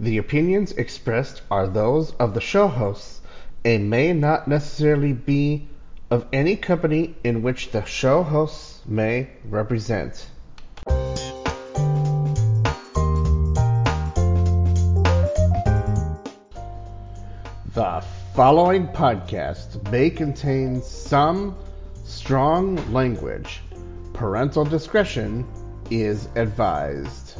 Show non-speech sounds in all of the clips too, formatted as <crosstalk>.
The opinions expressed are those of the show hosts and may not necessarily be of any company in which the show hosts may represent. The following podcast may contain some strong language. Parental discretion is advised.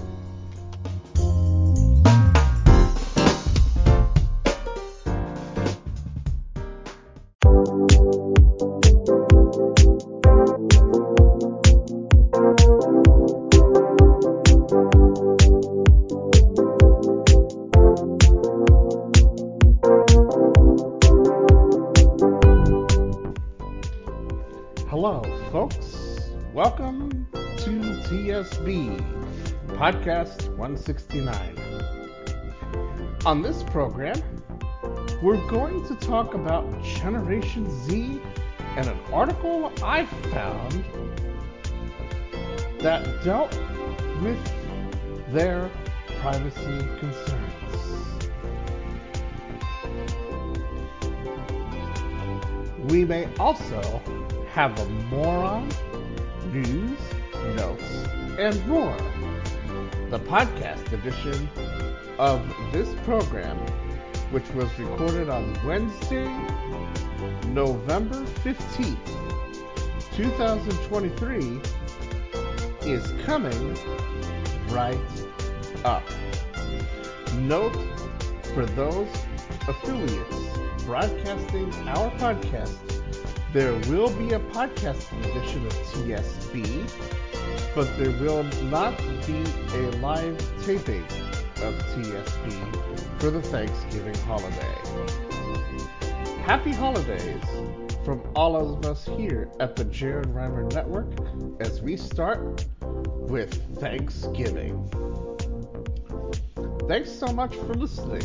On this program, we're going to talk about Generation Z and an article I found that dealt with their privacy concerns. We may also have a moron, news, notes, and more. The podcast edition of this program, which was recorded on Wednesday, November 15th, 2023, is coming right up. Note for those affiliates broadcasting our podcast, there will be a podcast edition of TSB, but there will not be a live taping of TSB for the Thanksgiving holiday. Happy holidays from all of us here at the Jared Rimer Network as we start with Thanksgiving. Thanks so much for listening.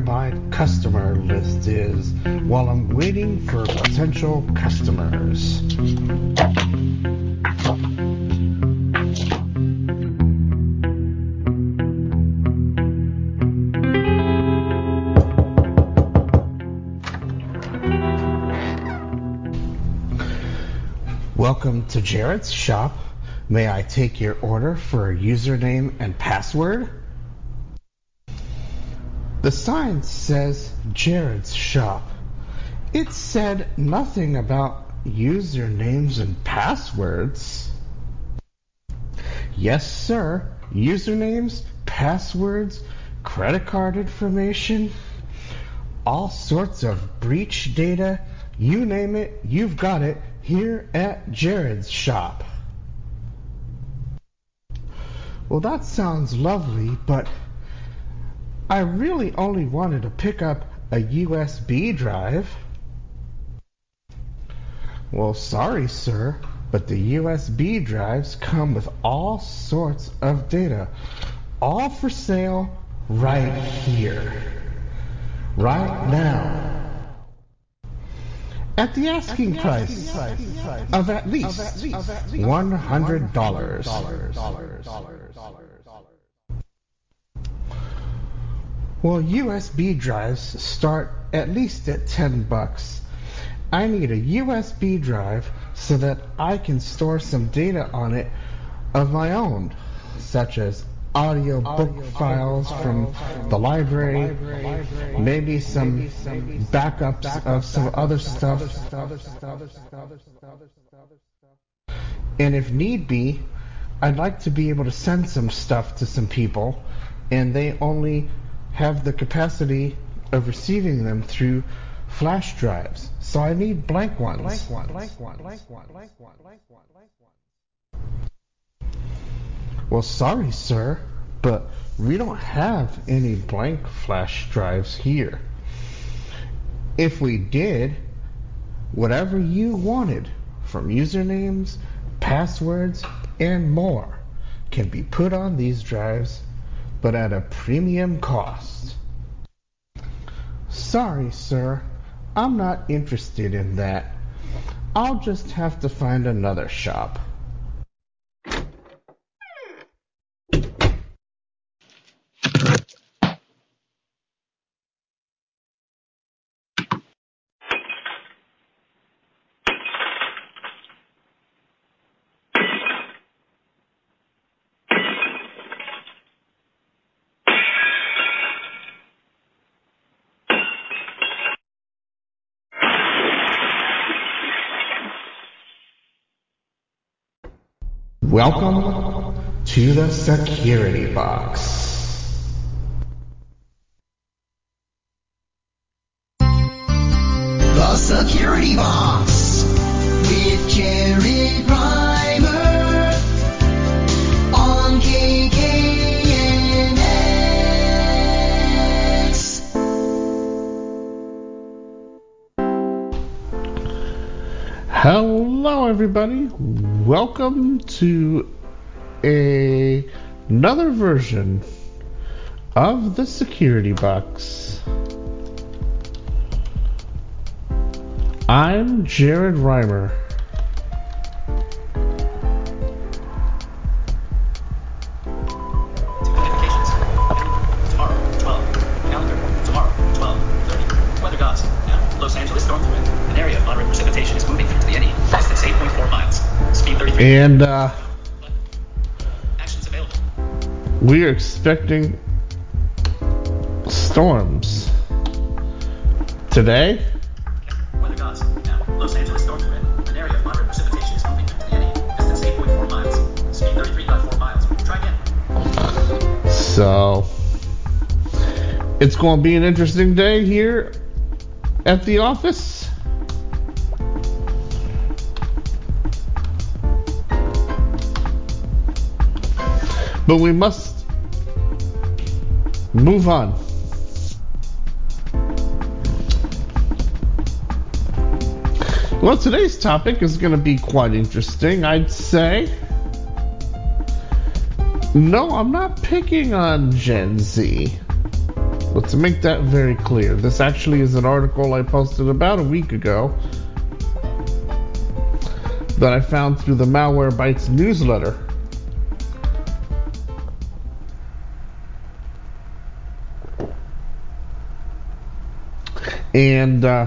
My customer list is while I'm waiting for potential customers. Welcome to Jared's shop. May I take your order for a username and password? The sign says Jared's shop. It said nothing about usernames and passwords. Yes, sir. Usernames, passwords, credit card information, all sorts of breach data. You name it, you've got it here at Jared's shop. Well, that sounds lovely, but I really only wanted to pick up a USB drive. Well, sorry, sir, but the USB drives come with all sorts of data, all for sale right here, right now. At the asking price of at least $100. Well, USB drives start at least at 10 bucks. I need a USB drive so that I can store some data on it of my own, such as audio book files from the library, maybe some backups of some other stuff. And if need be, I'd like to be able to send some stuff to some people, and they only have the capacity of receiving them through flash drives. So I need blank ones. Blank ones. Well, sorry, sir, but we don't have any blank flash drives here. If we did, whatever you wanted, from usernames, passwords, and more can be put on these drives, but at a premium cost. Sorry, sir, I'm not interested in that. I'll just have to find another shop. Welcome to the security box. The Security Box with Jared Rimer on KKMX. Hello, everybody. Welcome to a, another version of the security box. I'm Jared Rimer. And uh, Actions available. we are expecting storms today. Weather gods. Now, Los Angeles storm wind. An area of moderate precipitation is moving through the NE. Distance 8.4 miles. Speed 33.4 miles. Try again. So it's going to be an interesting day here at the office. But we must move on. Well, today's topic is going to be quite interesting, I'd say. No, I'm not picking on Gen Z. Let's make that very clear. This actually is an article I posted about a week ago that I found through the Malwarebytes newsletter. And uh,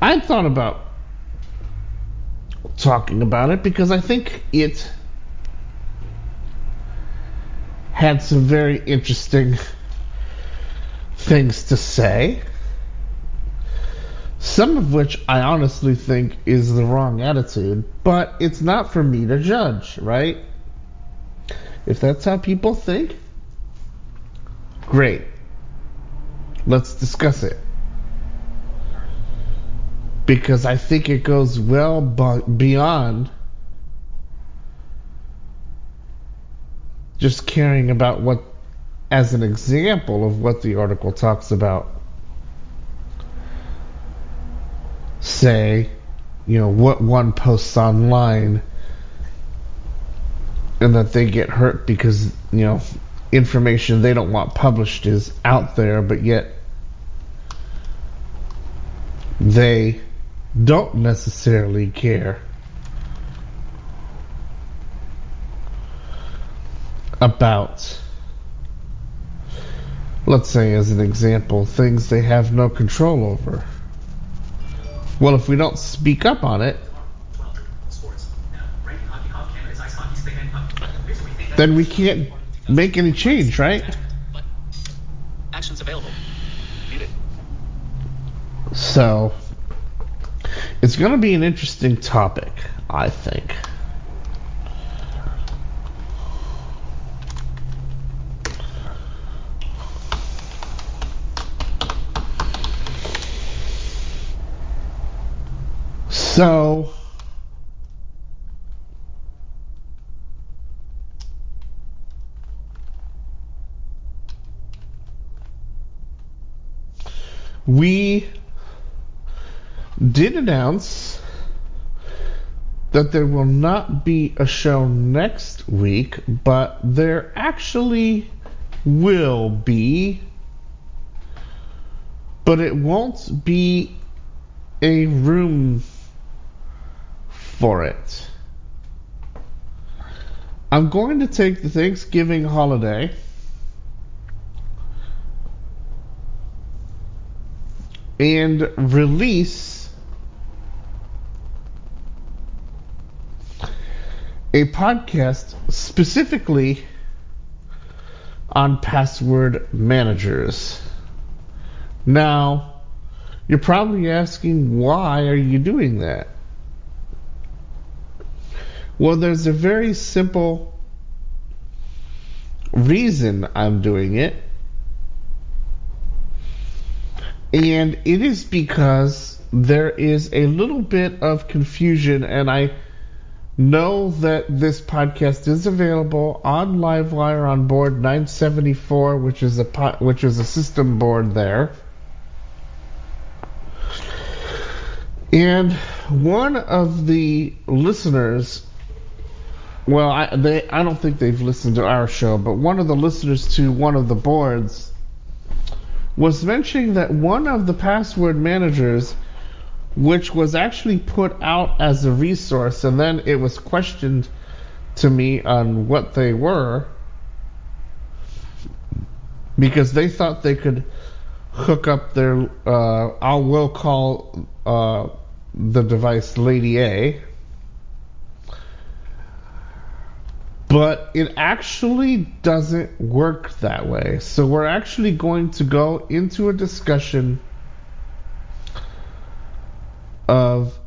I thought about talking about it because I think it had some very interesting things to say. Some of which I honestly think is the wrong attitude, but it's not for me to judge, right? If that's how people think, great. Let's discuss it. Because I think it goes well beyond just caring about what, as an example of what the article talks about. Say, you know, what one posts online and that they get hurt because, you know, information they don't want published is out there, but yet they don't necessarily care about, let's say, as an example, things they have no control over. Well, if we don't speak up on it, Tomorrow, 12. Sports. Now, ranking hockey, Hawk Canada's ice hockey stick and puck. Here's what we think then we can't make any change, right? Actions available. Muted. So, it's going to be an interesting topic, I think. So, we did announce that there will not be a show next week, but there actually will be. But it won't be a room for it. I'm going to take the Thanksgiving holiday. And release a podcast specifically on password managers. Now, you're probably asking why are you doing that? Well, there's a very simple reason I'm doing it. And it is because there is a little bit of confusion, and I know that this podcast is available on Livewire on board 974, which is a which is a system board there. And one of the listeners well, I, they I don't think they've listened to our show, but one of the listeners to one of the boards was mentioning that one of the password managers, which was actually put out as a resource, and then it was questioned to me on what they were, because they thought they could hook up their. Uh, I will call uh, the device Lady A But it actually doesn't work that way. So we're actually going to go into a discussion of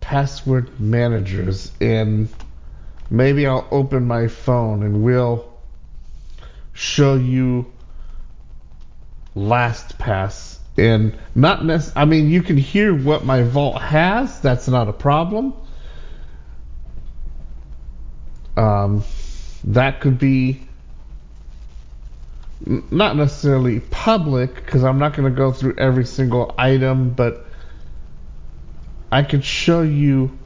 password managers. And maybe I'll open my phone and we'll show you LastPass. And not nec- I mean you can hear what my vault has. That's not a problem um, that could be not necessarily public because I'm not going to go through every single item, but I could show you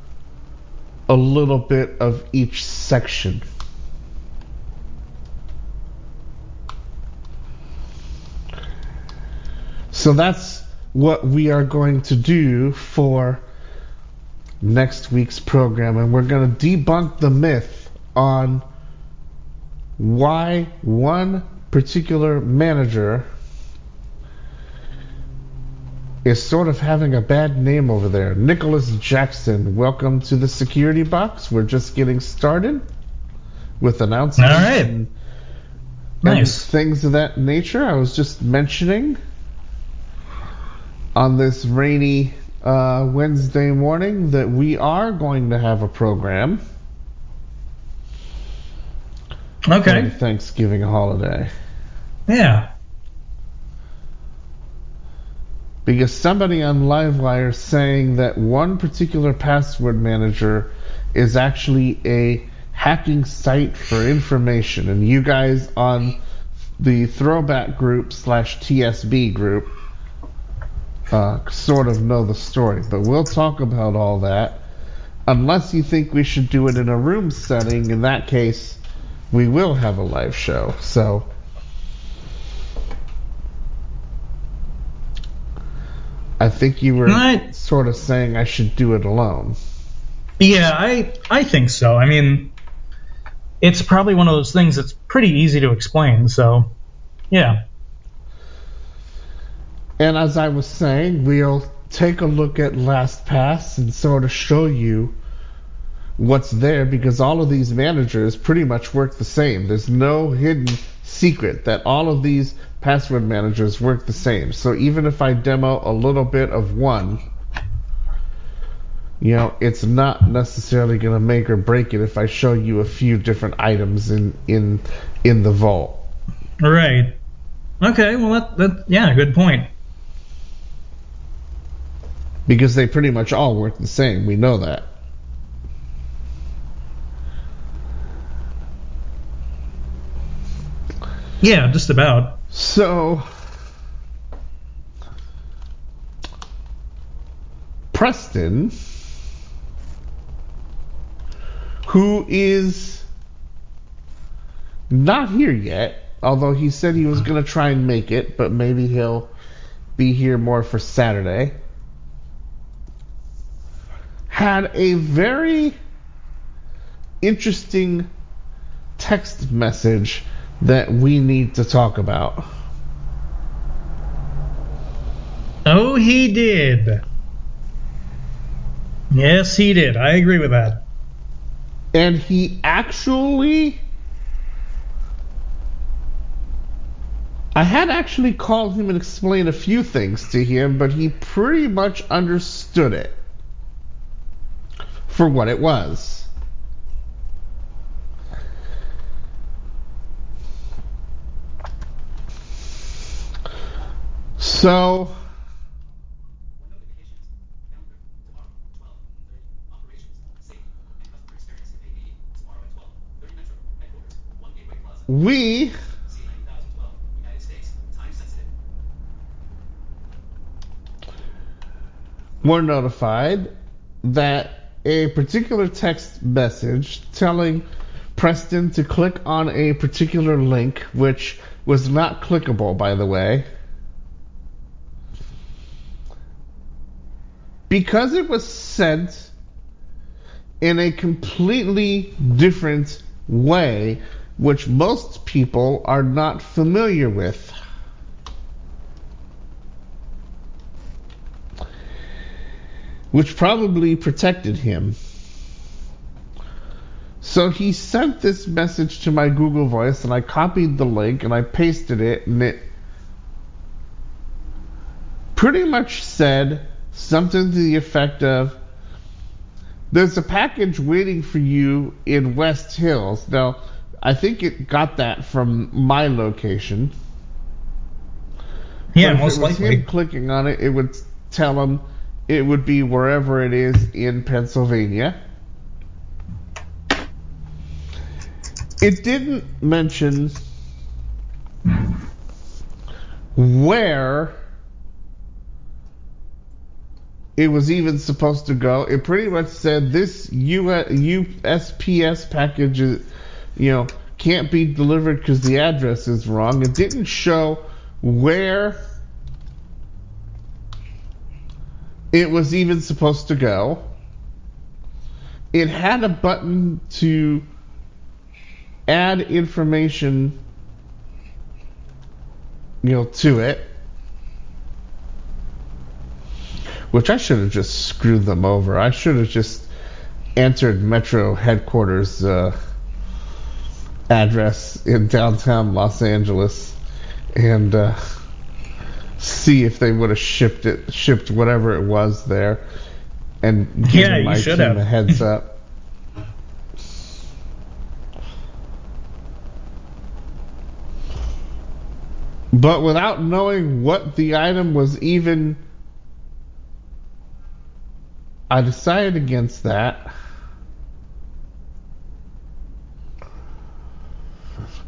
a little bit of each section. So that's what we are going to do for next week's program, and we're going to debunk the myth on why one particular manager is sort of having a bad name over there. Nicholas Jackson, welcome to the security box. We're just getting started with announcements. All right. And, nice. And things of that nature. I was just mentioning on this rainy uh, Wednesday morning that we are going to have a program Okay. Thanksgiving holiday. Yeah. Because somebody on Livewire saying that one particular password manager is actually a hacking site for information, and you guys on the throwback group slash TSB group uh, sort of know the story. But we'll talk about all that. Unless you think we should do it in a room setting, in that case, we will have a live show. So I think you were I, sort of saying I should do it alone. Yeah, I I think so. I mean, it's probably one of those things that's pretty easy to explain. So, yeah. And as I was saying, we'll take a look at LastPass and sort of show you what's there because all of these managers pretty much work the same. There's no hidden secret that all of these password managers work the same. So even if I demo a little bit of one, you know, it's not necessarily going to make or break it if I show you a few different items in in in the vault. Right. Okay. Well, that that yeah, good point. Because they pretty much all work the same. We know that. Yeah, just about. So Preston, who is not here yet, although he said he was going to try and make it, but maybe he'll be here more for Saturday, had a very interesting text message that we need to talk about. Oh, he did. Yes, he did. I agree with that. And he actually. I had actually called him and explained a few things to him, but he pretty much understood it for what it was. So, Notifications. Calendar. Tomorrow, 12:30. Operations. Safety. And customer experience. AE. Tomorrow at 12:30 Metro. Headquarters. One Gateway Plaza. we C9012. United States. Time sensitive. were notified that a particular text message telling Preston to click on a particular link, which was not clickable, by the way, because it was sent in a completely different way, which most people are not familiar with. which probably protected him. So he sent this message to my Google Voice, and I copied the link and I pasted it, and it pretty much said something to the effect of There's a package waiting for you in West Hills. Now, I think it got that from my location. Yeah, But if most likely. clicking on it, it would tell him it would be wherever it is in Pennsylvania. It didn't mention where it was even supposed to go. It pretty much said this USPS package is, you know, can't be delivered because the address is wrong. It didn't show where it was even supposed to go. It had a button to add information, you know, to it. Which I should have just screwed them over. I should have just entered Metro headquarters uh, address in downtown Los Angeles and uh, see if they would have shipped it, shipped whatever it was there, and given Yeah, my team have. a heads up. <laughs> But without knowing what the item was even, I decided against that.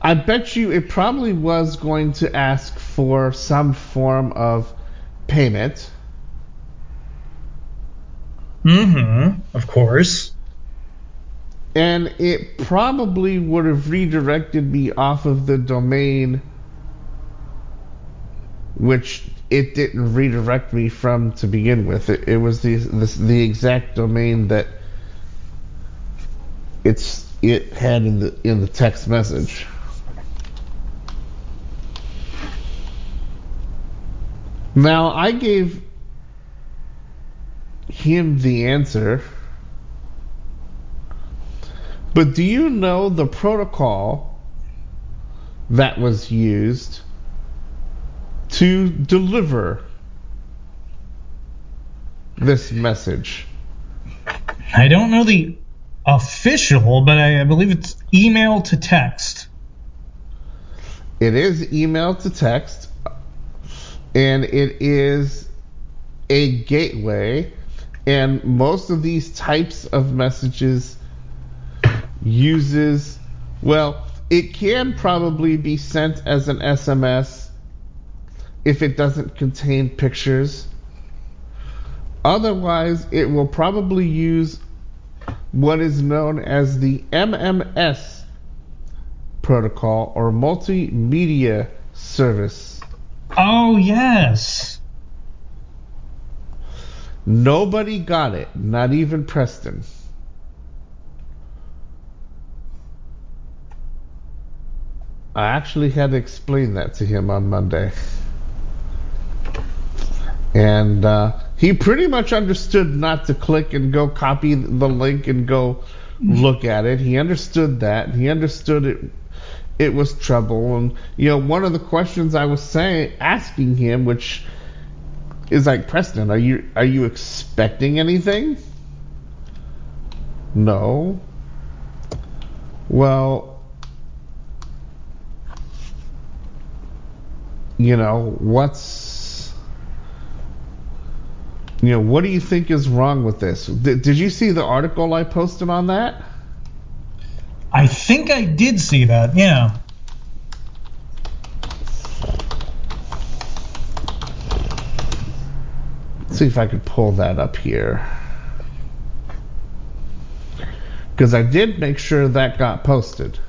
I bet you it probably was going to ask for some form of payment. Mm-hmm. Of course. And it probably would have redirected me off of the domain, which it didn't redirect me from to begin with. It, it was the, the the exact domain that it's it had in the in the text message. Now I gave him the answer. But do you know the protocol that was used to deliver this message? I don't know the official, but I, I believe it's email to text. It is email to text, and it is a gateway, and most of these types of messages uses well, it can probably be sent as an SMS if it doesn't contain pictures. Otherwise, it will probably use what is known as the MMS protocol or multimedia service. Oh yes. Nobody got it, not even Preston. I actually had to explain that to him on Monday. And uh, he pretty much understood not to click and go copy the link and go look at it. He understood that. He understood it it was trouble and you know one of the questions I was saying asking him which is like Preston, are you are you expecting anything? No. Well, you know, what's you know, what do you think is wrong with this? Did, did you see the article I posted on that? I think I did see that. Yeah. see if I could pull that up here. Because I did make sure that got posted.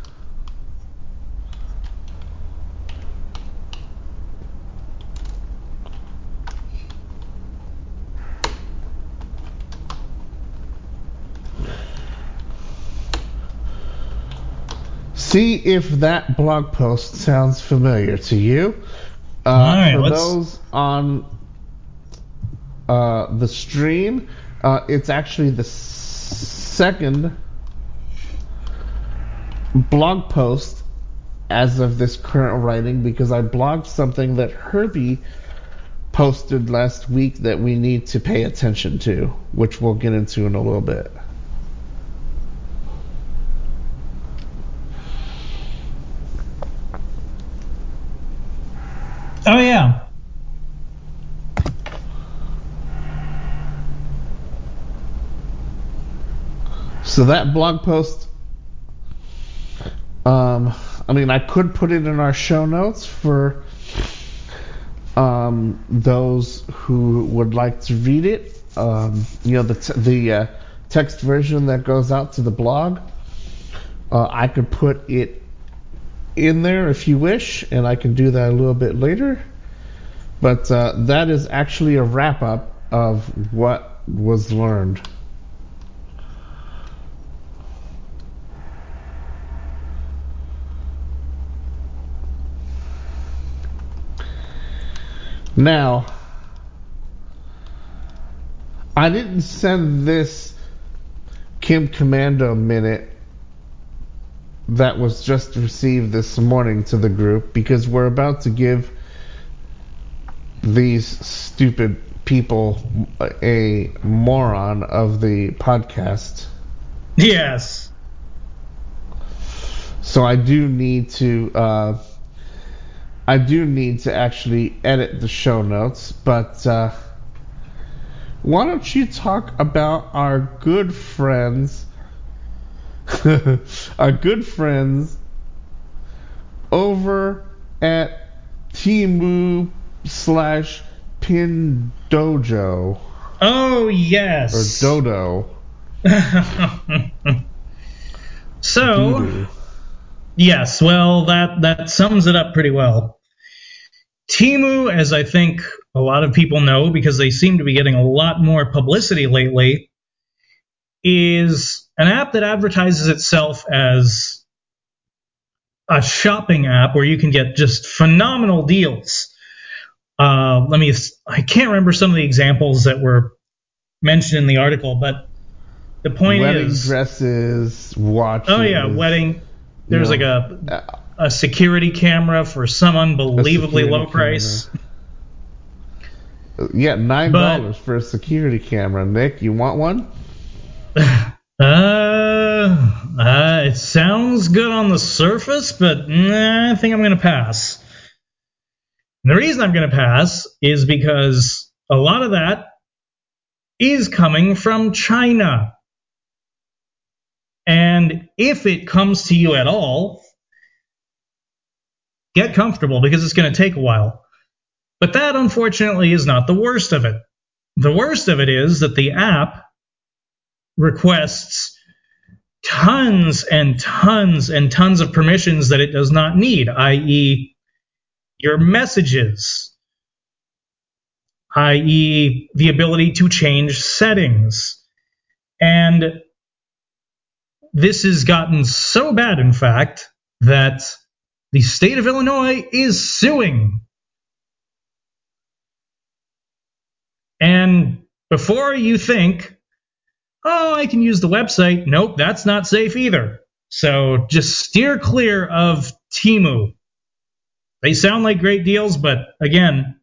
See if that blog post sounds familiar to you. Uh, right, for let's- those on uh, the stream, uh, it's actually the second blog post as of this current writing because I blogged something that Herbie posted last week that we need to pay attention to, which we'll get into in a little bit. Oh yeah. So that blog post, um, I mean, I could put it in our show notes for um, those who would like to read it. Um, you know, the t- the uh, text version that goes out to the blog. Uh, I could put it in there if you wish, and I can do that a little bit later. But uh, that is actually a wrap up of what was learned. Now, I didn't send this Kim Komando minute that was just received this morning to the group because we're about to give these stupid people a moron of the podcast. Yes. So I do need to uh, I do need to actually edit the show notes, but uh, why don't you talk about our good friends, <laughs> our good friends over at Temu slash Pin Dojo Oh yes, or. Dodo. <laughs> so Doodoo. yes, well that that sums it up pretty well. Temu, as I think a lot of people know because they seem to be getting a lot more publicity lately, is an app that advertises itself as a shopping app where you can get just phenomenal deals. Uh, let me, I can't remember some of the examples that were mentioned in the article, but the point Wedding is, dresses, watches. oh yeah, wedding. There's know, like a uh, a security camera for some unbelievably low price. Yeah, nine dollars for a security camera. Nick, you want one? <laughs> Uh, uh, it sounds good on the surface, but nah, I think I'm going to pass. And the reason I'm going to pass is because a lot of that is coming from China. And if it comes to you at all, get comfortable because it's going to take a while. But that, unfortunately, is not the worst of it. the worst of it is that the app requests tons and tons and tons of permissions that it does not need, i.e., your messages, i.e., the ability to change settings. And this has gotten so bad, in fact, that the state of Illinois is suing. And before you think, oh, I can use the website, nope, that's not safe either. So just steer clear of Temu. They sound like great deals, but again,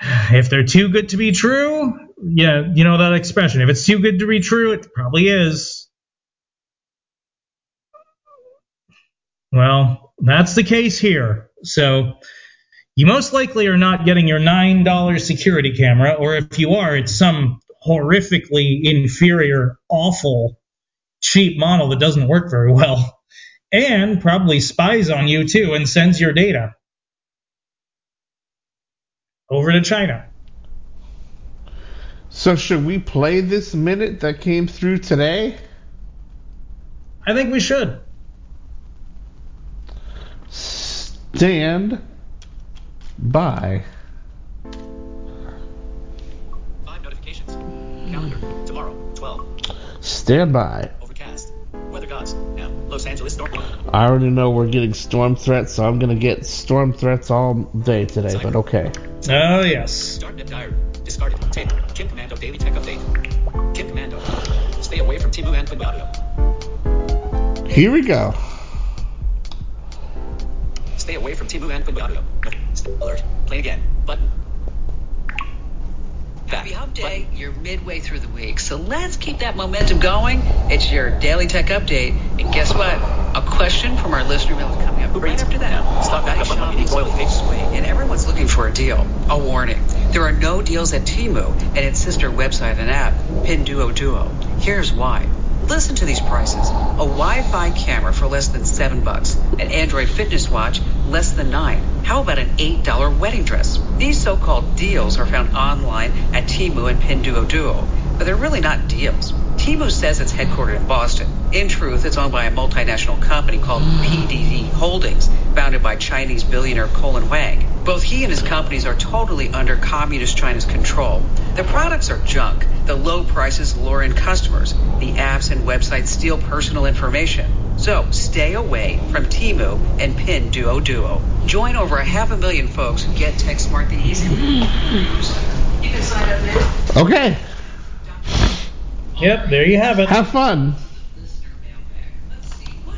if they're too good to be true, yeah, you know that expression. If it's too good to be true, it probably is. Well, that's the case here. So you most likely are not getting your $9 security camera, or if you are, it's some horrifically inferior, awful, cheap model that doesn't work very well, and probably spies on you too and sends your data over to China. So should we play this minute that came through today? I think we should. Stand by. Five notifications. Calendar. Tomorrow, 12. Stand by. Overcast. Weather gods. Now, Los Angeles storm. I already know we're getting storm threats, so I'm gonna get storm threats all day today, but okay. Oh, yes. Start net diary. Discarded. Tape. Kim Komando daily tech update. Kim Komando. Stay away from Temu and Twin Here we go. Temu and. Alert. Play again. Button. Happy Hump Day. You're midway through the week, so let's keep that momentum going. It's your daily tech update, and guess what? A question from our listener mail is coming up right after that. Stock back up on Monday. Royal swing, and everyone's looking for a deal. A warning: there are no deals at Temu and its sister website and app, Pinduoduo. Here's why. Listen to these prices: a Wi-Fi camera for less than seven bucks, an Android fitness watch less than nine. How about an eight-dollar wedding dress? These so-called deals are found online at Temu and Pinduoduo, but they're really not deals. Temu says it's headquartered in Boston. In truth, it's owned by a multinational company called PDD Holdings, founded by Chinese billionaire Colin Huang. Both he and his companies are totally under communist China's control. The products are junk. The low prices lure in customers. The apps and websites steal personal information. So stay away from Temu and Pinduoduo. Join over a half a million folks who get TechSmart the easy way. You can sign up now. Okay. Yep, there you have it. Have fun. Listener mailbag. Let's see. What?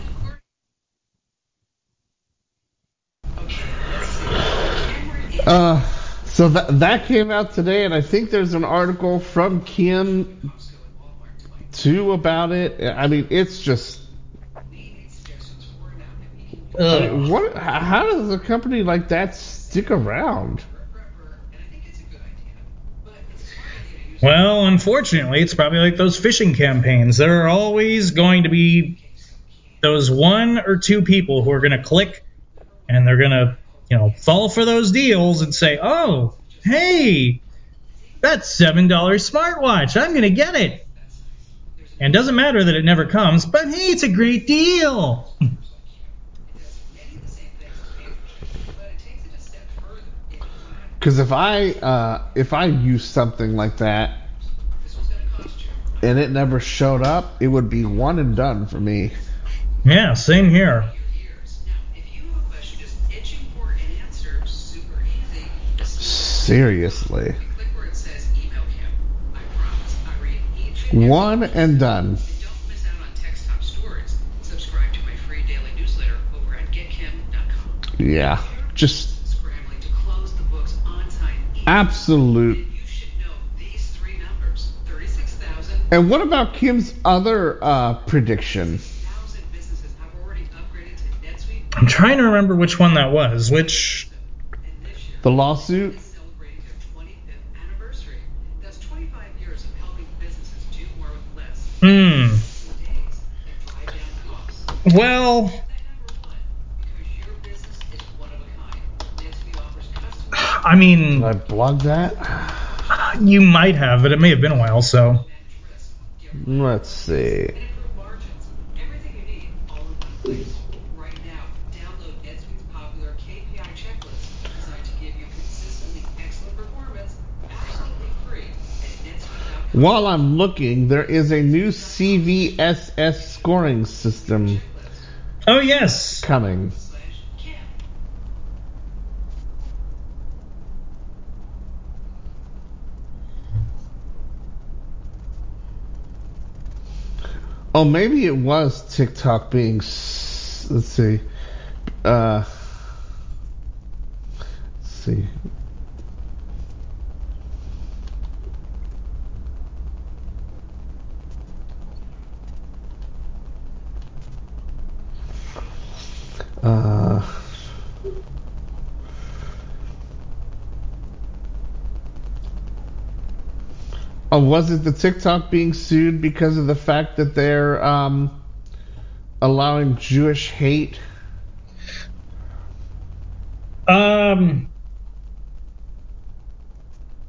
Okay, let's see. Camera is Uh, so that that came out today, and I think there's an article from Kim Costco and Walmart to buy too about it. I mean, it's just lead suggestions for and Uh, out. What? How does a company like that stick around? And I think it's a good idea. But it's a smart idea to use Well, unfortunately, it's probably like those phishing campaigns. There are always going to be those one or two people who are going to click and they're going to, you know, fall for those deals and say, "Oh, hey, that's seven dollars smartwatch. I'm going to get it." And it doesn't matter that it never comes, but hey, it's a great deal. <laughs> Because if I uh, if I use something like that this was going to cost you and it never showed up, it would be one and done for me. yeah, same here. your years. Now, if you have a question just itching for an answer, super easy. Just Seriously, click where it says email Kim. I promise. I read each and every one and done. And don't absolute. And you should know these three numbers 36,000 And what about Kim's other uh, prediction? thousand businesses have already upgraded to NetSuite. I'm trying to remember which one that was. Which And this year, The lawsuit? Hmm. celebrating I mean, Did I blog that? You might have, but it may have been a while. So Let's see. and improve margins. Everything you need all in one place. Right now, download NetSuite's popular KPI checklist designed to give you consistently excellent performance absolutely free at netsuite.com. While I'm looking, there is a new CVSS scoring system oh yes, coming. Oh, maybe it was TikTok being. Let's see. Uh, let's see. Uh, oh, was it the TikTok being sued because of the fact that they're um, allowing Jewish hate? Um,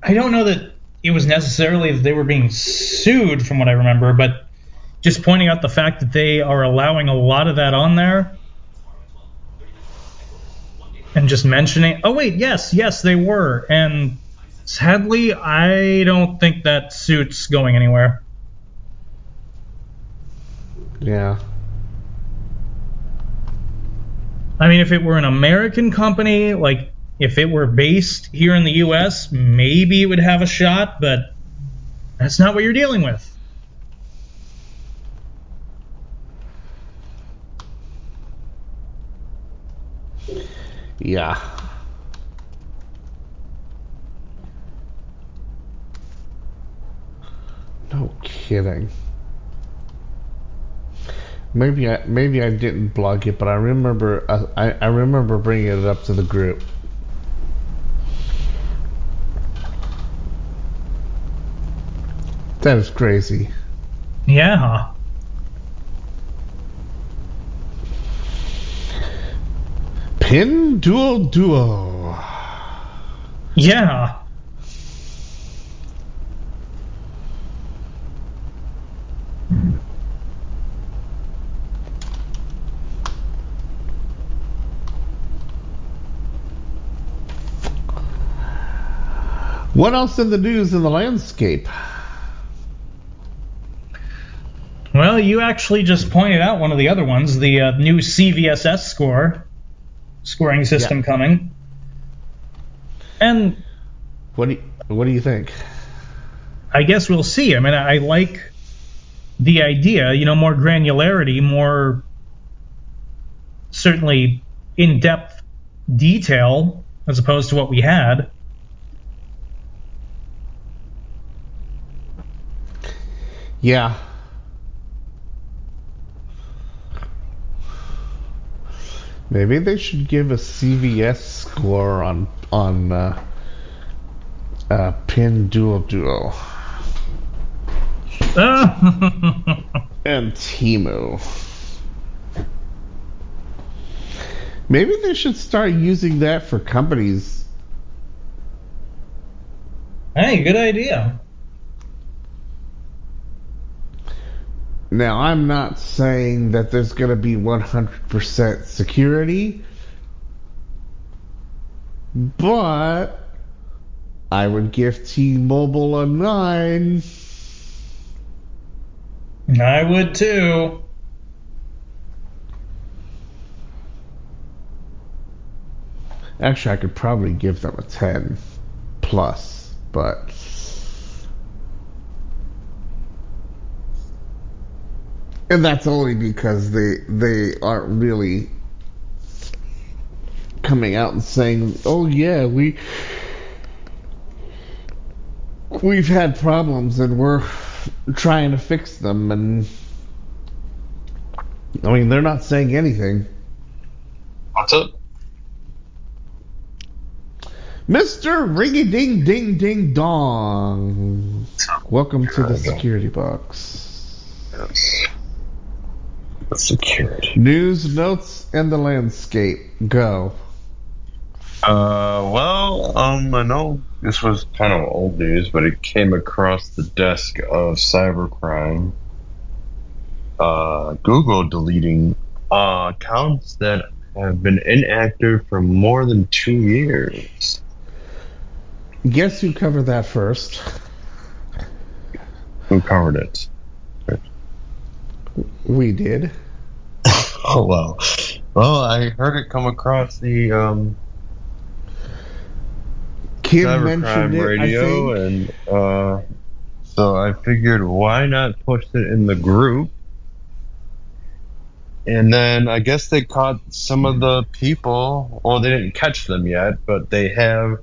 I don't know that it was necessarily that they were being sued, from what I remember, but just pointing out the fact that they are allowing a lot of that on there, and just mentioning, oh wait, yes, yes, they were, and sadly, I don't think that suit's going anywhere. Yeah. I mean, if it were an American company, like if it were based here in the U.S., maybe it would have a shot, but that's not what you're dealing with. Yeah. No kidding. Maybe I maybe I didn't blog it, but I remember uh, I I remember bringing it up to the group. That is crazy. Yeah. Pinduoduo. Yeah. What else in the news in the landscape? Well, you actually just pointed out one of the other ones, the uh, new CVSS score scoring system Yeah. coming. And What do you, what do you think? I guess we'll see. I mean, I like the idea, you know, more granularity, more certainly in depth detail as opposed to what we had. Yeah. Maybe they should give a CVS score on on uh, uh, pin duo Ah. <laughs> and Temu. Maybe they should start using that for companies. hey, good idea. Now, I'm not saying that there's going to be 100% security, but I would give T-Mobile a 9. I would too. Actually, I could probably give them a 10 plus, but and that's only because they they aren't really coming out and saying, "Oh yeah, we we've had problems and we're trying to fix them." And I mean, they're not saying anything. What's up? Mr. Ringy Ding Ding Ding Dong. Welcome to the security box. Yes. Security. News, notes, and the landscape. Go. Uh, well, um, I know this was kind of old news, but it came across the desk of cybercrime. Uh, Google deleting uh, accounts that have been inactive for more than two years. Guess who covered that first? Who covered it? We did. <laughs> Oh well. Well, I heard it come across the um, Kim mentioned it. radio, and uh, so I figured why not post it in the group. And then I guess they caught some of the people. Well, they didn't catch them yet, but they have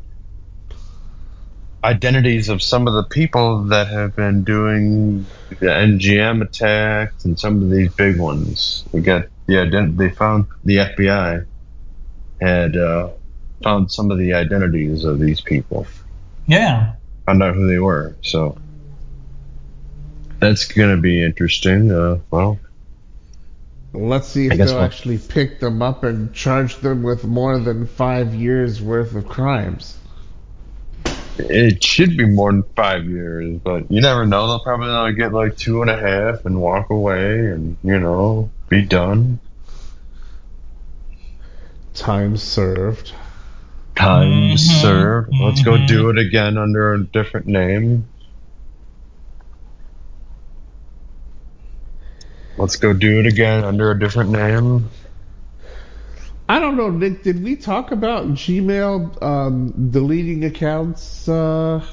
identities of some of the people that have been doing the MGM attacks and some of these big ones. We got the ident- They found the FBI had uh, found some of the identities of these people. Yeah. Found out who they were. So that's gonna be interesting. Uh, well, Let's see if they'll we'll- actually pick them up and charge them with more than five years worth of crimes. It should be more than five years, but you never know. They'll probably only get like two and a half and walk away and, you know, be done. Time served. Time Mhm, served. Let's go mhm. do it again under a different name. Let's go do it again under a different name. I don't know, Nick. Did we talk about Gmail um, deleting accounts? Uh,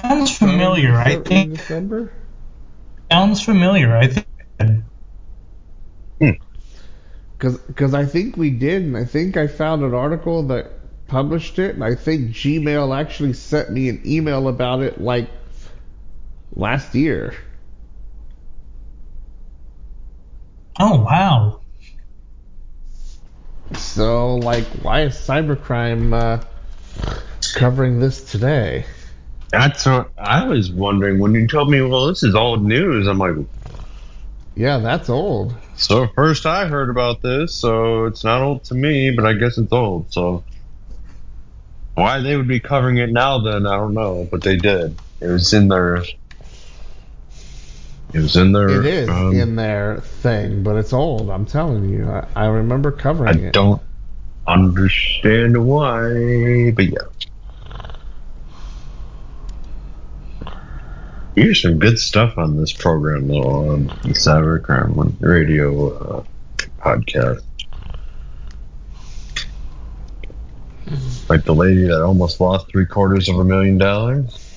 Sounds familiar. I think December. sounds familiar. I think. Because I think we did, and I think I found an article that published it, and I think Gmail actually sent me an email about it like last year. Oh wow. So, like, why is cybercrime uh, covering this today? That's what I was wondering when you told me, well, this is old news. I'm like, Yeah, that's old. so first I heard about this, so it's not old to me, but I guess it's old. So why they would be covering it now, then I don't know, but they did. It was in their. It was in their. It is um, in their thing, but it's old. I'm telling you. I, I remember covering I it. I don't understand why, but yeah. Here's some good stuff on this program, though, on the Cybercrime Radio uh, podcast. Like the lady that almost lost three quarters of a million dollars.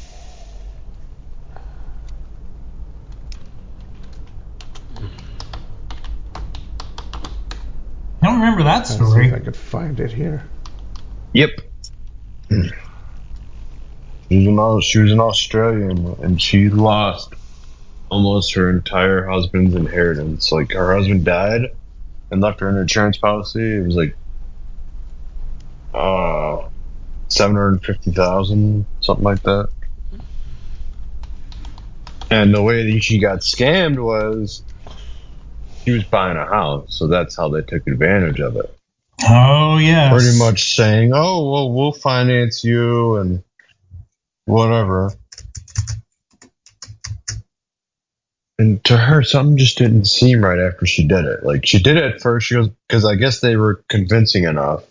I don't remember that Let's see if I could find it here. Yep. She was, an, Aus- she was an Australian and she lost almost her entire husband's inheritance. Like her husband died and left her an insurance policy. It was like uh seven hundred fifty thousand, something like that. And the way that she got scammed was she was buying a house, so that's how they took advantage of it Oh yeah. pretty much saying, "Oh, well, we'll finance you and whatever." And to her, something just didn't seem right after she did it. Like she did it at first, she goes, because I guess they were convincing enough.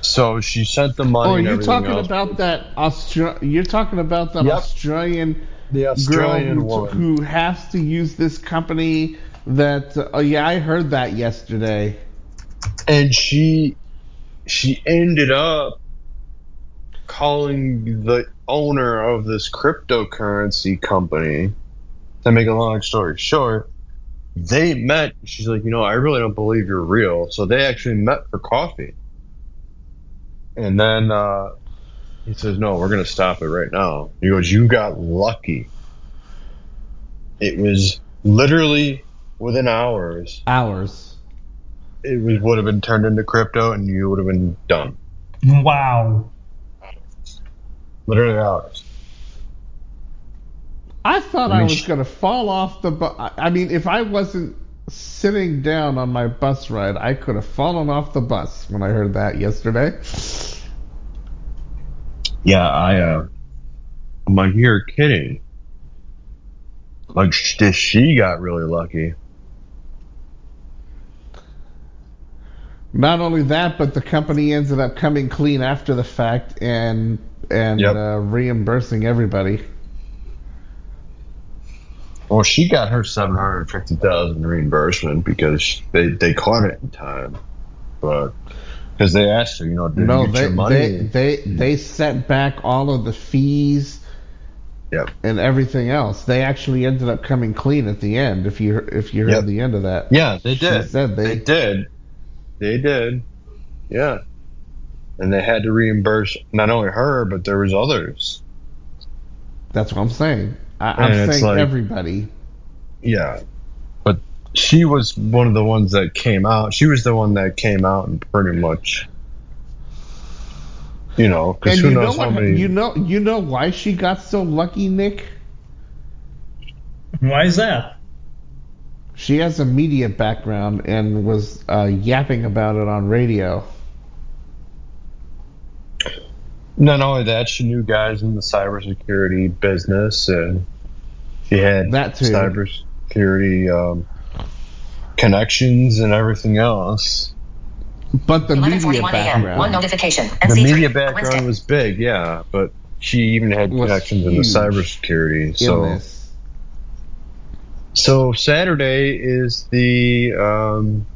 So she sent the money. Oh, you're talking else. about that Austra- You're talking about that Yep. Australian the Australian girl who, woman. who has to use this company. That oh yeah, I heard that yesterday. and she she ended up calling the owner of this cryptocurrency company to make a long story short they met she's like you know i really don't believe you're real so they actually met for coffee and then uh he says no we're gonna stop it right now he goes you got lucky it was literally within hours Hours. it was would have been turned into crypto and you would have been done Wow. literally hours I thought I I, was gonna fall off the. Bu- I I mean, if I wasn't sitting down on my bus ride. I could have fallen off the bus when I heard that yesterday. Yeah, I, uh, I'm like, you're kidding. Like, sh- she got really lucky. Not only that, but the company ended up coming clean after the fact and and Yep. uh, reimbursing everybody. Well, she got her 750000 reimbursement because they, they caught it in time. But, because they asked her, you know, did no, you get they, your money? they they they sent back all of the fees Yep. and everything else. They actually ended up coming clean at the end. If you if you heard Yep. the end of that, Yeah, they did. said they- they did. They did. Yeah. And they had to reimburse not only her, but there was others. that's what I'm saying. I, I'm saying like- everybody. Yeah. But she was one of the ones that came out. She was the one that came out and pretty much, you know, because who you know knows how many. You know you know why she got so lucky, Nick? Why is that? She has a media background and was uh, yapping about it on radio. Not only that, she knew guys in the cybersecurity business, and she had That too. cybersecurity um, connections and everything else. But the media 11:41 a.m. One background. notification. The MC3, media background Wednesday. was big, yeah, but she even had Was connections in the huge cybersecurity. So, Illness. so Saturday is the um,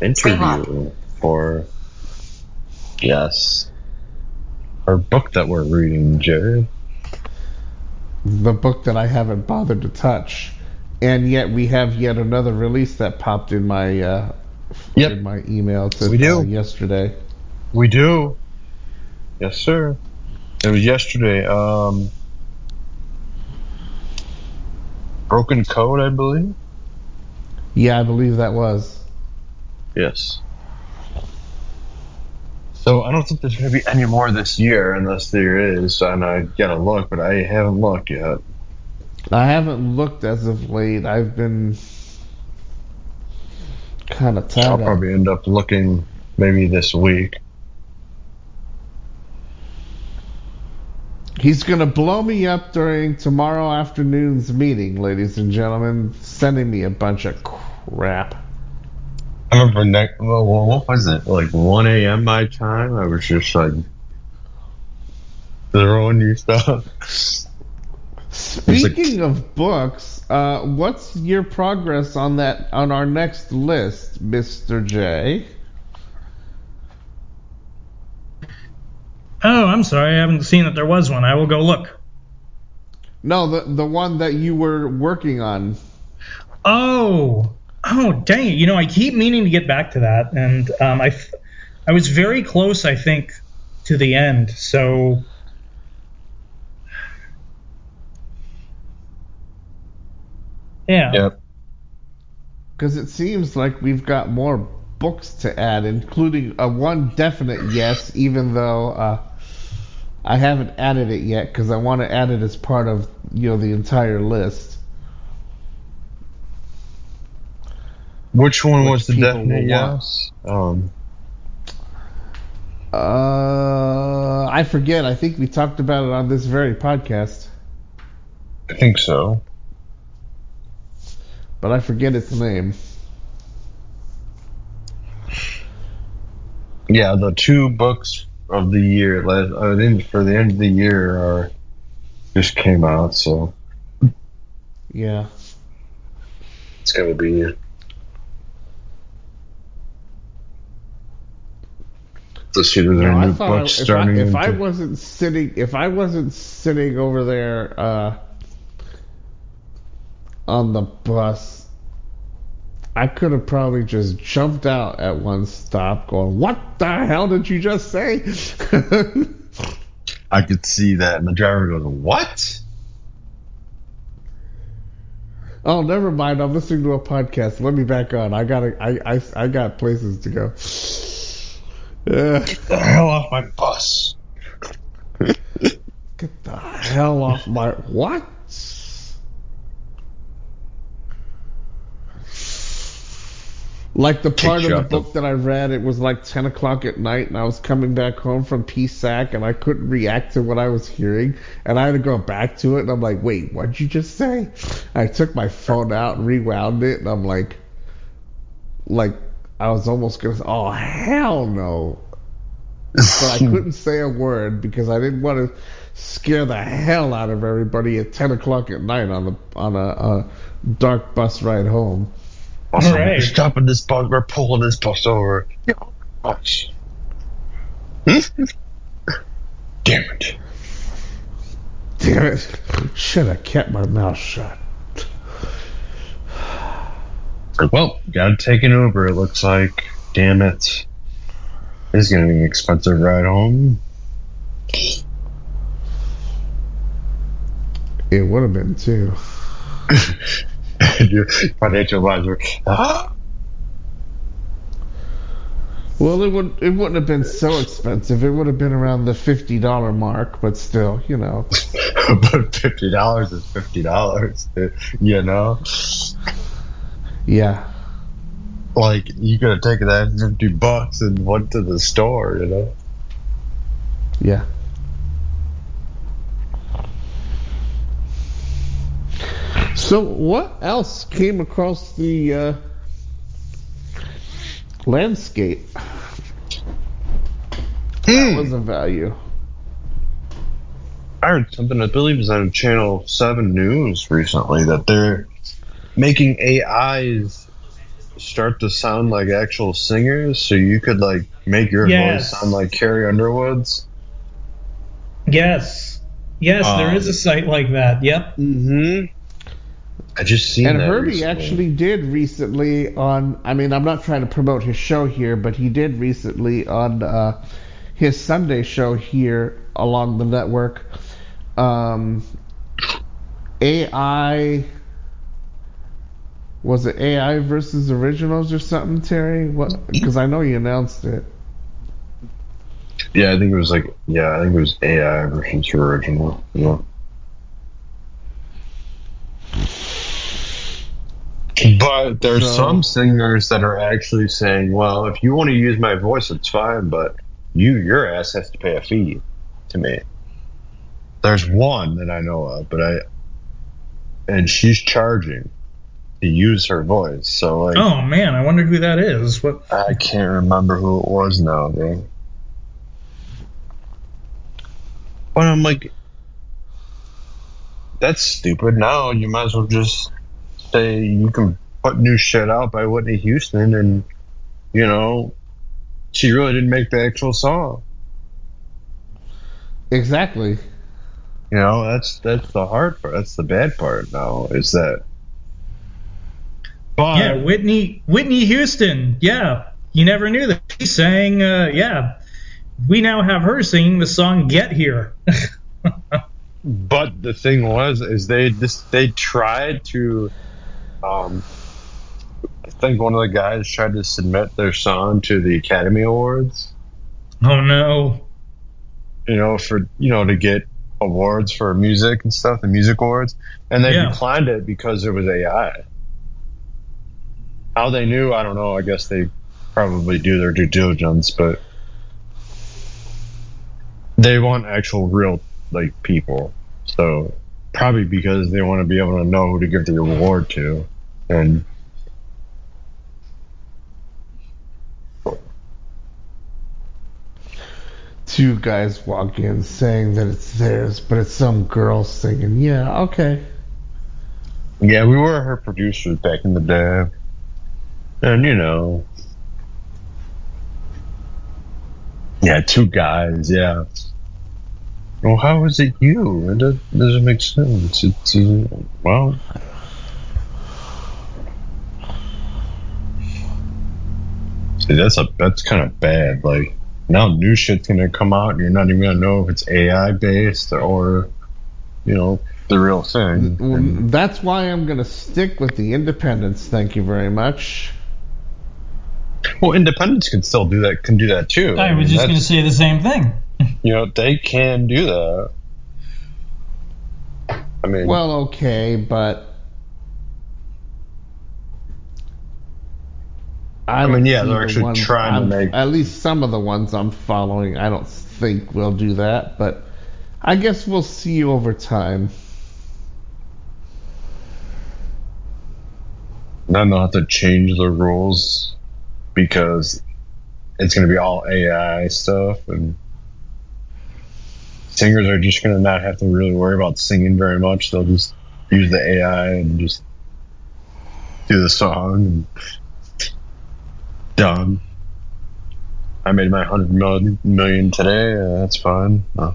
interview for yes, our book that we're reading, Jared. The book that I haven't bothered to touch. And yet we have yet another release that popped in my uh, Yep. in my email to We do. uh, yesterday. We do. Yes, sir. It was yesterday. Um, Broken Code, I believe. Yeah, I believe that was. Yes. So I don't think there's going to be any more this year, unless there is. And I gotta look, but I haven't looked yet. I haven't looked as of late. I've been kind of tired. I'll probably end up looking maybe this week. He's going to blow me up during tomorrow afternoon's meeting, ladies and gentlemen, sending me a bunch of crap. I remember next. Well, well, what was it? Like 1 a.m. my time. I was just like throwing you stuff. <laughs> Speaking of books, uh, what's your progress on that on our next list, Mister J? Oh, I'm sorry. I haven't seen that there was one. I will go look. No, the the one that you were working on. Oh, oh, dang it! You know, I keep meaning to get back to that, and um, I, f- I was very close. I think to the end. So, yeah. Yep. Because it seems like we've got more books to add, including a one definite yes, even though uh, I haven't added it yet because I want to add it as part of you know the entire list. Which one Which was the definite yes? Um, Uh, I forget. I think we talked about it on this very podcast, I think so. But I forget its name. Yeah, the two books of the year, uh, for the end of the year, are just came out, so Yeah. it's gonna be. Let's see, there's No, a I new I, book if, I, starting. if I wasn't sitting if I wasn't sitting over there uh, on the bus, I could have probably just jumped out at one stop, going, "What the hell did you just say?" <laughs> I could see that, and the driver goes, "What?" oh, never mind. I'm listening to a podcast. Let me back on. I got I, I I got places to go. <sighs> Uh, Get the hell off my bus! get the hell off my what? Like the part of the book that I read, it was like 10 o'clock at night, and I was coming back home from PSAC, and I couldn't react to what I was hearing, and I had to go back to it, and I'm like, wait, what'd you just say? I took my phone out and rewound it, and I'm like, like, I was almost gonna say, oh, hell no. But I couldn't <laughs> say a word because I didn't want to scare the hell out of everybody at 10 o'clock at night on a, on a, a dark bus ride home. Also, Right. we're stopping this bus. We're pulling this bus over. Yeah. Gosh. Hmm? Damn it. Damn it. Should have kept my mouth shut. Well, gotta take an Uber, it looks like. Damn it. This is gonna be an expensive ride home. It would have been too. <laughs> <laughs> Your financial advisor. Ah. <gasps> Well, it would it wouldn't have been so expensive. It would have been around the fifty dollar mark, but still, you know. <laughs> but fifty dollars is fifty dollars, you know. Yeah. Like you could have taken that fifty bucks and went to the store, you know. Yeah. So what else came across the uh, landscape that was of value? I heard something I believe is on Channel Seven News recently that they're making AIs start to sound like actual singers, so you could like make your Yes. voice sound like Carrie Underwood's. Yes. Yes, there is a site like that. Yep. Mm-hmm. I just seen And that Herbie recently. actually did recently on. I mean, I'm not trying to promote his show here, but he did recently on uh, his Sunday show here along the network. Um, AI was it AI versus originals or something, Terry? What? Because I know you announced it. Yeah, I think it was like yeah, I think it was AI versus original. Yeah. But there's So- some singers that are actually saying, "Well, if you want to use my voice, it's fine, but you, your ass, has to pay a fee to me." There's one that I know of, but I, and she's charging to use her voice. So like, Oh man, I wonder who that is. What? I can't remember who it was now, though. But I'm like, that's stupid. Now you might as well just say you can put new shit out by Whitney Houston, and you know, she really didn't make the actual song. Exactly. You know, that's that's the hard part. That's the bad part. Now is that. But Yeah, Whitney Whitney Houston. Yeah, you never knew that she sang. Uh, yeah, we now have her singing the song "Get Here." <laughs> But the thing was, is they just they tried to, um, I think one of the guys tried to submit their song to the Academy Awards. oh no. You know, for you know to get awards for music and stuff, the music awards, and they Yeah. declined it because it was AI. How they knew, I don't know. I guess they probably do their due diligence, but they want actual real like people. So probably because they want to be able to know who to give the award to, and Two guys walk in saying that it's theirs, but it's some girl singing. Yeah, okay. yeah, we were her producers back in the day, and you know, yeah, two guys, yeah. Well, how is it you? It does- doesn't make sense. It's uh, well, see, that's a that's kind of bad. Like now, new shit's gonna come out, and you're not even gonna know if it's AI based or, you know, the real thing. Well, And- that's why I'm going to stick with the independents. Thank you very much. well, independents can still do that. Can do that too. I mean, was just going to say the same thing. You know, they can do that. I mean, Well, okay, but I, I mean, yeah, they're actually ones trying to I'm- make- At least some of the ones I'm following, I don't think will do that, but I guess we'll see over time. Then they'll have to change the rules because it's going to be all AI stuff, and singers are just going to not have to really worry about singing very much. They'll just use the AI and just do the song and done. I made my hundred million, million today. Uh, that's fine. Uh,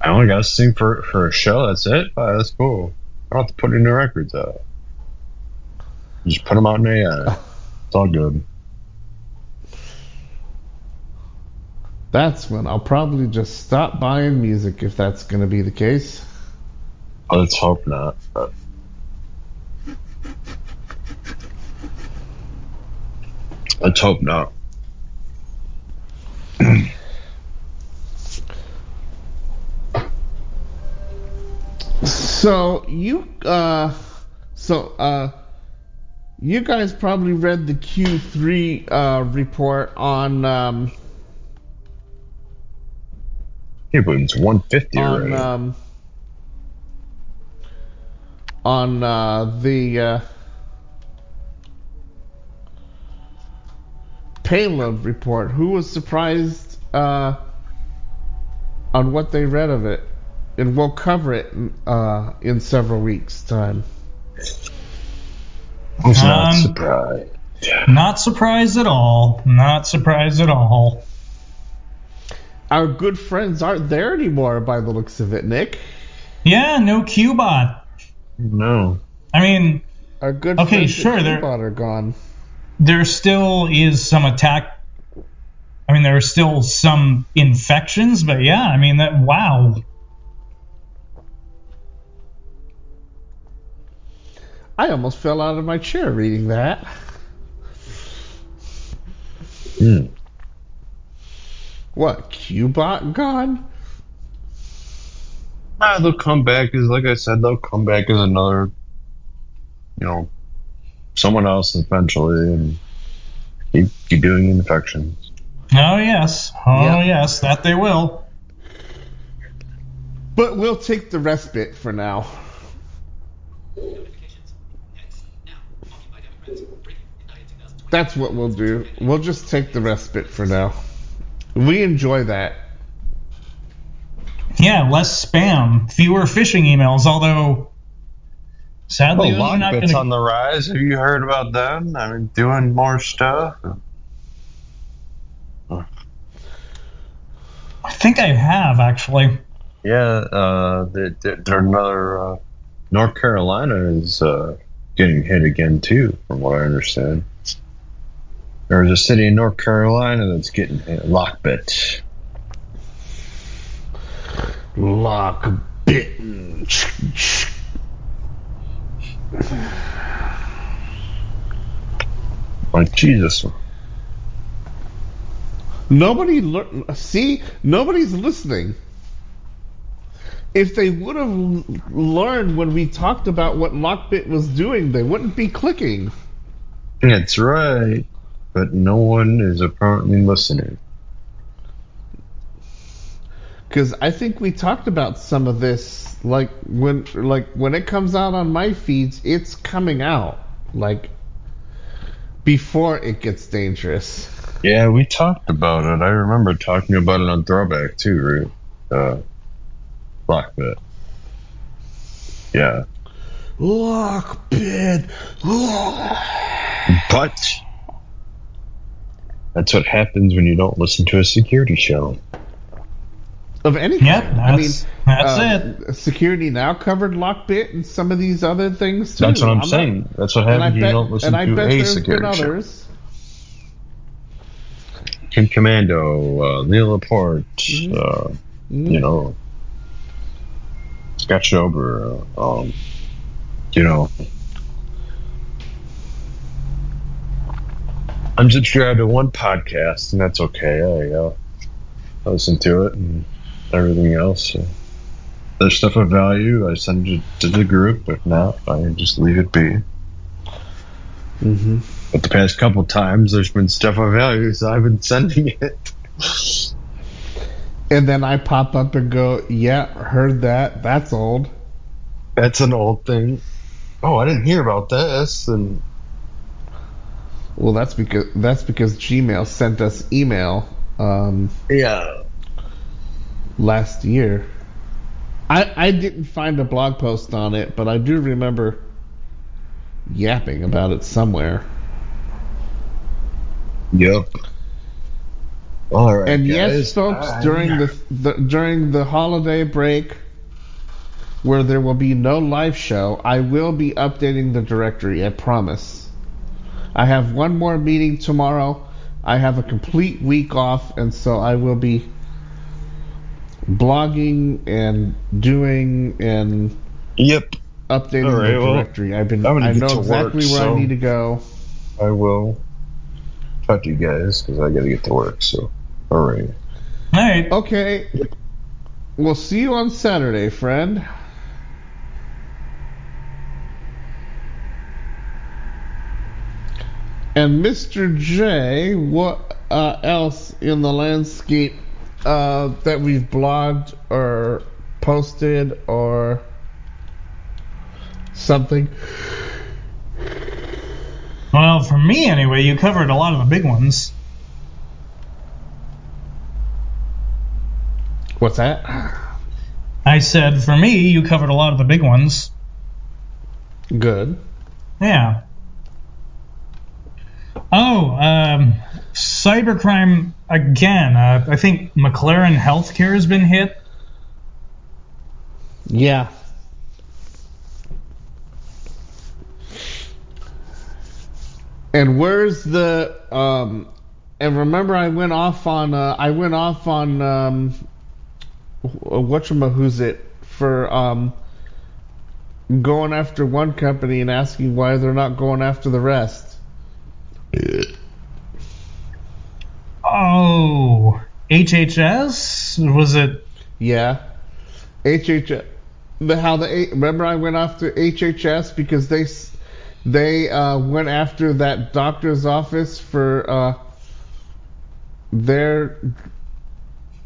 I only got to sing for for a show. That's it. Uh, that's cool. I don't have to put any records out. Just put them out in AI. It's all good. That's when I'll probably just stop buying music if that's going to be the case. Let's hope not. Let's hope not. So you uh so uh you guys probably read the Q3 uh report on um Yeah, but it's 150 on already. um on uh the uh payload report. Who was surprised uh on what they read of it? And we'll cover it uh in several weeks time. Who's not Um, surprised? Not surprised at all. Not surprised at all. Our good friends aren't there anymore by the looks of it, Nick. Yeah, no Qbot. No. I mean, Our good Okay, friends sure, at they're- are gone. there still is some attack. I mean, there are still some infections, but yeah, I mean that. Wow. I almost fell out of my chair reading that. Hmm. What, Qbot gone? Ah, they'll come back as, like I said, they'll come back as another, you know, someone else eventually, and keep, keep doing infections. Oh yes. Oh Yep. yes, that they will. But we'll take the respite for now. Notifications. Next. Now. Occupied Democrats. Breaking. Indicted 2020. That's what we'll do. We'll just take the respite for now. We enjoy that. Yeah, less spam, fewer phishing emails. Although, Oh, sadly, those are not Lockbit's gonna- on the rise. Have you heard about them? I mean, doing more stuff. I think I have actually. Yeah, uh, they, they, they're another. Uh, North Carolina is uh, getting hit again too, from what I understand. There's a city in North Carolina that's getting. Lockbit. Lock bitten. Like Jesus. Nobody lear- see. Nobody's listening. If they would have learned when we talked about what Lockbit was doing, they wouldn't be clicking. That's right. But no one is apparently listening. Because I think we talked about some of this, like when, like when it comes out on my feeds, it's coming out like before it gets dangerous. Yeah, we talked about it. I remember talking about it on Throwback too, Root. Uh, Lockbit. Yeah. Lockbit. But that's what happens when you don't listen to a security show. Of anything. Yep, I mean, that's that's um, it. Security now covered Lockbit and some of these other things too. That's what I'm, not- saying. That's what and I happens when you bet, don't listen to bet a there's been security show. others. Kim Komando, uh, Neil Laporte, Mhm. uh, Mhm. you know, Scott Schober, uh, um, you know. I'm subscribed to one podcast, and that's okay. I, uh, I listen to it and everything else. So. There's stuff of value, I send it to the group. If not, I just leave it be. Mm-hmm. But the past couple times, there's been stuff of value, so I've been sending it. And then I pop up and go, yeah, heard that. That's old. That's an old thing. Oh, I didn't hear about this. And Well, that's because that's because Gmail sent us email um, yeah, last year. I I didn't find a blog post on it, but I do remember yapping about it somewhere. yep. All right, And guys. yes, folks, during the, the during the holiday break, where there will be no live show, I will be updating the directory. I promise. I have one more meeting tomorrow. I have a complete week off, and so I will be blogging and doing and Yep, updating All right, the well, directory. I've been I'm gonna know exactly work, where so- I need to go. I will talk to you guys because I got to get to work. So, all right. All right. Okay. We'll see you on Saturday, friend. And Mr. J, what uh, else in the landscape uh, that we've blogged or posted or something? Well, for me anyway, you covered a lot of the big ones. What's that? I said for me, you covered a lot of the big ones. Good. Yeah. Oh, um, cybercrime again. Uh, I think McLaren Healthcare has been hit. Yeah. And where's the um and remember I went off on uh, I went off on um who's it for um going after one company and asking why they're not going after the rest. Oh, HHS? Was it? Yeah. HHS. The, how the remember I went after HHS because they they uh, went after that doctor's office for uh, their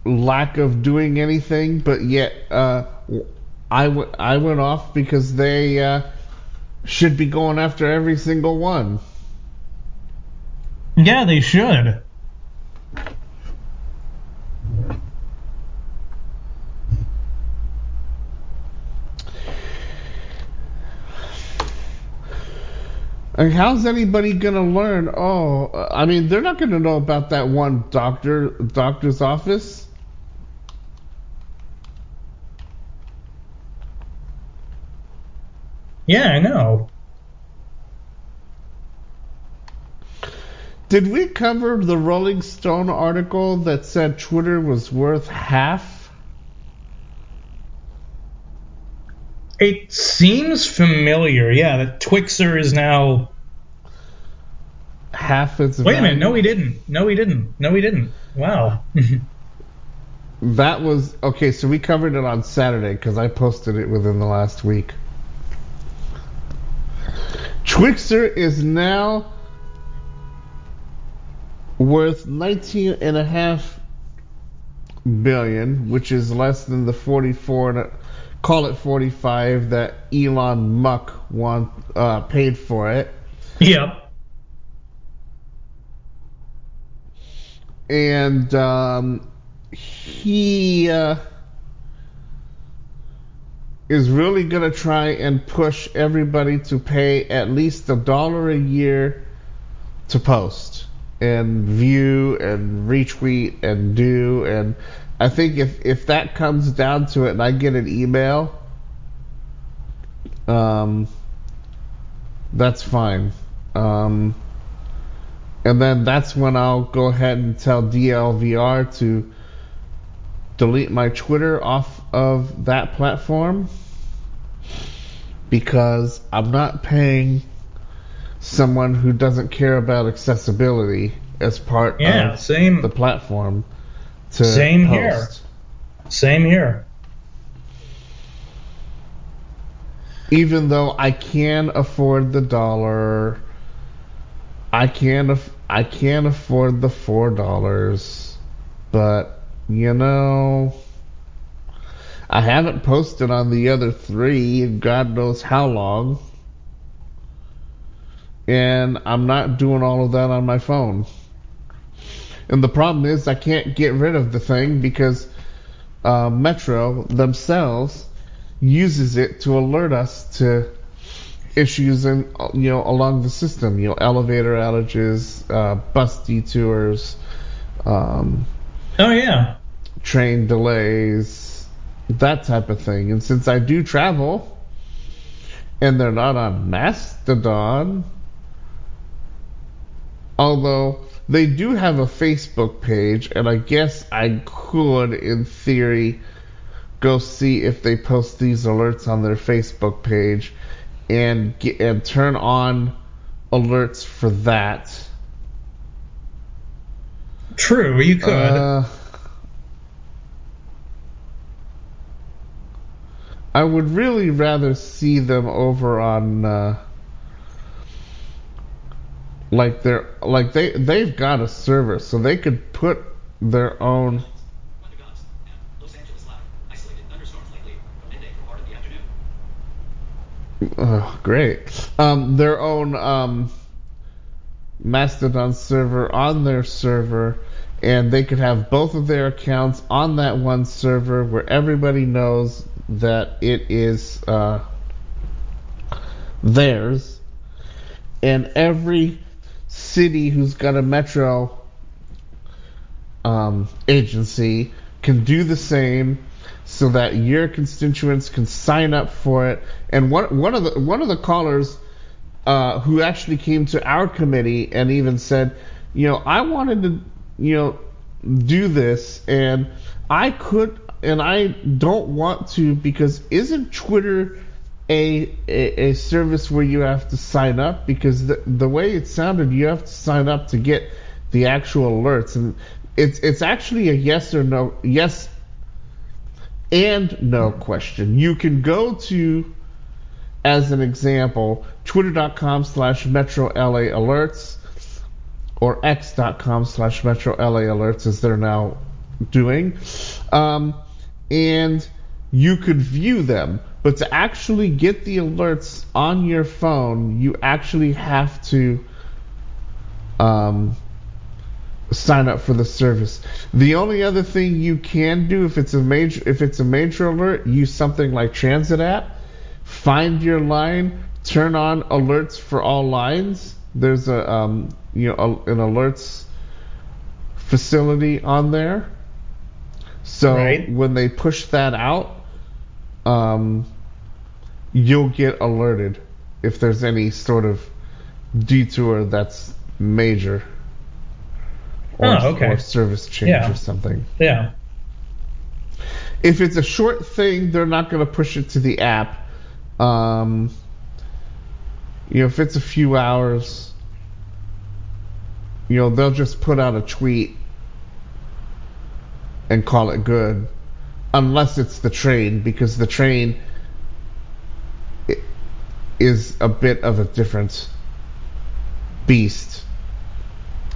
lack of doing anything, but yet uh, I, w- I went off because they uh, should be going after every single one. Yeah, they should. I mean, how's anybody gonna learn? Oh, uh, I mean, they're not gonna know about that one doctor doctor's office. Yeah, I know. Did we cover the Rolling Stone article that said Twitter was worth half? It seems familiar. Yeah, that Twixer is now. Half its Wait a minute. No, he didn't. No, he didn't. No, he didn't. Wow. <laughs> That was okay. So we covered it on Saturday because I posted it within the last week. Twixer is now worth 19 and a half billion, which is less than the 44 and call it 45 that Elon Musk want uh, paid for it. yep. and um, he uh, is really going to try and push everybody to pay at least a dollar a year to post and view and retweet and do and I think if if that comes down to it and I get an email um that's fine. Um and then that's when I'll go ahead and tell DLVR to delete my Twitter off of that platform because I'm not paying someone who doesn't care about accessibility as part Yeah, of same. the platform to Same post. here. Same here. Even though I can afford the dollar I can't I can't afford the four dollars, but you know, I haven't posted on the other three in God knows how long, and I'm not doing all of that on my phone. And the problem is I can't get rid of the thing because uh, Metro themselves uses it to alert us to issues in you know along the system. You know, elevator outages, uh, bus detours, um, Oh yeah. train delays, that type of thing. And since I do travel, and they're not on Mastodon, although they do have a Facebook page, and I guess I could, in theory, go see if they post these alerts on their Facebook page and get, and turn on alerts for that. True, you could. Uh, I would really rather see them over on uh, like they're like they they've got a server, so they could put their own. Oh, great. Um, their own um, Mastodon server on their server, and they could have both of their accounts on that one server where everybody knows that it is uh, theirs, and every city who's got a metro um, agency can do the same so that your constituents can sign up for it. And one one of the one of the callers uh, who actually came to our committee and even said, you know, I wanted to, you know, do this and I could and I don't want to because isn't Twitter a, a, a service where you have to sign up because the, the way it sounded you have to sign up to get the actual alerts and it's it's actually a yes or no yes and no question. You can go to as an example, twitter.com slash metro LA alerts or x.com slash metro LA alerts as they're now doing. Um, and you could view them. But to actually get the alerts on your phone, you actually have to um, sign up for the service. The only other thing you can do if it's a major if it's a major alert, use something like Transit app. Find your line, turn on alerts for all lines. There's a um, you know a, an alerts facility on there. So Right. when they push that out, um, you'll get alerted if there's any sort of detour that's major or, Oh, okay. or service change Yeah. or something. yeah. If it's a short thing, they're not going to push it to the app. Um, you know, if it's a few hours, you know, they'll just put out a tweet and call it good, unless it's the train, because the train is a bit of a different beast.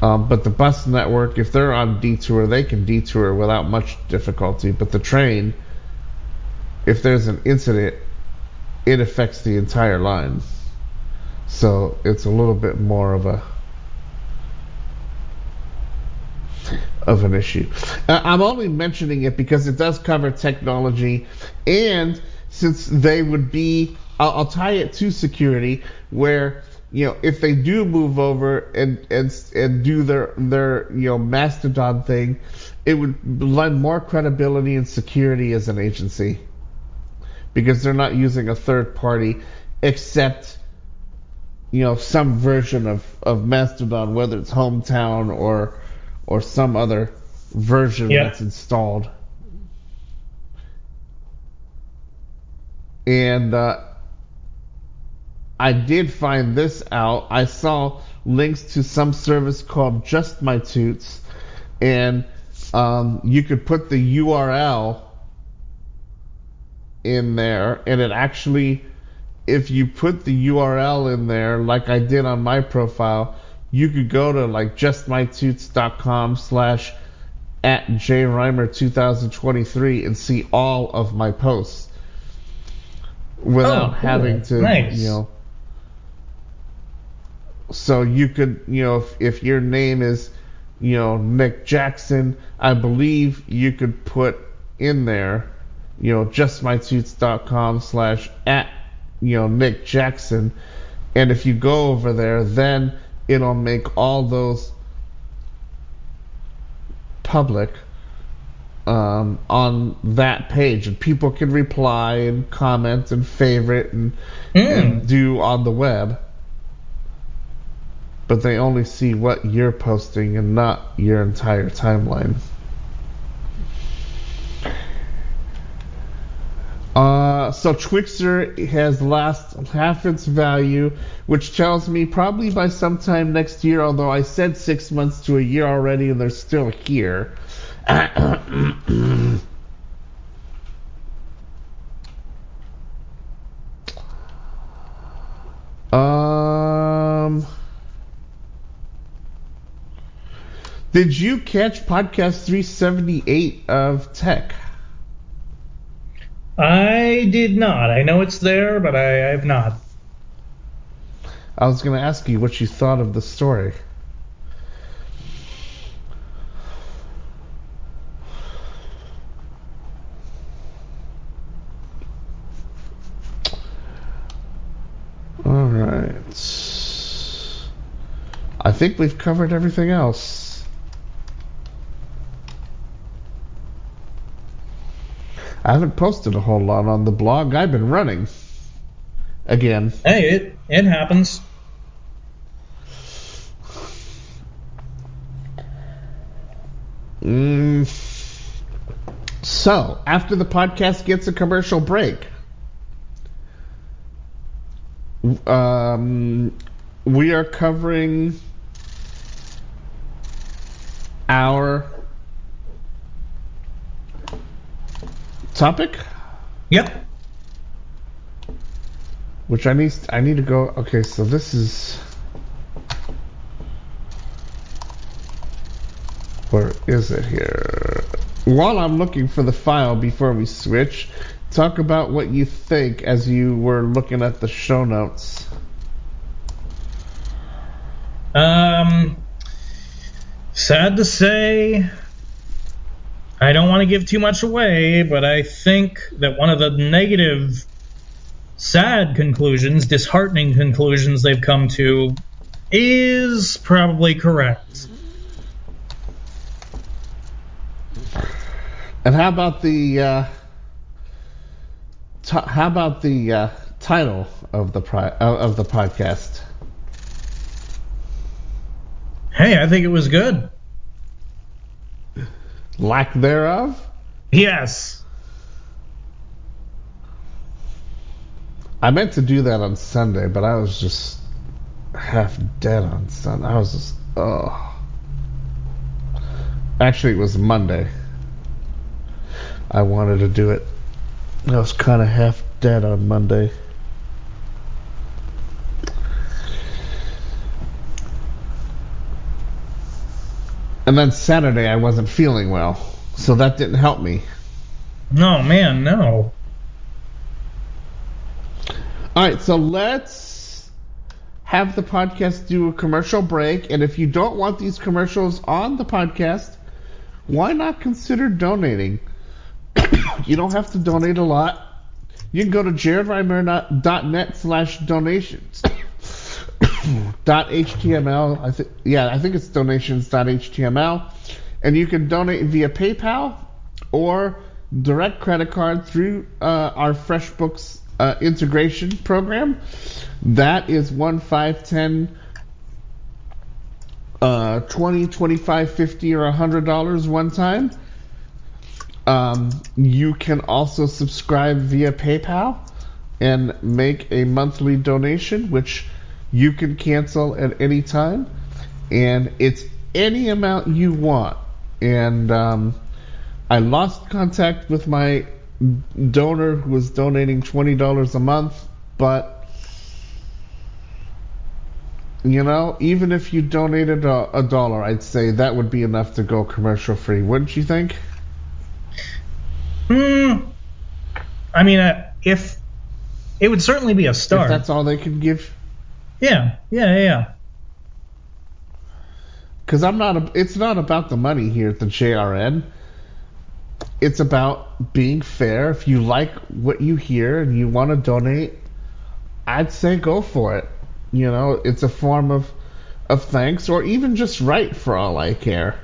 Um, but the bus network, if they're on detour, they can detour without much difficulty. But the train, if there's an incident, it affects the entire line. So it's a little bit more of a of an issue. Uh, I'm only mentioning it because it does cover technology, and since they would be, I'll, I'll tie it to security, where you know if they do move over and and and do their their you know Mastodon thing, it would lend more credibility and security as an agency because they're not using a third party except you know some version of of Mastodon, whether it's Hometown or or some other version Yeah. that's installed. And uh, I did find this out. I saw links to some service called Just My Toots, and um, you could put the URL in there, and it actually, if you put the URL in there, like I did on my profile, you could go to like justmytoots.com slash at jrimer2023 and see all of my posts without Oh, cool. having to, Nice. you know. So you could, you know, if, if your name is, you know, Nick Jackson, I believe you could put in there, you know, justmytoots.com slash at, you know, Nick Jackson. And if you go over there, then it'll make all those public um, on that page, and people can reply and comment and favorite and, and do on the web. But they only see what you're posting and not your entire timeline. Uh, so Twixer has lost half its value, which tells me probably by sometime next year, although I said six months to a year already and they're still here. <clears throat> did you catch podcast 378 of Tech? I did not. I know it's there, but I, I have not. I was going to ask you what you thought of the story. All right. I think we've covered everything else. I haven't posted a whole lot on the blog. I've been running. Again. Hey, it it happens. Mm. So, after the podcast gets a commercial break, um, we are covering our topic, Yep. which I need. I need to go. Okay, so this is. Where is it here? While I'm looking for the file before we switch, talk about what you think as you were looking at the show notes. Um, sad to say, I don't want to give too much away, but I think that one of the negative, sad conclusions, disheartening conclusions they've come to is probably correct. And how about the uh, t- how about the uh, title of the pri- uh, of the podcast? Hey, I think it was good. Lack thereof. Yes. I meant to do that on Sunday, but I was just half dead on Sunday. I was just oh. Actually, it was Monday. I wanted to do it. I was kind of half dead on Monday. And then Saturday, I wasn't feeling well, so that didn't help me. No, man, no. All right, so let's have the podcast do a commercial break. And if you don't want these commercials on the podcast, why not consider donating? <coughs> you don't have to donate a lot. You can go to jaredrimer.net slash donations. <coughs> dot html. I think yeah, I think it's donations.html, and you can donate via PayPal or direct credit card through uh, our FreshBooks uh, integration program. That is one five ten. Uh, 20 25 50 or 100 dollars one time um, you can also subscribe via paypal and make a monthly donation which you can cancel at any time and it's any amount you want and um, i lost contact with my donor who was donating $20 a month but you know, even if you donated a, a dollar, I'd say that would be enough to go commercial free, wouldn't you think? Hmm. I mean, uh, if it would certainly be a If start. that's all they can give. Yeah, yeah, yeah. Because I'm not. A, it's not about the money here at the JRN. It's about being fair. If you like what you hear and you want to donate, I'd say go for it. You know, it's a form of of thanks, or even just write for all I care.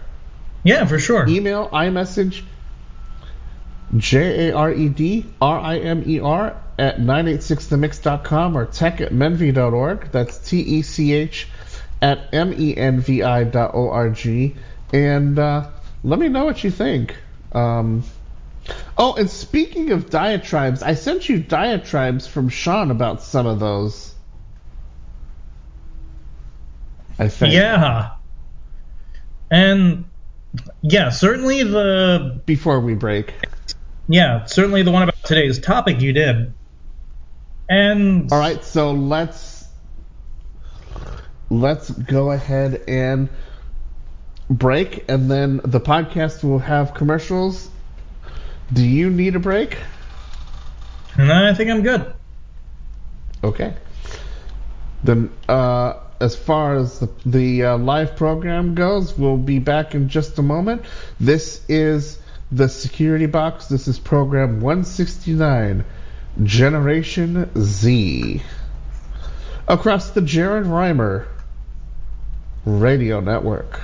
Yeah, for sure. Email, iMessage, J A R E D R I M E R at 986themix.com or tech at menvi.org. That's T E C H at M E N V I dot O R G. And uh, let me know what you think. Um, oh, and speaking of diatribes, I sent you diatribes from Sean about some of those. I think. Yeah. And yeah, certainly the Before we break. yeah, certainly the one about today's topic you did. And All right, so let's let's go ahead and break, and then the podcast will have commercials. Do you need a break? No, I think I'm good. Okay. Then, uh, as far as the, the uh, live program goes, we'll be back in just a moment. This is the security box. This is program 169, Generation Z. Across the Jared Rimer Radio Network.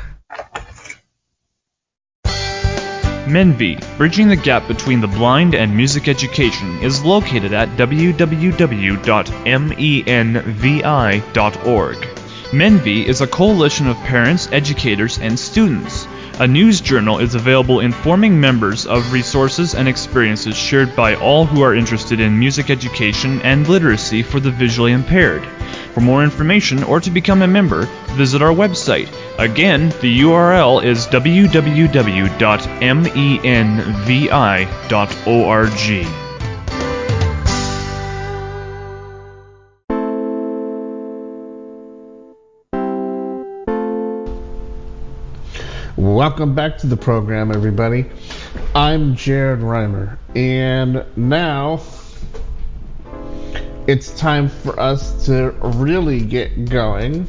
Menvi, bridging the gap between the blind and music education, is located at www.menvi.org. Menvi is a coalition of parents, educators, and students. A news journal is available informing members of resources and experiences shared by all who are interested in music education and literacy for the visually impaired. For more information or to become a member, visit our website. Again, the URL is www.menvi.org. Welcome back to the program, everybody. I'm Jared Rimer, and now it's time for us to really get going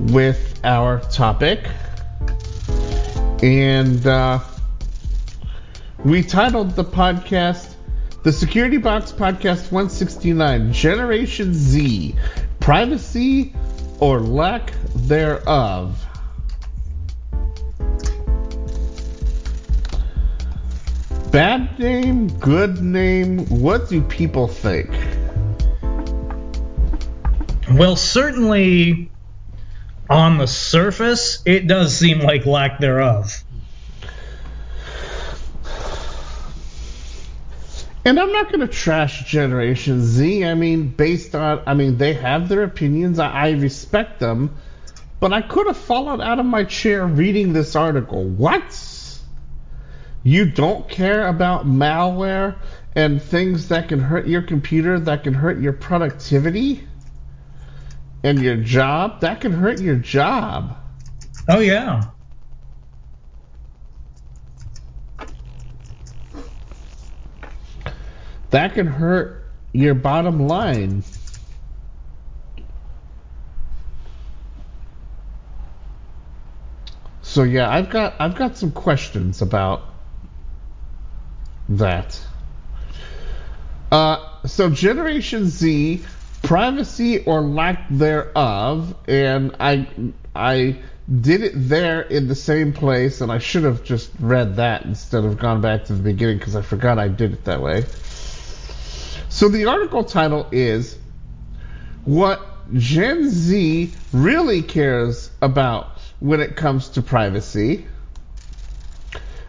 with our topic. And uh, we titled the podcast The Security Box Podcast 169 Generation Z Privacy or Lack Thereof. Bad name, good name, what do people think? Well, certainly on the surface, it does seem like lack thereof. And I'm not going to trash Generation Z. I mean, based on, I mean, they have their opinions. I, I respect them. But I could have fallen out of my chair reading this article. What? You don't care about malware and things that can hurt your computer, that can hurt your productivity and your job? That can hurt your job. Oh, yeah. That can hurt your bottom line. So yeah, I've got I've got some questions about that. Uh, so Generation Z, privacy or lack thereof, and I I did it there in the same place, and I should have just read that instead of gone back to the beginning because I forgot I did it that way. So the article title is What Gen Z Really Cares About When It Comes to Privacy.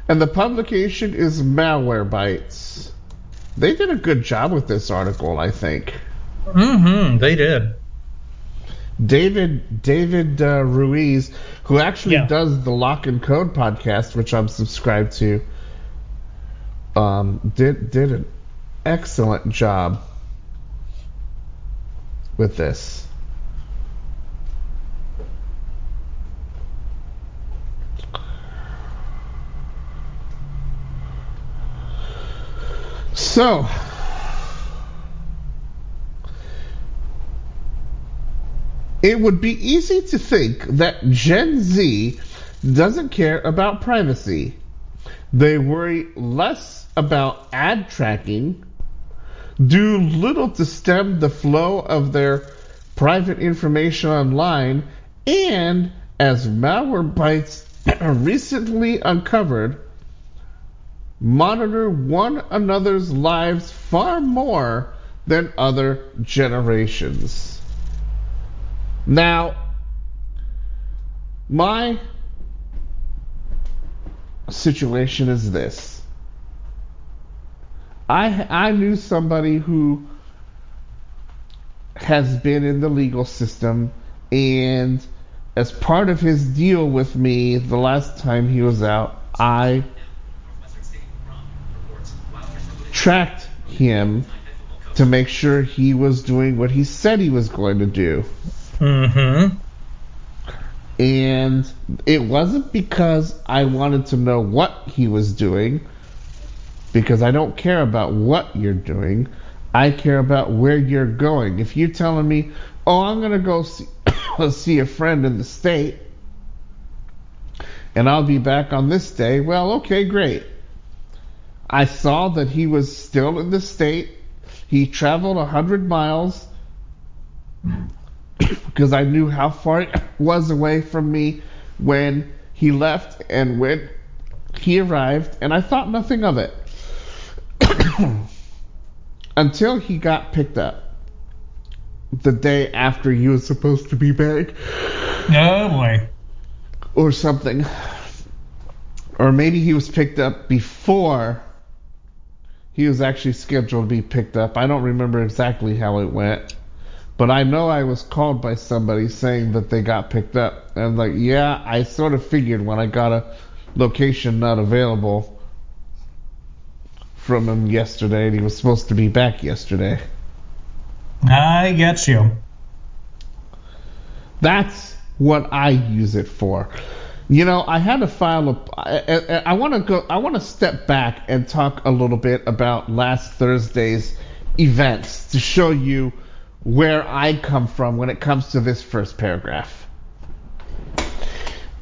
And the publication is Malwarebytes. They did a good job with this article, I think. Mm-hmm. They did. David David uh, Ruiz, who actually Yeah. does the Lock and Code podcast, which I'm subscribed to, um, did did an excellent job with this. So, it would be easy to think that Gen Z doesn't care about privacy. They worry less about ad tracking, do little to stem the flow of their private information online, and, as Malwarebytes <clears throat> recently uncovered, monitor one another's lives far more than other generations. Now, my situation is this. I I knew somebody who has been in the legal system and as part of his deal with me the last time he was out, I tracked him to make sure he was doing what he said he was going to do. Mm-hmm. And it wasn't because I wanted to know what he was doing, because I don't care about what you're doing. I care about where you're going. If you're telling me, oh, I'm going to go see, <coughs> see a friend in the state, and I'll be back on this day, well, okay, great. I saw that he was still in the state. He traveled 100 miles <coughs> because I knew how far it <coughs> was away from me when he left and when he arrived, and I thought nothing of it <coughs> until he got picked up the day after he was supposed to be back, Oh boy. or something. Or maybe he was picked up before he was actually scheduled to be picked up. I don't remember exactly how it went. But I know I was called by somebody saying that they got picked up. And I'm like, yeah, I sort of figured when I got a location not available from him yesterday, and he was supposed to be back yesterday. I get you. That's what I use it for. You know, I had to file a. I, want to go. I want to step back and talk a little bit about last Thursday's events to show you where I come from when it comes to this first paragraph.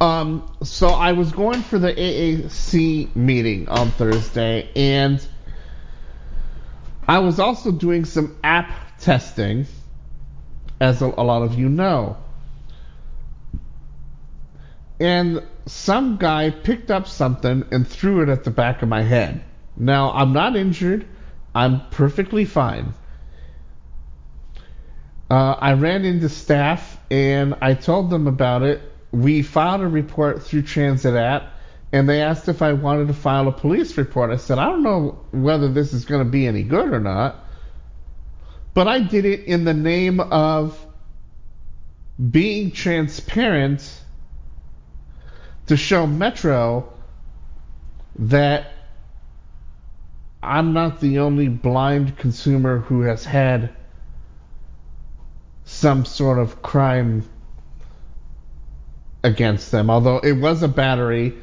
Um, so I was going for the AAC meeting on Thursday, and I was also doing some app testing, as a, a lot of you know. And some guy picked up something and threw it at the back of my head. Now, I'm not injured. I'm perfectly fine. Uh, I ran into staff and I told them about it. We filed a report through Transit App and they asked if I wanted to file a police report. I said, I don't know whether this is going to be any good or not, but I did it in the name of being transparent to show Metro that I'm not the only blind consumer who has had some sort of crime against them. Although it was a battery,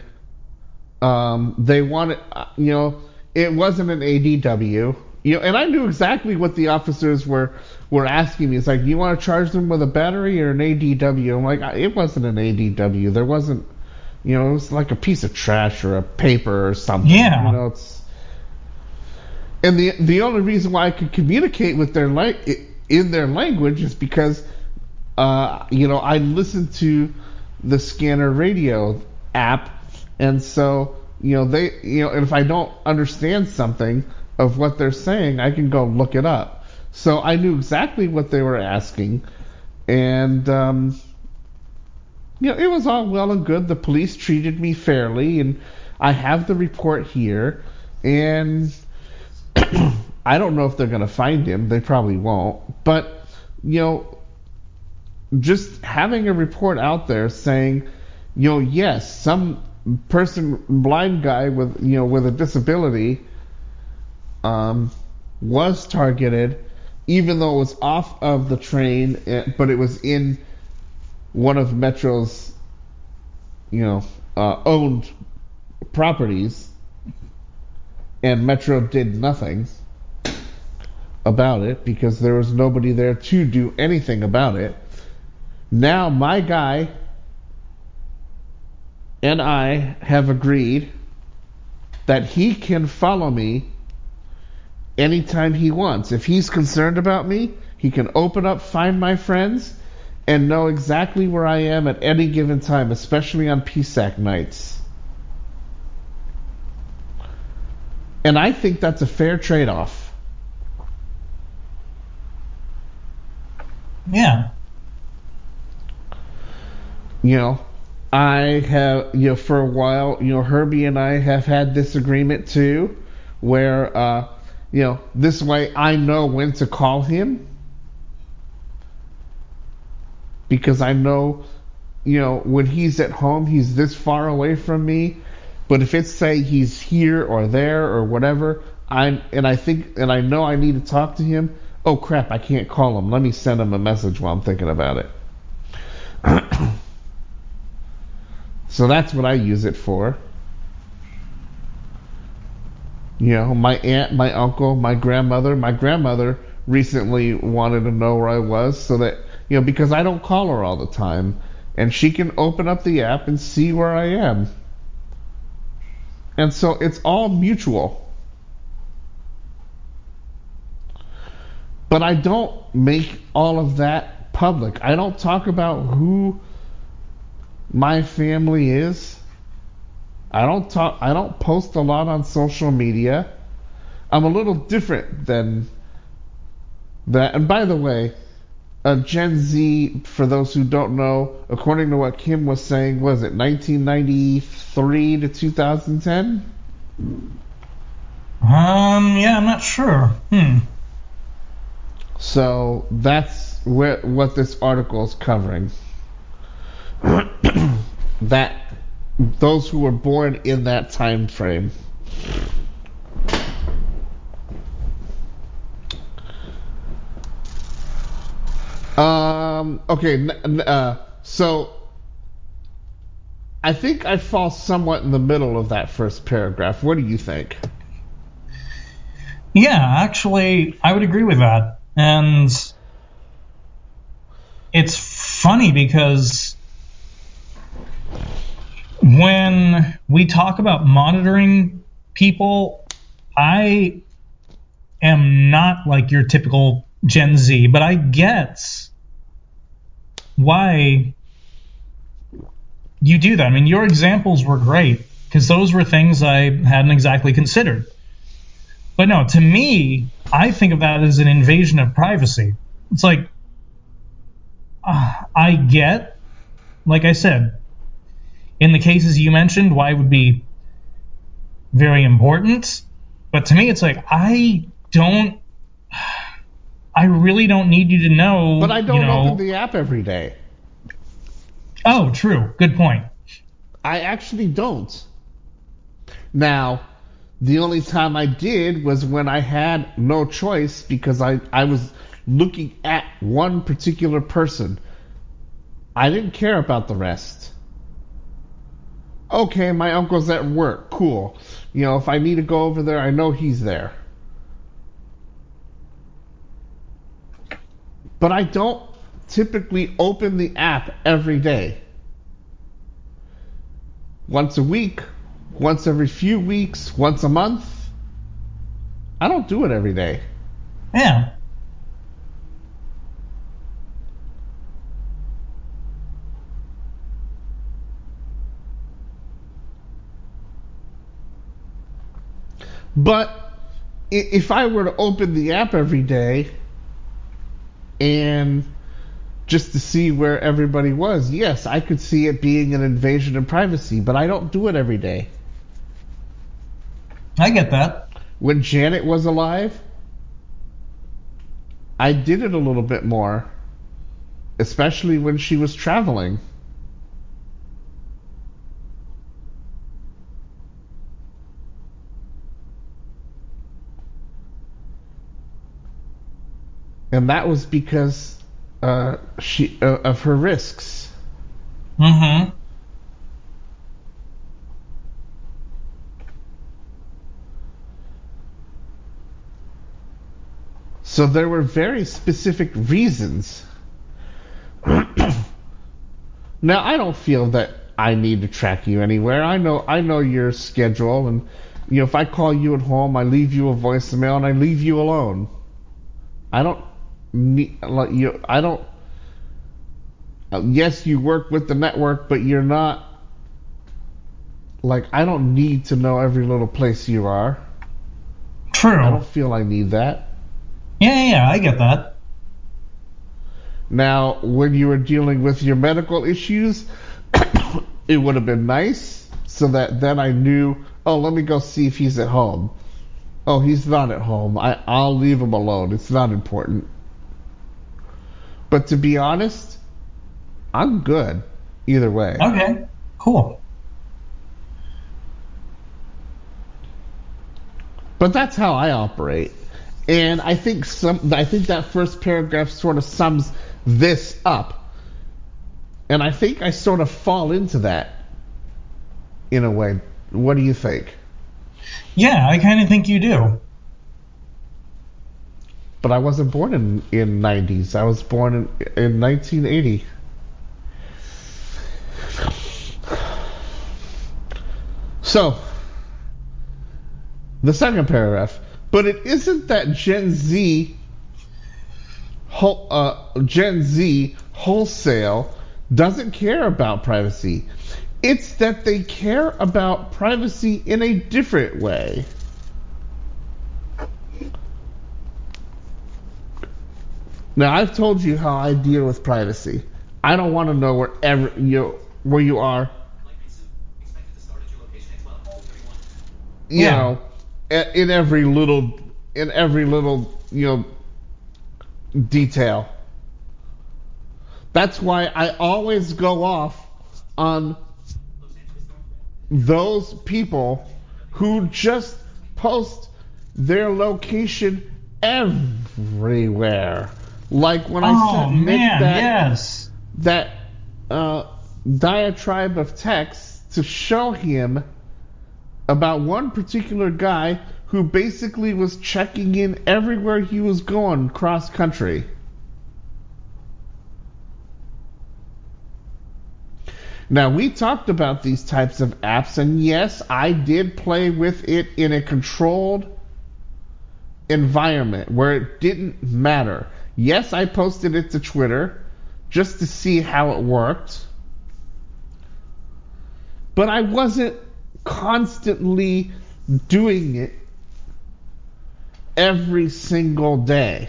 um, they wanted, you know, it wasn't an ADW. You know, and I knew exactly what the officers were were asking me. It's like, you want to charge them with a battery or an ADW? I'm like, it wasn't an ADW. There wasn't, you know, it was like a piece of trash or a paper or something. Yeah. You know, it's. And the the only reason why I could communicate with their like in their language is because, uh, you know, I listened to the scanner radio app, and so you know they, you know, if I don't understand something of what they're saying, I can go look it up. So I knew exactly what they were asking, and um, you know, it was all well and good. The police treated me fairly, and I have the report here, and <clears throat> I don't know if they're going to find him. They probably won't. But, you know, just having a report out there saying, you know, yes, some person, blind guy with, you know, with a disability, um, was targeted, even though it was off of the train, eh, but it was in one of Metro's, you know, uh, owned properties, and Metro did nothing. about it because there was nobody there to do anything about it. Now my guy and I have agreed that he can follow me anytime he wants. If he's concerned about me, he can open up Find My Friends and know exactly where I am at any given time, especially on PSAC nights. And I think that's a fair trade off. Yeah. You know, I have, you know, for a while, you know, Herbie and I have had this agreement too, where, uh, you know, this way I know when to call him because I know, you know, when he's at home, he's this far away from me. But if it's say he's here or there or whatever, I'm and I think and I know I need to talk to him. Oh crap, I can't call him. Let me send him a message while I'm thinking about it. <clears throat> so that's what I use it for. You know, my aunt, my uncle, my grandmother, my grandmother recently wanted to know where I was so that you know, because I don't call her all the time, and she can open up the app and see where I am. And so it's all mutual. But I don't make all of that public. I don't talk about who my family is. I don't talk I don't post a lot on social media. I'm a little different than that. And by the way, uh, Gen Z, for those who don't know, according to what Kim was saying, was it 1993 to 2010? Um, yeah, I'm not sure. Hmm. So that's where, what this article is covering. <clears throat> that those who were born in that time frame. Um. Okay. Uh. So. I think I fall somewhat in the middle of that first paragraph. What do you think? Yeah, actually, I would agree with that. And it's funny because when we talk about monitoring people, I am not like your typical Gen Z, but I get why you do that. I mean, your examples were great because those were things I hadn't exactly considered. But no, to me, I think of that as an invasion of privacy. It's like, uh, I get, like I said, in the cases you mentioned, why would be very important. But to me, it's like, I don't, I really don't need you to know. But I don't you know, open the app every day. Oh, true. Good point. I actually don't. Now, the only time I did was when I had no choice because I, I was looking at one particular person. I didn't care about the rest. Okay, my uncle's at work. Cool. You know, if I need to go over there, I know he's there. But I don't typically open the app every day. Once a week, once every few weeks, once a month. I don't do it every day. Yeah. But if I were to open the app every day and just to see where everybody was, yes, I could see it being an invasion of privacy, but I don't do it every day. I get that. When Janet was alive, I did it a little bit more, especially when she was traveling. And that was because uh, she uh, of her risks. Mm-hmm. So there were very specific reasons. <clears throat> now I don't feel that I need to track you anywhere. I know I know your schedule and you know if I call you at home, I leave you a voicemail and I leave you alone. I don't need like you I don't yes, you work with the network, but you're not like I don't need to know every little place you are. True. I don't feel I need that. Yeah, yeah, yeah, I get that. Now, when you were dealing with your medical issues, <coughs> it would have been nice so that then I knew, oh, let me go see if he's at home. Oh, he's not at home. I, I'll leave him alone. It's not important. But to be honest, I'm good either way. Okay, cool. But that's how I operate. And I think some I think that first paragraph sort of sums this up. And I think I sort of fall into that in a way. What do you think? Yeah, I kind of think you do. But I wasn't born in in 90s. I was born in in 1980. So, the second paragraph. But it isn't that Gen Z, uh, Gen Z wholesale doesn't care about privacy. It's that they care about privacy in a different way. Now I've told you how I deal with privacy. I don't want to know wherever you where you are. You Yeah. know, in every little in every little you know detail. That's why I always go off on those people who just post their location everywhere. Like when I oh sent Nick man, that yes. that uh, diatribe of text to show him about one particular guy who basically was checking in everywhere he was going cross country. Now, we talked about these types of apps, and yes, I did play with it in a controlled environment where it didn't matter. Yes, I posted it to Twitter just to see how it worked. But I wasn't constantly doing it every single day.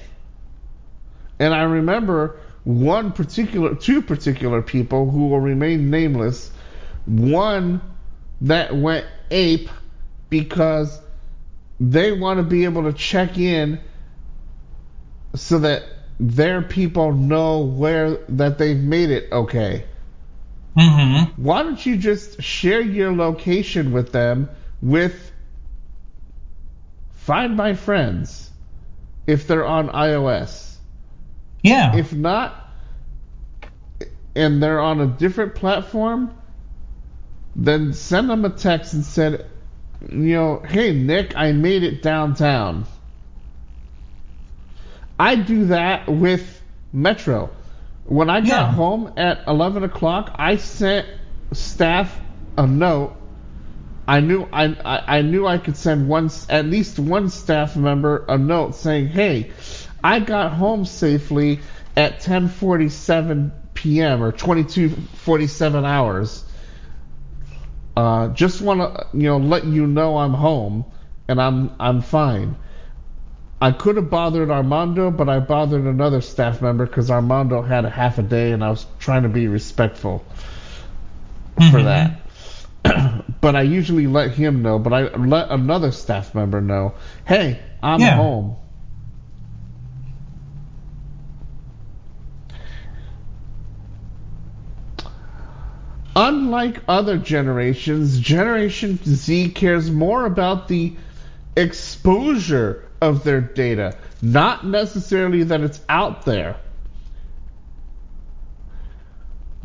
And I remember one particular, two particular people who will remain nameless. One that went ape because they want to be able to check in so that their people know where that they've made it okay. Mm-hmm. Why don't you just share your location with them with Find My Friends if they're on iOS? Yeah. If not, and they're on a different platform, then send them a text and said, you know, hey Nick, I made it downtown. I do that with Metro. When I got Yeah. home at 11 o'clock, I sent staff a note. I knew I, I I knew I could send one at least one staff member a note saying, "Hey, I got home safely at 10:47 p.m. or 22:47 hours. Uh, just want to you know let you know I'm home and I'm I'm fine." I could have bothered Armando, but I bothered another staff member because Armando had a half a day, and I was trying to be respectful for Mhm. that. <clears throat> but I usually let him know, but I let another staff member know, hey, I'm Yeah. home. Unlike other generations, Generation Z cares more about the exposure of their data, not necessarily that it's out there.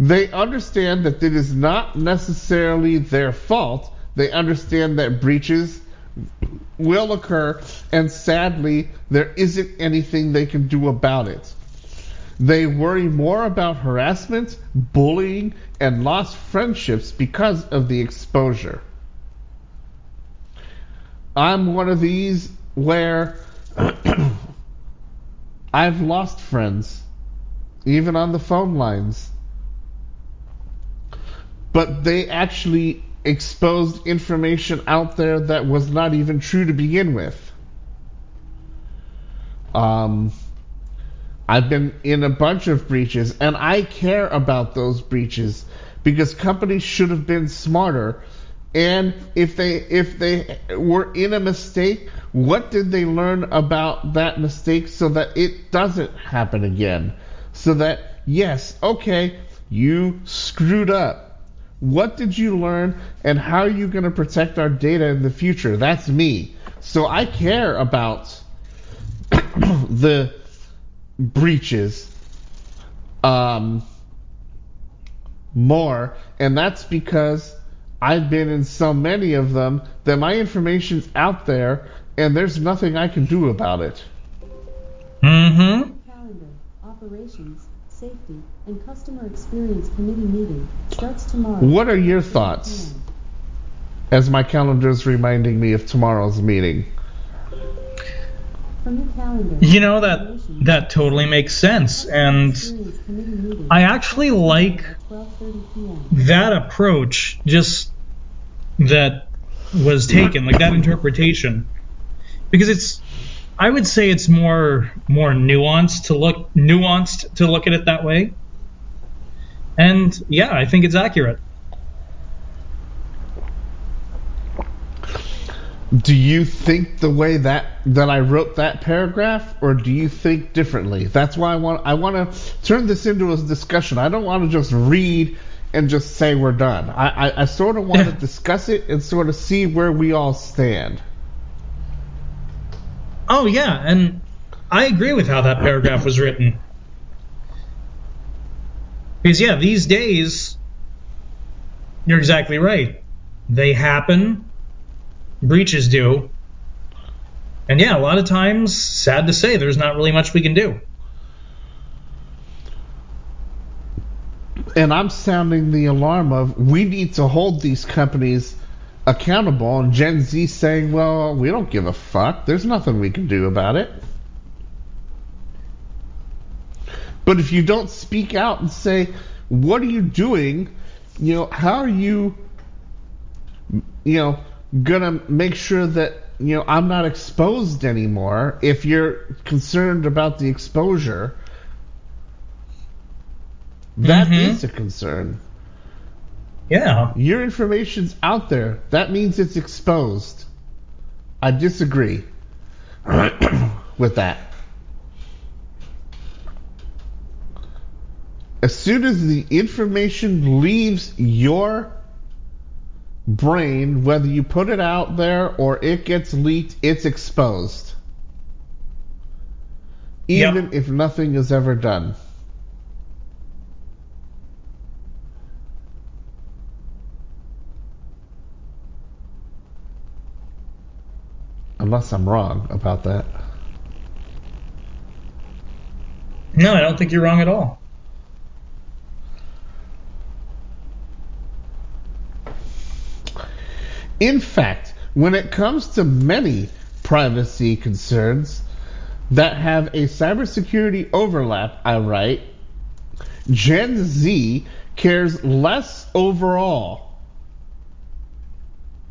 They understand that it is not necessarily their fault. They understand that breaches will occur, and sadly, there isn't anything they can do about it. They worry more about harassment, bullying, and lost friendships because of the exposure. I'm one of these where <clears throat> I've lost friends, even on the phone lines. But they actually exposed information out there that was not even true to begin with. Um, I've been in a bunch of breaches, and I care about those breaches because companies should have been smarter. And if they if they were in a mistake, what did they learn about that mistake so that it doesn't happen again? So that yes, okay, you screwed up. What did you learn, and how are you going to protect our data in the future? That's me. So I care about <coughs> the breaches um, more, and that's because I've been in so many of them that my information's out there, and there's nothing I can do about it. Mm-hmm. Calendar, operations, safety, and customer experience committee meeting starts tomorrow. What are your thoughts? As my calendar is reminding me of tomorrow's meeting. From your calendar. You know that that totally makes sense, and Experience committee meeting I actually like that approach. Just that was taken, like that interpretation, because it's. I would say it's more more nuanced to look nuanced to look at it that way. And yeah, I think it's accurate. Do you think the way that that I wrote that paragraph, or do you think differently? That's why I want I want to turn this into a discussion. I don't want to just read and just say we're done. I I, I sort of want to discuss it and sort of see where we all stand. Oh yeah, and I agree with how that paragraph was written. Because yeah, these days you're exactly right. They happen. Breaches do. And yeah, a lot of times, sad to say, there's not really much we can do. And I'm sounding the alarm of we need to hold these companies accountable, and Gen Z saying, "Well, we don't give a fuck. There's nothing we can do about it." But if you don't speak out and say, "What are you doing?" You know, how are you you know, gonna make sure that you know I'm not exposed anymore. If you're concerned about the exposure, that is Mhm. a concern. Yeah. Your information's out there. That means it's exposed. I disagree <clears throat> with that. As soon as the information leaves your brain, whether you put it out there or it gets leaked, it's exposed. Yep. Even if nothing is ever done. Unless I'm wrong about that. No, I don't think you're wrong at all. In fact, when it comes to many privacy concerns that have a cybersecurity overlap, I write, Gen Z cares less overall.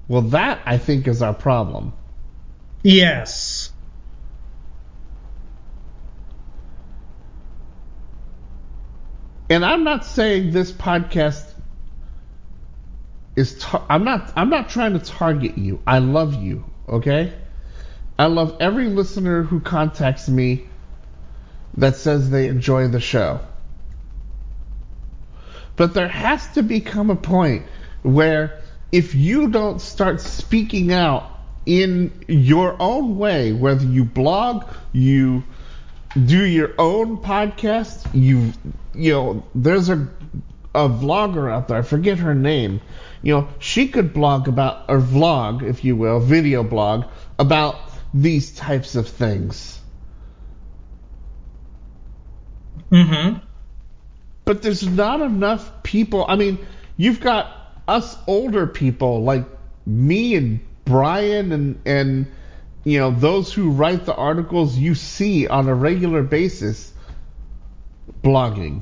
Well, that I think is our problem. Yes. And I'm not saying this podcast is tar- I'm not I'm not trying to target you. I love you, okay? I love every listener who contacts me that says they enjoy the show. But there has to become a point where if you don't start speaking out in your own way, whether you blog, you do your own podcast, you you know, there's a a vlogger out there. I forget her name. You know, she could blog about or vlog, if you will, video blog about these types of things. Mm-hmm. But there's not enough people. I mean, you've got us older people like me and Brian and and you know those who write the articles you see on a regular basis blogging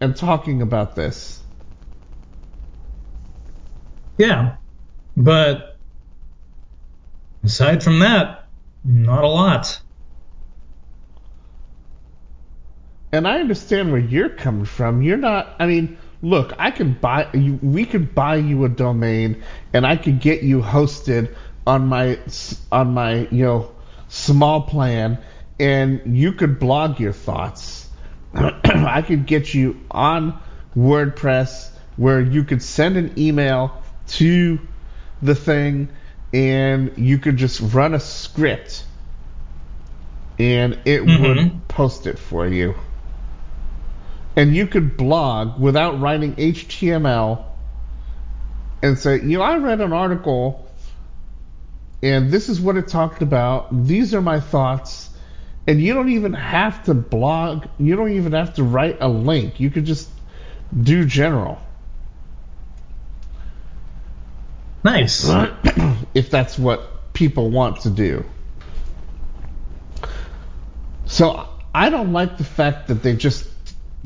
and talking about this. Yeah. But aside from that, not a lot. And I understand where you're coming from. You're not. I mean, look, I can buy you. We could buy you a domain, and I could get you hosted on my on my you know small plan, and you could blog your thoughts. <clears throat> I could get you on WordPress where you could send an email to the thing, and you could just run a script, and it Mhm. would post it for you and you could blog without writing HTML and say, you know, I read an article and this is what it talked about. These are my thoughts. And you don't even have to blog, you don't even have to write a link. You could just do general. Nice. <clears throat> if that's what people want to do. So I don't like the fact that they just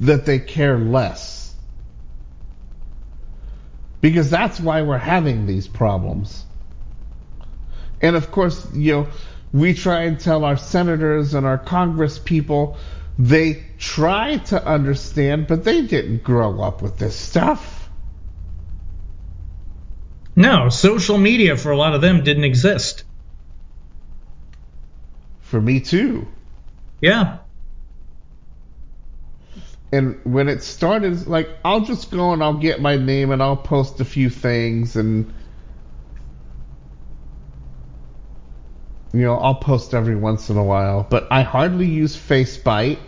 that they care less. Because that's why we're having these problems. And of course, you know, we try and tell our senators and our congress people they try to understand, but they didn't grow up with this stuff. No, social media for a lot of them didn't exist. For me too. Yeah. And when it started, like I'll just go and I'll get my name and I'll post a few things and you know I'll post every once in a while. But I hardly use FaceBite.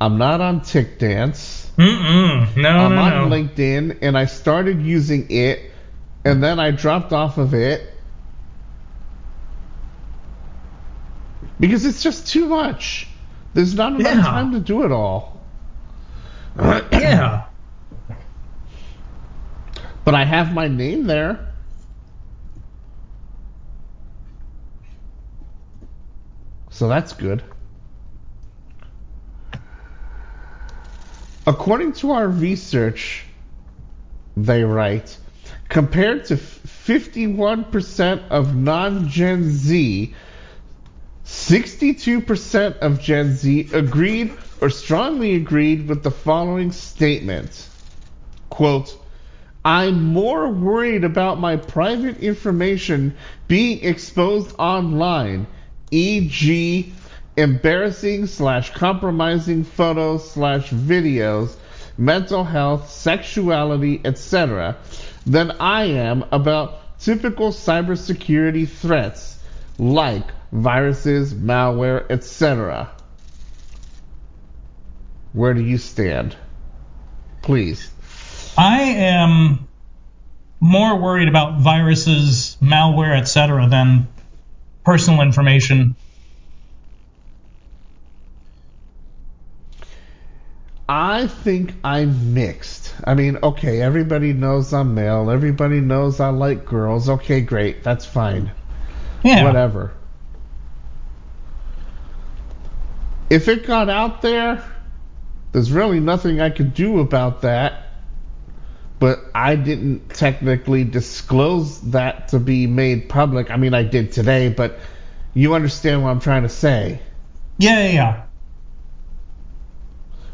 I'm not on TickDance. Mm-mm. No, I'm no, on no. LinkedIn and I started using it and then I dropped off of it because it's just too much. There's not enough Yeah. time to do it all. <clears throat> yeah. But I have my name there. So that's good. According to our research, they write, compared to 51% of non Gen Z, 62% of Gen Z agreed or strongly agreed with the following statement. Quote, I'm more worried about my private information being exposed online, e.g., embarrassing slash compromising photos slash videos, mental health, sexuality, etc., than I am about typical cybersecurity threats like viruses, malware, etc. Where do you stand? Please. I am more worried about viruses, malware, etc., than personal information. I think I'm mixed. I mean, okay, everybody knows I'm male. Everybody knows I like girls. Okay, great. That's fine. Yeah. Whatever. If it got out there, there's really nothing I could do about that. But I didn't technically disclose that to be made public. I mean, I did today, but you understand what I'm trying to say. Yeah, yeah, yeah.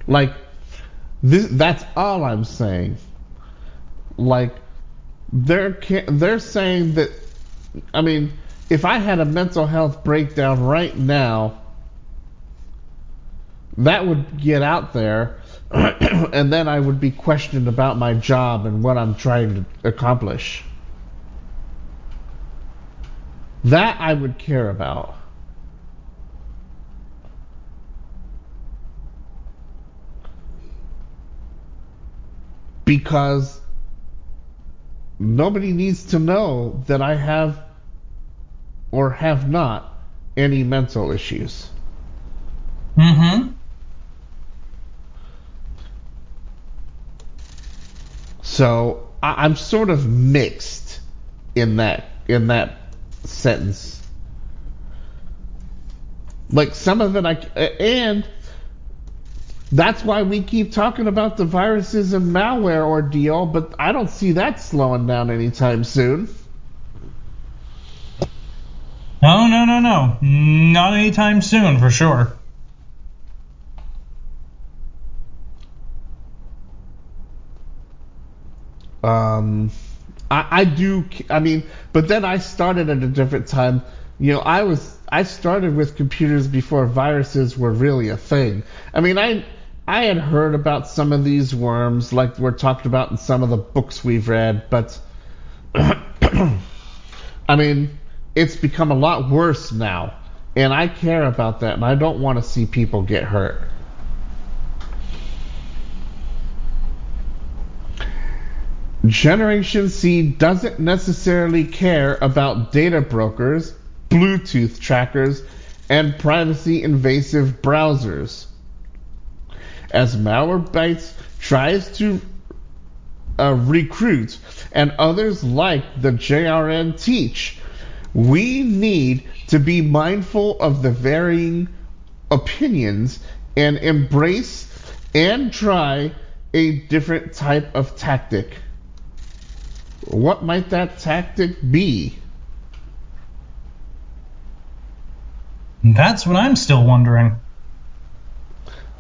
Like, this, that's all I'm saying. Like, they're, they're saying that. I mean, if I had a mental health breakdown right now, that would get out there, <clears throat> and then I would be questioned about my job and what I'm trying to accomplish. That I would care about. because nobody needs to know that I have or have not any mental issues. Mm-hmm. So I, I'm sort of mixed in that in that sentence. Like some of it, I and that's why we keep talking about the viruses and malware ordeal, but I don't see that slowing down anytime soon. No, no no no, not anytime soon for sure. Um, I, I do. I mean, but then I started at a different time. You know, I was I started with computers before viruses were really a thing. I mean, I I had heard about some of these worms, like we're talked about in some of the books we've read, but <clears throat> I mean, it's become a lot worse now, and I care about that, and I don't want to see people get hurt. Generation Z doesn't necessarily care about data brokers, Bluetooth trackers, and privacy invasive browsers. As Malwarebytes tries to uh, recruit and others like the JRN teach, we need to be mindful of the varying opinions and embrace and try a different type of tactic. What might that tactic be? That's what I'm still wondering.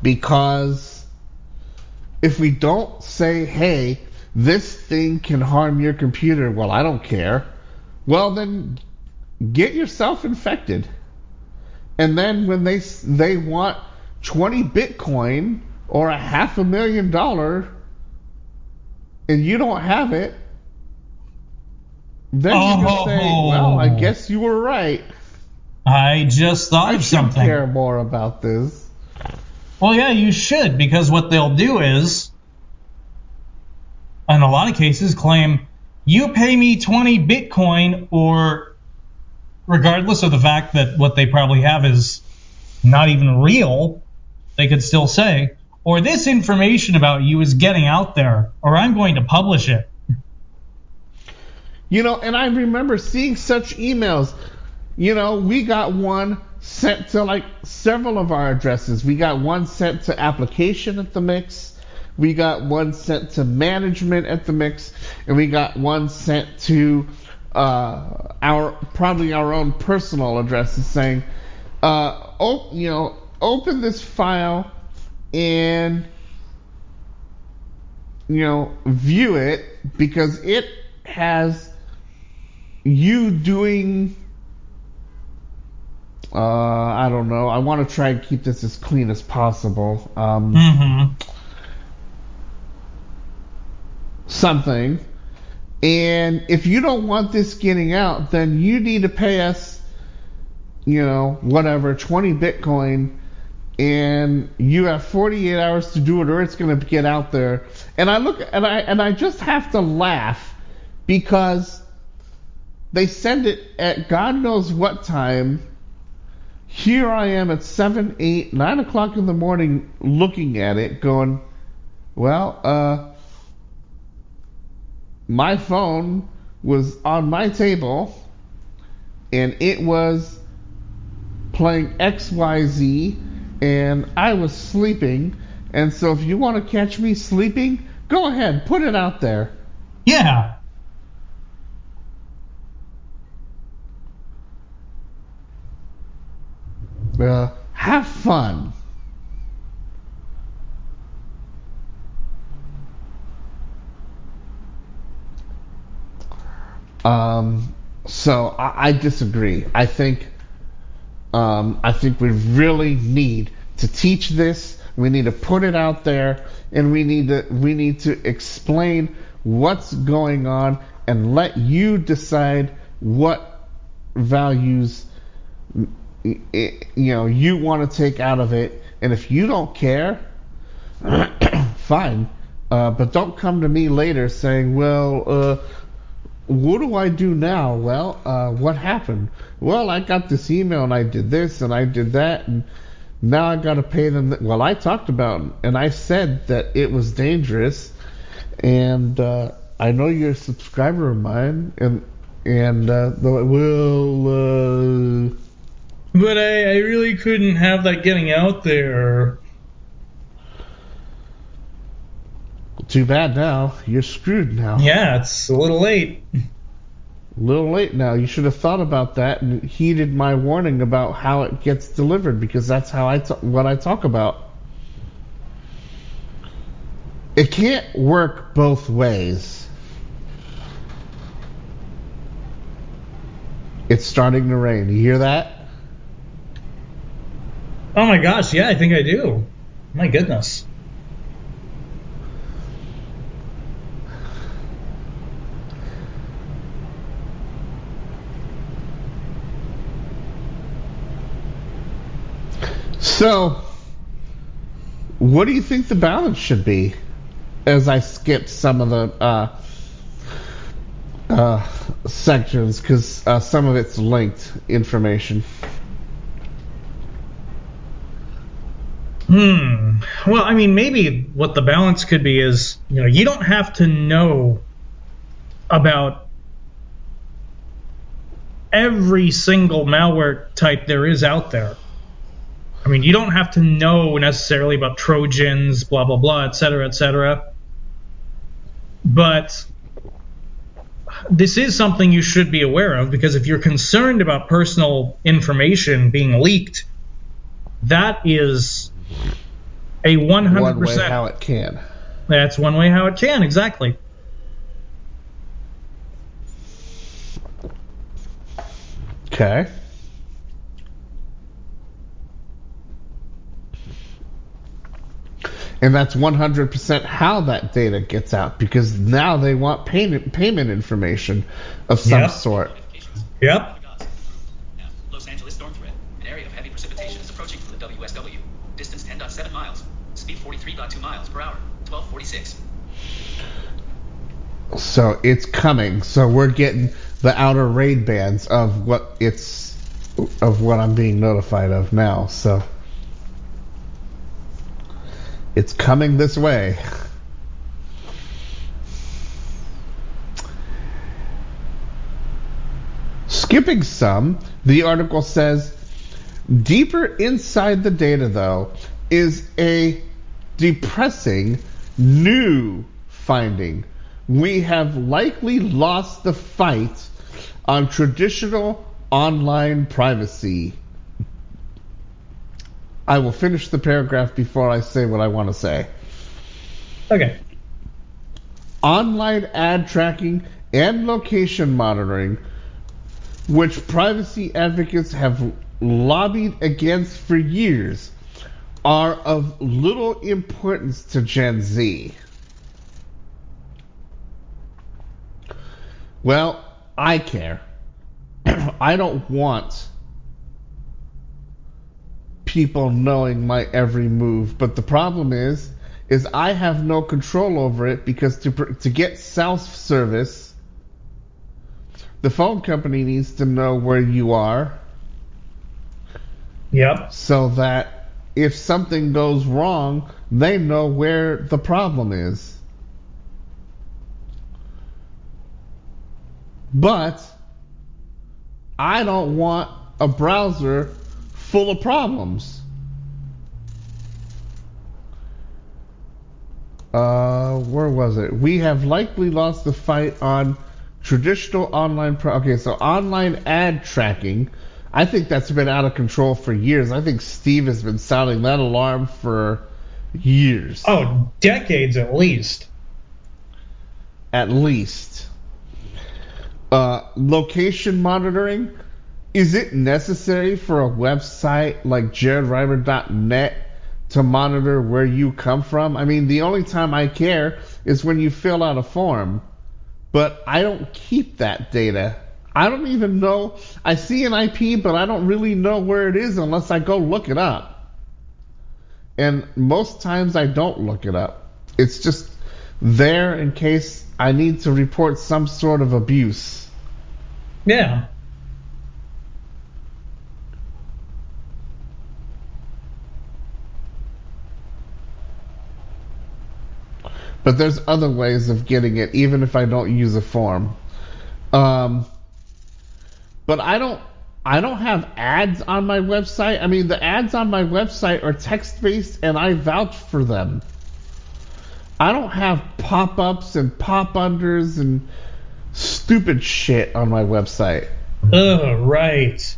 Because if we don't say, hey, this thing can harm your computer, well, I don't care, well, then get yourself infected. And then when they they want 20 Bitcoin or a half a million dollar and you don't have it, then you can say, well, I Oh. guess you were right. I just thought I of something. care more about this. Well, yeah, you should, because what they'll do is, in a lot of cases, claim, you pay me 20 Bitcoin, or regardless of the fact that what they probably have is not even real, they could still say, or this information about you is getting out there, or I'm going to publish it. You know, and I remember seeing such emails. You know, we got one sent to like several of our addresses. We got one sent to application at the mix. We got one sent to management at the mix, and we got one sent to uh, our probably our own personal addresses saying, uh, op- you know, open this file and you know view it because it has you doing uh, I don't know. I want to try and keep this as clean as possible. Um, Mm-hmm. something. And if you don't want this getting out, then you need to pay us, you know, whatever, 20 Bitcoin, and you have 48 hours to do it, or it's going to get out there. And I look, and I and I just have to laugh because they send it at God knows what time. Here I am at 7, 8, 9 o'clock in the morning looking at it, going, well, uh, my phone was on my table and it was playing XYZ and I was sleeping. And so if you want to catch me sleeping, go ahead, put it out there. Yeah. Uh, have fun. Um, so I, I disagree. I think um, I think we really need to teach this. We need to put it out there, and we need to we need to explain what's going on and let you decide what values y- you know you want to take out of it. And if you don't care, <clears throat> fine. Uh, but don't come to me later saying, well, uh, what do I do now? Well, uh, what happened? Well, I got this email and I did this and I did that and now I got to pay them. th- Well, I talked about it, and I said that it was dangerous, and uh, I know you're a subscriber of mine, and and uh, like, well, uh, But I, I really couldn't have that getting out there. too bad now. You're screwed now. Yeah, it's a little late. A little late now. You should have thought about that and heeded my warning about how it gets delivered because that's how I t- what I talk about. It can't work both ways. It's starting to rain. You hear that? Oh my gosh, yeah, I think I do. My goodness. So, what do you think the balance should be? As I skipped some of the uh, uh, sections because uh, some of it's linked information. Hmm. Well, I mean, maybe what the balance could be is, you know, you don't have to know about every single malware type there is out there. I mean, you don't have to know necessarily about Trojans, blah, blah, blah, et cetera, et cetera. But this is something you should be aware of because if you're concerned about personal information being leaked, that is a 100%. One way how it can. That's one way how it can, exactly. Okay. And that's 100% how that data gets out because now they want payment payment information of some Yep. sort. Yep. Now, Los Angeles storm threat. An area of heavy precipitation is approaching from the WSW. Distance 10.7 miles. Speed 43.2 miles per hour. 1246. So it's coming. So we're getting the outer raid bands of what it's of what I'm being notified of now. So it's coming this way. Skipping some, the article says deeper inside the data though is a depressing new finding. We have likely lost the fight on traditional online privacy. I will finish the paragraph before I say what I want to say. Okay. Online ad tracking and location monitoring, which privacy advocates have lobbied against for years, are of little importance to Gen Z. Well, I care. <clears throat> I don't want people knowing my every move, but the problem is is I have no control over it because to pr- to get self service the phone company needs to know where you are Yep. so that if something goes wrong, they know where the problem is. But I don't want a browser full of problems. Uh, where was it? We have likely lost the fight on traditional online. Pro- okay, so online ad tracking. I think that's been out of control for years. I think Steve has been sounding that alarm for years, Oh, decades at least. at least. Uh, location monitoring. Is it necessary for a website like jaredrimer.net to monitor where you come from? I mean, the only time I care is when you fill out a form, but I don't keep that data. I don't even know. I see an IP, but I don't really know where it is unless I go look it up. And most times I don't look it up. It's just there in case I need to report some sort of abuse. Yeah. But there's other ways of getting it, even if I don't use a form. Um, but I don't. I don't have ads on my website. I mean, the ads on my website are text based, and I vouch for them. I don't have pop ups and pop unders and stupid shit on my website. Ugh, right.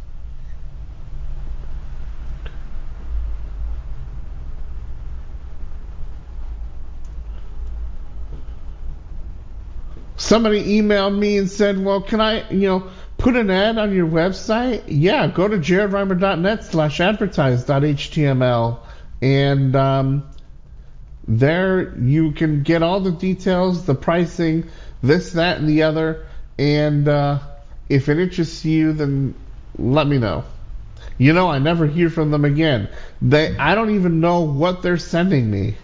Somebody emailed me and said, "Well, can I, you know, put an ad on your website?" Yeah, go to jaredrimer.net slash advertise.html, and um, there you can get all the details, the pricing, this, that, and the other. And uh, if it interests you, then let me know. You know, I never hear from them again. They, I don't even know what they're sending me.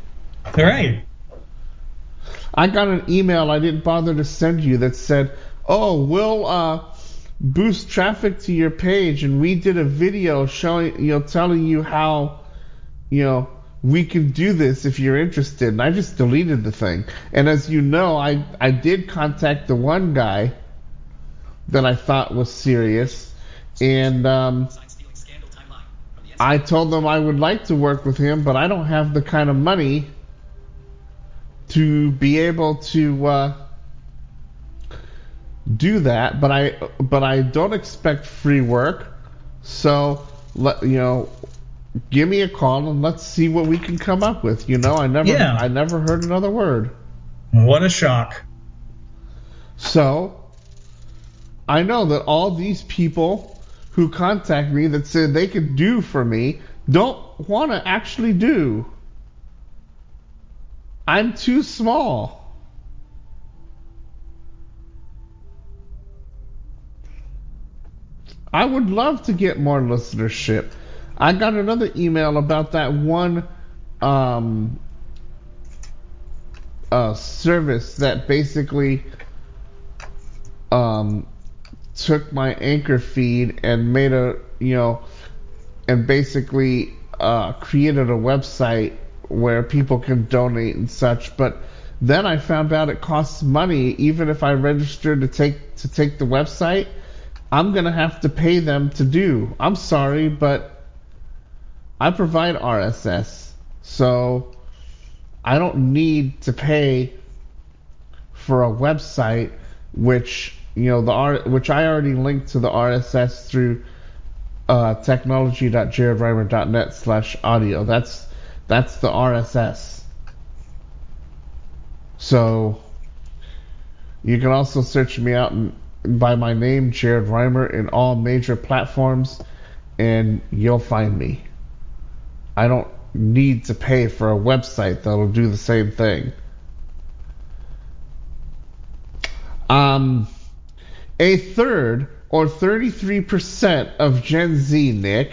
All right. I got an email I didn't bother to send you that said, "Oh, we'll uh, boost traffic to your page, and we did a video showing, you know, telling you how, you know, we can do this if you're interested." And I just deleted the thing. And as you know, I I did contact the one guy that I thought was serious, and um, I told them I would like to work with him, but I don't have the kind of money to be able to uh, do that. But I but I don't expect free work. So let you know, give me a call and let's see what we can come up with. You know, I never Yeah. I never heard another word. What a shock. So I know that all these people who contact me that said they could do for me don't want to actually do. I'm too small. I would love to get more listenership. I got another email about that one um, uh, service that basically um, took my anchor feed and made a you know and basically uh, created a website where people can donate and such. But then I found out it costs money. Even if I registered to take to take the website I'm gonna have to pay them to do. I'm sorry but I provide RSS so I don't need to pay for a website which you know the R which I already linked to the RSS through uh, technology.jaredrimer.net slash audio. That's that's the RSS. So you can also search me out by my name, Jared Rimer, in all major platforms, and you'll find me. I don't need to pay for a website that'll do the same thing. Um, a third, or 33% of Gen Z, Nick,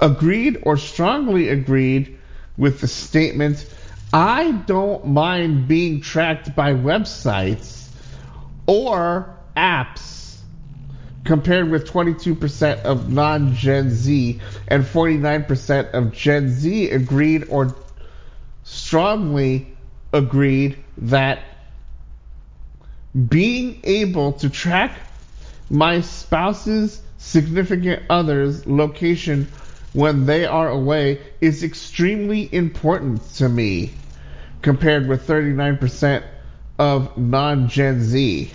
agreed or strongly agreed with the statement I don't mind being tracked by websites or apps, compared with 22% of non Gen Z and 49% of Gen Z agreed or strongly agreed that being able to track my spouse's significant other's location when they are away is extremely important to me, compared with 39% of non Gen Z.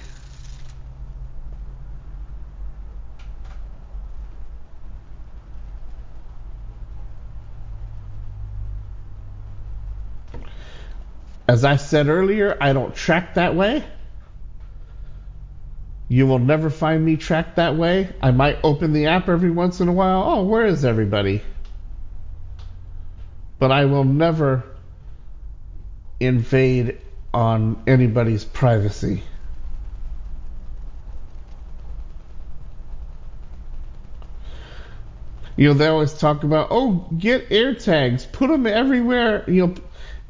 As I said earlier, I don't track that way. You will never find me tracked that way. I might open the app every once in a while. Oh, where is everybody? But I will never invade on anybody's privacy. You know, they always talk about, oh, get air tags, put them everywhere, you know,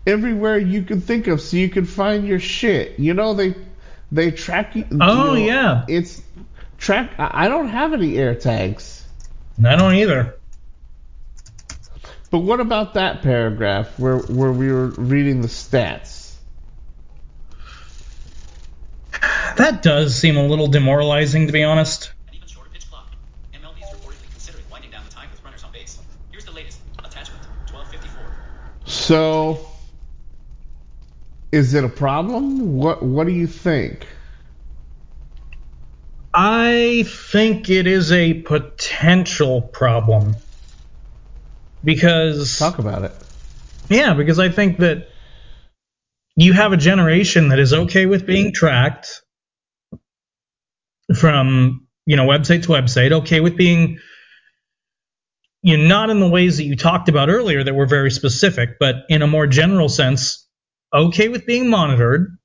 everywhere you can think of, so you can find your shit. You know, they they track you. Oh, you know, yeah. it's track. I I don't have any air tags. I don't either. But what about that paragraph where where we were reading the stats? That does seem a little demoralizing, to be honest. An even shorter pitch clock. MLB is reportedly considering winding down the time with runners on base. Here's the latest. Attachment 1254. So, is it a problem? What What do you think? I think it is a potential problem. Because Talk about it. Yeah, because I think that you have a generation that is okay with being tracked from, you know, website to website, okay with being you know, not in the ways that you talked about earlier that were very specific, but in a more general sense, okay with being monitored.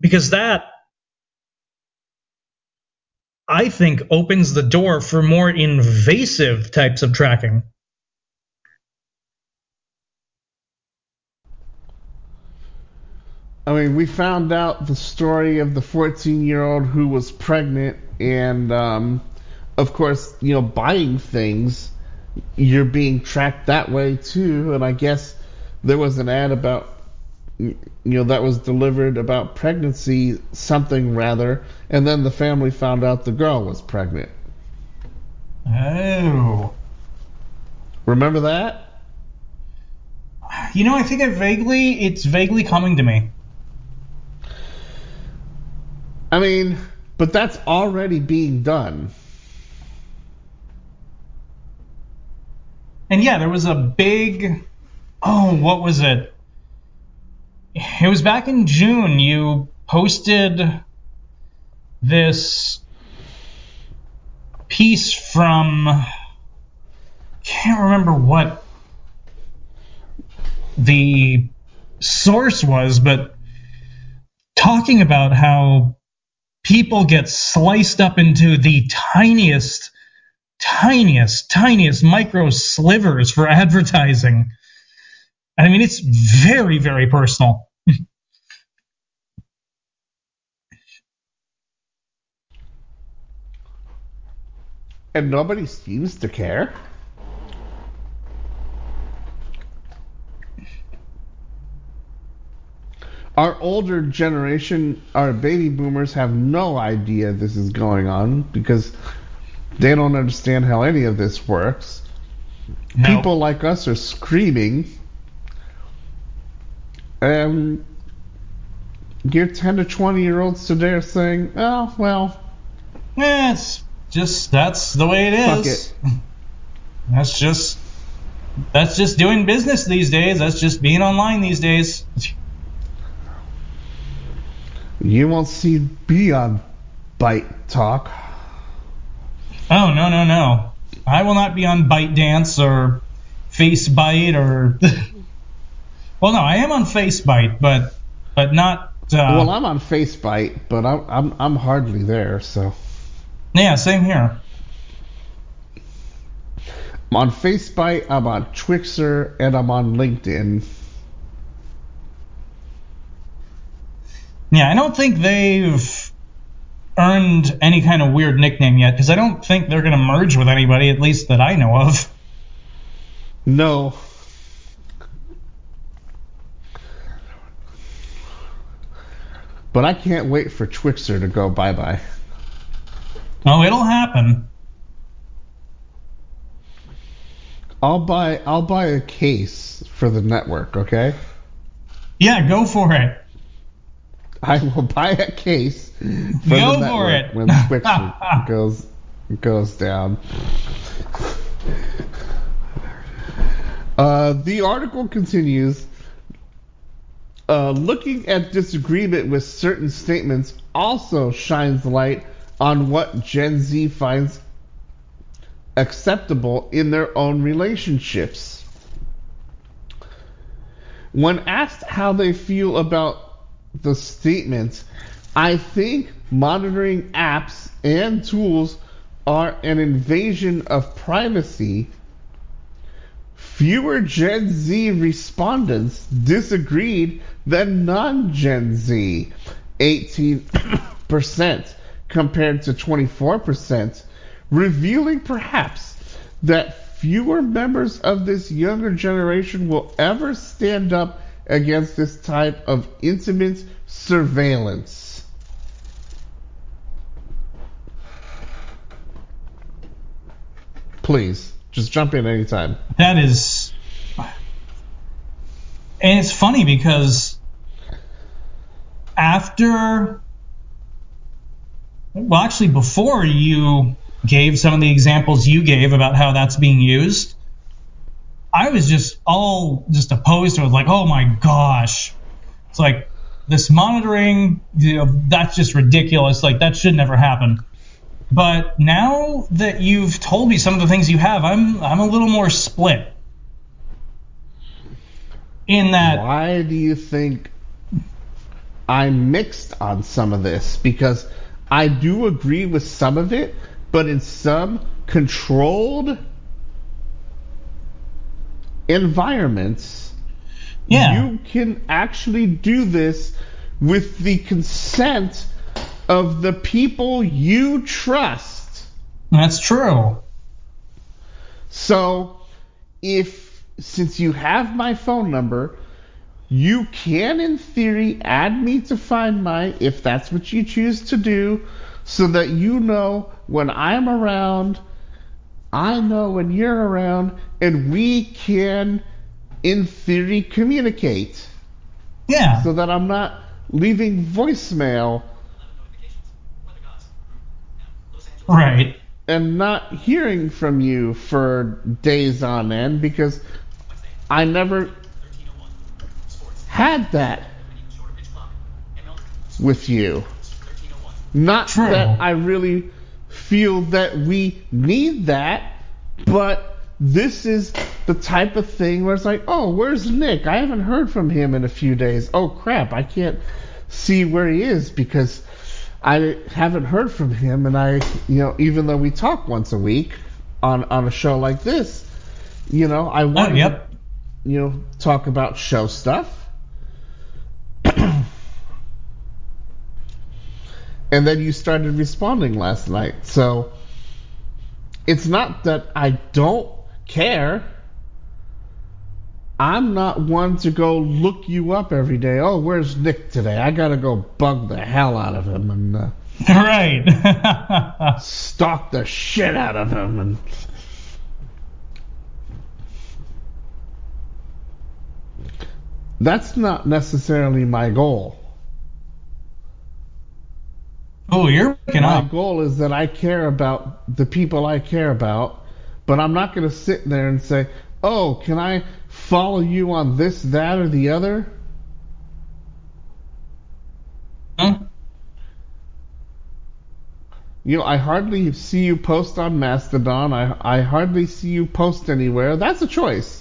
Because that I think opens the door for more invasive types of tracking. I mean, we found out the story of the 14 year old who was pregnant, and um, of course, you know, buying things, you're being tracked that way too. And I guess there was an ad about, you know, that was delivered about pregnancy, something rather, and then the family found out the girl was pregnant. Oh. Remember that? You know, I think I vaguely, it's vaguely coming to me. I mean, but that's already being done. And yeah, there was a big, oh, what was it? It was back in June. You posted this piece from, can't remember what the source was, but talking about how people get sliced up into the tiniest, tiniest, tiniest micro slivers for advertising. I mean, it's very, very personal. <laughs> And nobody seems to care. Our older generation, our baby boomers, have no idea this is going on because they don't understand how any of this works. No. People like us are screaming, and your 10 to 20 year olds today are saying, oh, well, Eh, it's just that's the way it is. Fuck is. <laughs> That's just that's just doing business these days. That's just being online these days. <laughs> you won't see me on Bite Talk. Oh no no no! I will not be on Bite Dance or Face Bite or. <laughs> well, no, I am on FaceBite, but but not. Uh, well, I'm on FaceBite, but I'm, I'm, I'm hardly there, so. yeah, same here. I'm on FaceBite, I'm on Twixer, and I'm on LinkedIn. Yeah, I don't think they've earned any kind of weird nickname yet because I don't think they're going to merge with anybody, at least that I know of. No. But I can't wait for Twixer to go bye bye. Oh, it'll happen. I'll buy I'll buy a case for the network, okay? Yeah, go for it. I will buy a case for Go the for network it. when Twixer <laughs> goes goes down. Uh, the article continues. Uh, looking at disagreement with certain statements also shines light on what Gen Z finds acceptable in their own relationships. When asked how they feel about the statements, I think monitoring apps and tools are an invasion of privacy, fewer Gen Z respondents disagreed than non Gen Z, 18% compared to 24%, revealing perhaps that fewer members of this younger generation will ever stand up against this type of intimate surveillance. Please, just jump in anytime. That is. And it's funny because after. Well, actually, before you gave some of the examples you gave about how that's being used, I was just all just opposed to it. Like, oh my gosh. It's like this monitoring, you know, that's just ridiculous. Like, that should never happen. But now that you've told me some of the things you have, I'm I'm a little more split. In that Why do you think I'm mixed on some of this? Because I do agree with some of it, but in some controlled environments, Yeah. you can actually do this with the consent of the people you trust. that's true. So, if since you have my phone number, you can in theory add me to Find My if that's what you choose to do, so that you know when I'm around, I know when you're around, and we can in theory communicate Yeah. so that I'm not leaving voicemail Right. and not hearing from you for days on end because I never had that with you. Not True. that I really feel that we need that, but this is the type of thing where it's like, oh, where's Nick? I haven't heard from him in a few days. Oh, crap, I can't see where he is because I haven't heard from him, and I, you know, even though we talk once a week on on a show like this, you know, I Oh, want yep. You know, talk about show stuff. <clears throat> and then you started responding last night, so it's not that I don't care. I'm not one to go look you up every day. Oh, where's Nick today? I gotta go bug the hell out of him and. Uh, <laughs> Right. <laughs> stalk the shit out of him and that's not necessarily my goal. oh, you're waking My up. goal is that I care about the people I care about, but I'm not going to sit there and say, "Oh, can I follow you on this, that, or the other?" Huh? You know, I hardly see you post on Mastodon. I I hardly see you post anywhere. That's a choice.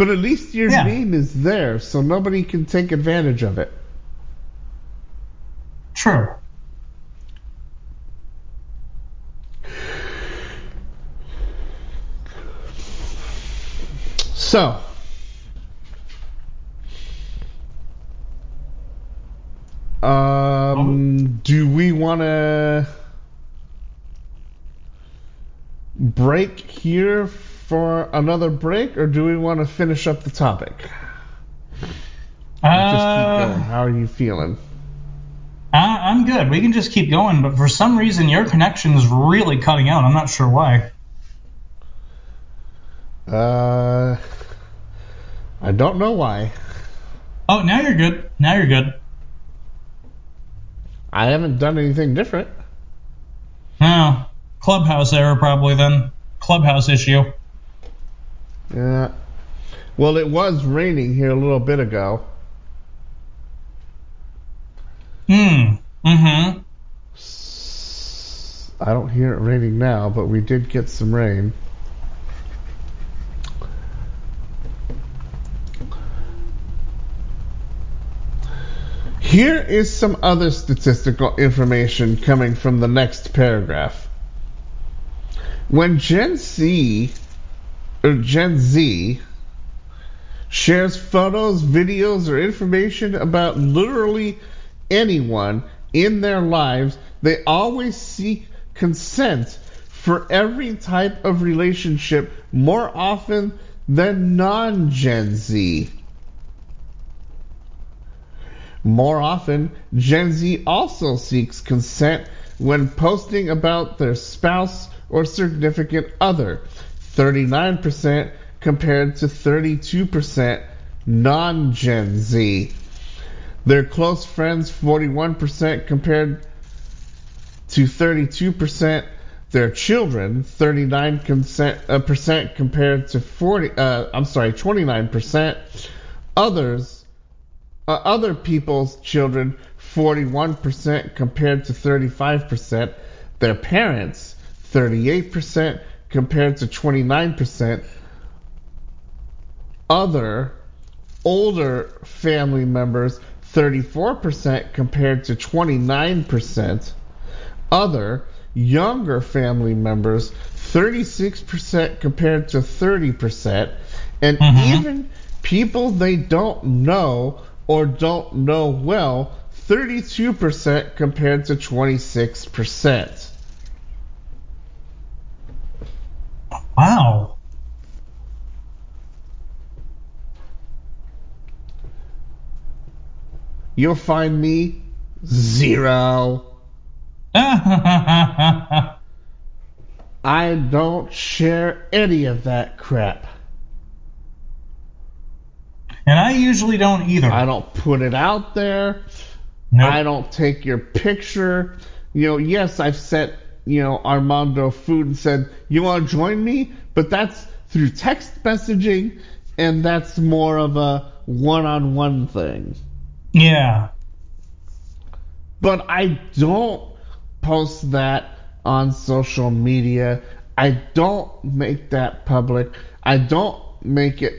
But at least your Yeah. name is there, so nobody can take advantage of it. True. So, um, do we want to break here for another break, or do we want to finish up the topic? Just keep going. Uh, How are you feeling? I, I'm good. We can just keep going, but for some reason your connection is really cutting out. I'm not sure why. Uh, I don't know why. Oh, now you're good. Now you're good. I haven't done anything different. Oh, clubhouse error probably then. Clubhouse issue. Yeah. Well, it was raining here a little bit ago. Hmm. Mm-hmm. I don't hear it raining now, but we did get some rain. Here is some other statistical information coming from the next paragraph. when Gen Z Gen Z shares photos, videos, or information about literally anyone in their lives, they always seek consent for every type of relationship more often than non Gen Z. More often, Gen Z also seeks consent when posting about their spouse or significant other, 39% compared to 32% non Gen Z. Their close friends, 41% compared to 32%. Their children, 39% uh, percent compared to 40. Uh, I'm sorry, 29%. Others, uh, other people's children, 41% compared to 35%. Their parents, 38% compared to 29%. Other older family members, 34% compared to 29%. Other younger family members, 36% compared to 30%. And Mhm. even people they don't know or don't know well, 32% compared to 26%. Wow. You'll find me zero. <laughs> I don't share any of that crap. And I usually don't either. I don't put it out there. Nope. I don't take your picture. You know, yes, I've sent, you know, Armando food and said, you want to join me? But that's through text messaging, and that's more of a one on one thing. yeah. But I don't post that on social media. I don't make that public. I don't make it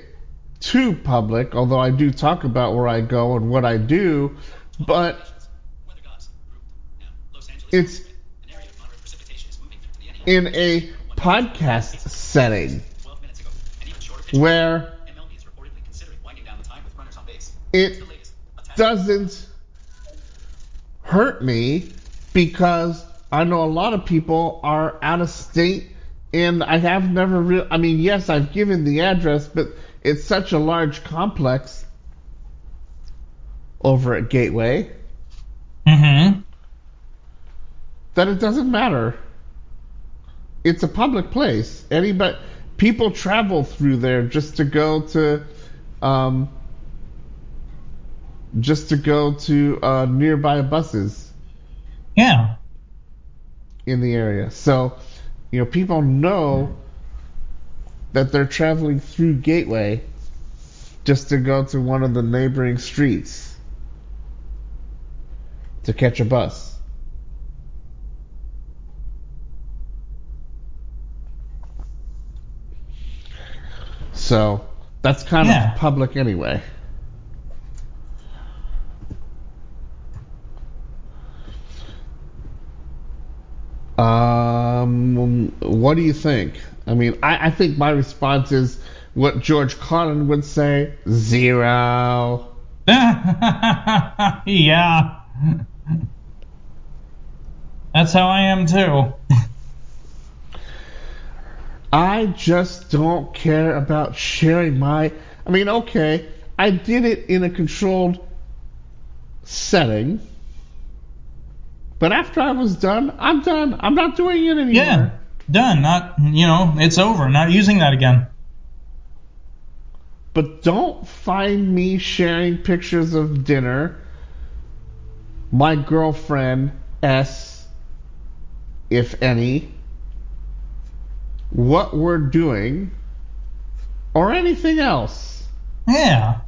too public, although I do talk about where I go and what I do. But Weather gods. Group. Now, Los Angeles. it's in a podcast setting 12 minutes ago. And even shorter pitch. where MLB is reportedly considering winding down the time with runners on base. it The latest. Attack. doesn't hurt me because I know a lot of people are out of state and I have never real I mean yes I've given the address but it's such a large complex over at Gateway Mm-hmm. that it doesn't matter. It's a public place. Anybody people travel through there just to go to um just to go to uh, nearby buses. Yeah. in the area. So, you know, people know that they're traveling through Gateway just to go to one of the neighboring streets to catch a bus. So, that's kind Yeah. of public anyway. Um, what do you think? I mean, I, I think my response is what George Carlin would say: zero. <laughs> yeah. That's how I am too. <laughs> I just don't care about sharing my. I mean, okay, I did it in a controlled setting, but after I was done, I'm done. I'm not doing it anymore. Yeah. Done. Not you know, it's over. Not using that again. But don't find me sharing pictures of dinner, my girlfriend, S, if any, what we're doing, or anything else. Yeah.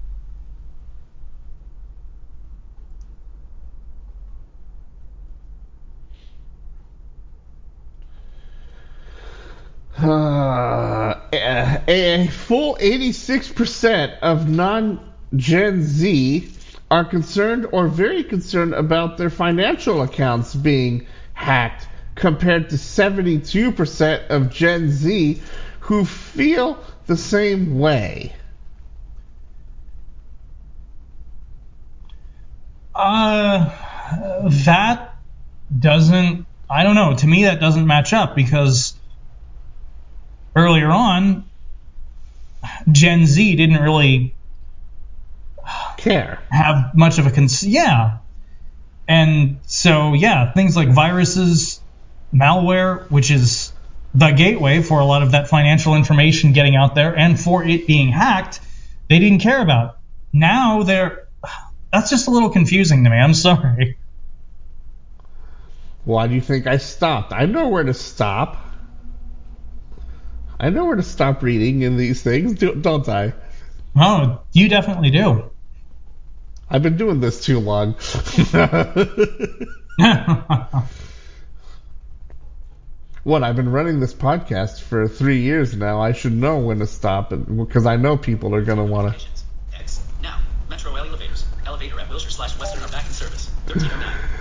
Uh, a, a full 86% of non Gen Z are concerned or very concerned about their financial accounts being hacked compared to 72% of Gen Z who feel the same way. Uh, that doesn't. I don't know. To me, that doesn't match up because earlier on, Gen Z didn't really Care. have much of a concern. Yeah, and so yeah, things like viruses, malware, which is the gateway for a lot of that financial information getting out there, and for it being hacked, they didn't care about. Now they're. That's just a little confusing to me. I'm sorry. Why do you think I stopped? I know where to stop. I know where to stop reading in these things, do- don't I? Oh, you definitely do. I've been doing this too long. <laughs> <laughs> <laughs> what? I've been running this podcast for three years now. I should know when to stop, because I know people are gonna want to. X. Now, Metro elevators. Elevator at Wilshire slash Western are back in service. 1309.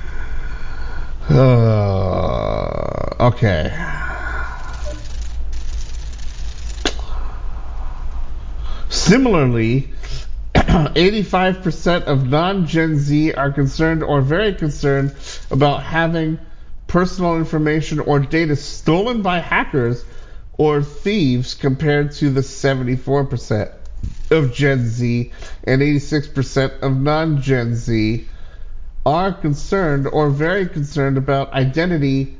Uh, <sighs> okay. Similarly, <clears throat> 85% of non Gen Z are concerned or very concerned about having personal information or data stolen by hackers or thieves compared to the 74% of Gen Z and 86% of non Gen Z are concerned or very concerned about identity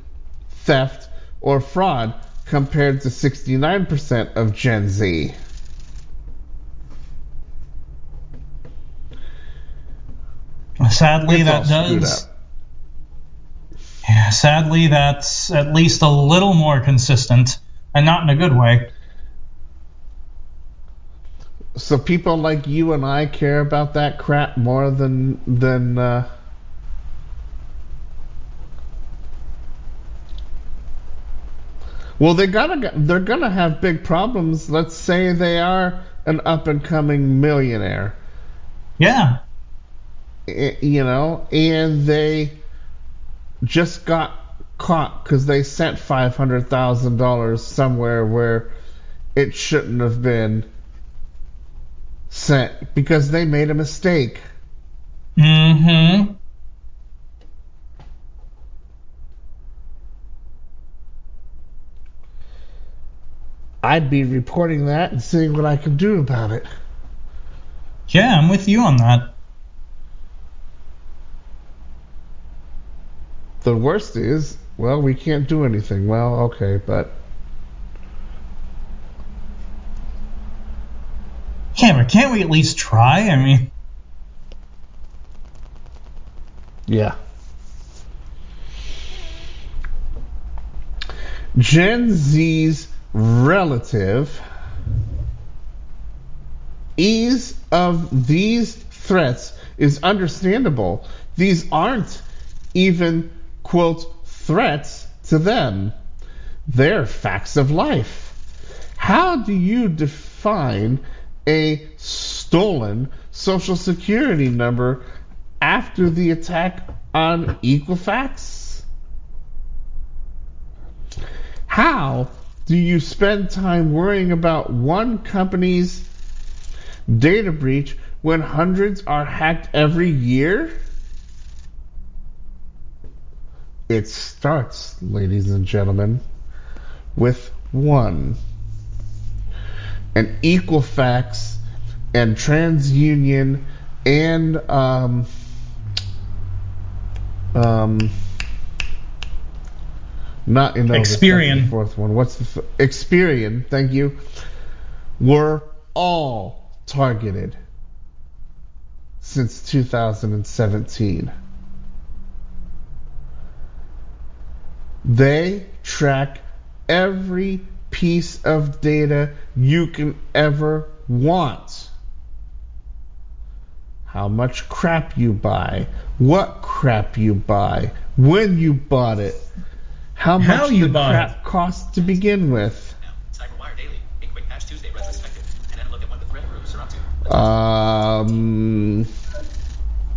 theft or fraud compared to 69% of Gen Z. Sadly, that does. Sadly, that's at least a little more consistent, and not in a good way. So people like you and I care about that crap more than than uh, Well, they gotta they're gonna have big problems. Let's say they are an up and coming millionaire. Yeah. You know, and they just got caught because they sent five hundred thousand dollars somewhere where it shouldn't have been sent because they made a mistake. Mm-hmm. I'd be reporting that and seeing what I can do about it. Yeah, I'm with you on that. The worst is, well, we can't do anything. Well, okay, but Yeah, but can't we at least try? I mean, Yeah. Gen Z's relative ease of these threats is understandable. These aren't even, quote, threats to them. They're facts of life. How do you define a stolen social security number after the attack on Equifax? How do you spend time worrying about one company's data breach when hundreds are hacked every year? It starts, ladies and gentlemen, with one. And Equifax and TransUnion and um, um, not that's Experian. The fourth one. What's the f- Experian? Thank you. Were all targeted since 2017. They track every piece of data you can ever want. How much crap you buy, what crap you buy, when you bought it, how much How you the bought crap cost to begin with. Now, CyberWire Daily, a quick patch Tuesday retrospective, and then a look at what the threat groups are up to. Um,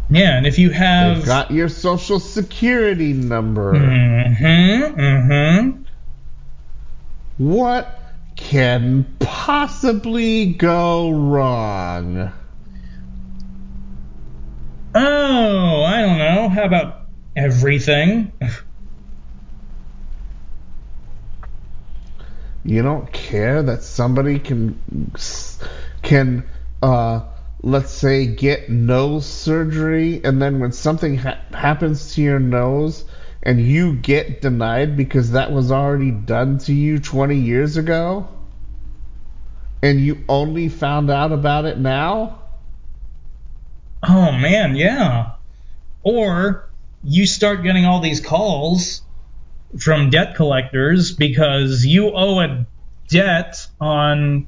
Yeah, and if you have They've got your social security number. Mm-hmm. Mm-hmm. What can possibly go wrong? Oh, I don't know. How about everything? You don't care that somebody can can uh let's say get nose surgery and then when something ha- happens to your nose and you get denied because that was already done to you 20 years ago and you only found out about it now? Oh man, yeah. Or you start getting all these calls from debt collectors because you owe a debt on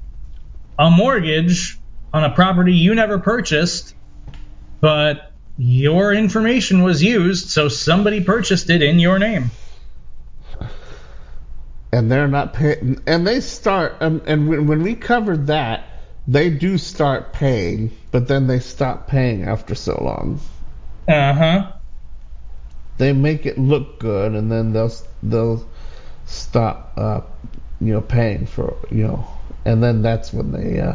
a mortgage on a property you never purchased, but your information was used, so somebody purchased it in your name. and they're not paying and they start um, and when, when we covered that they do start paying but then they stop paying after so long Uh huh. they make it look good and then they'll they'll stop uh you know paying for you know and then that's when they uh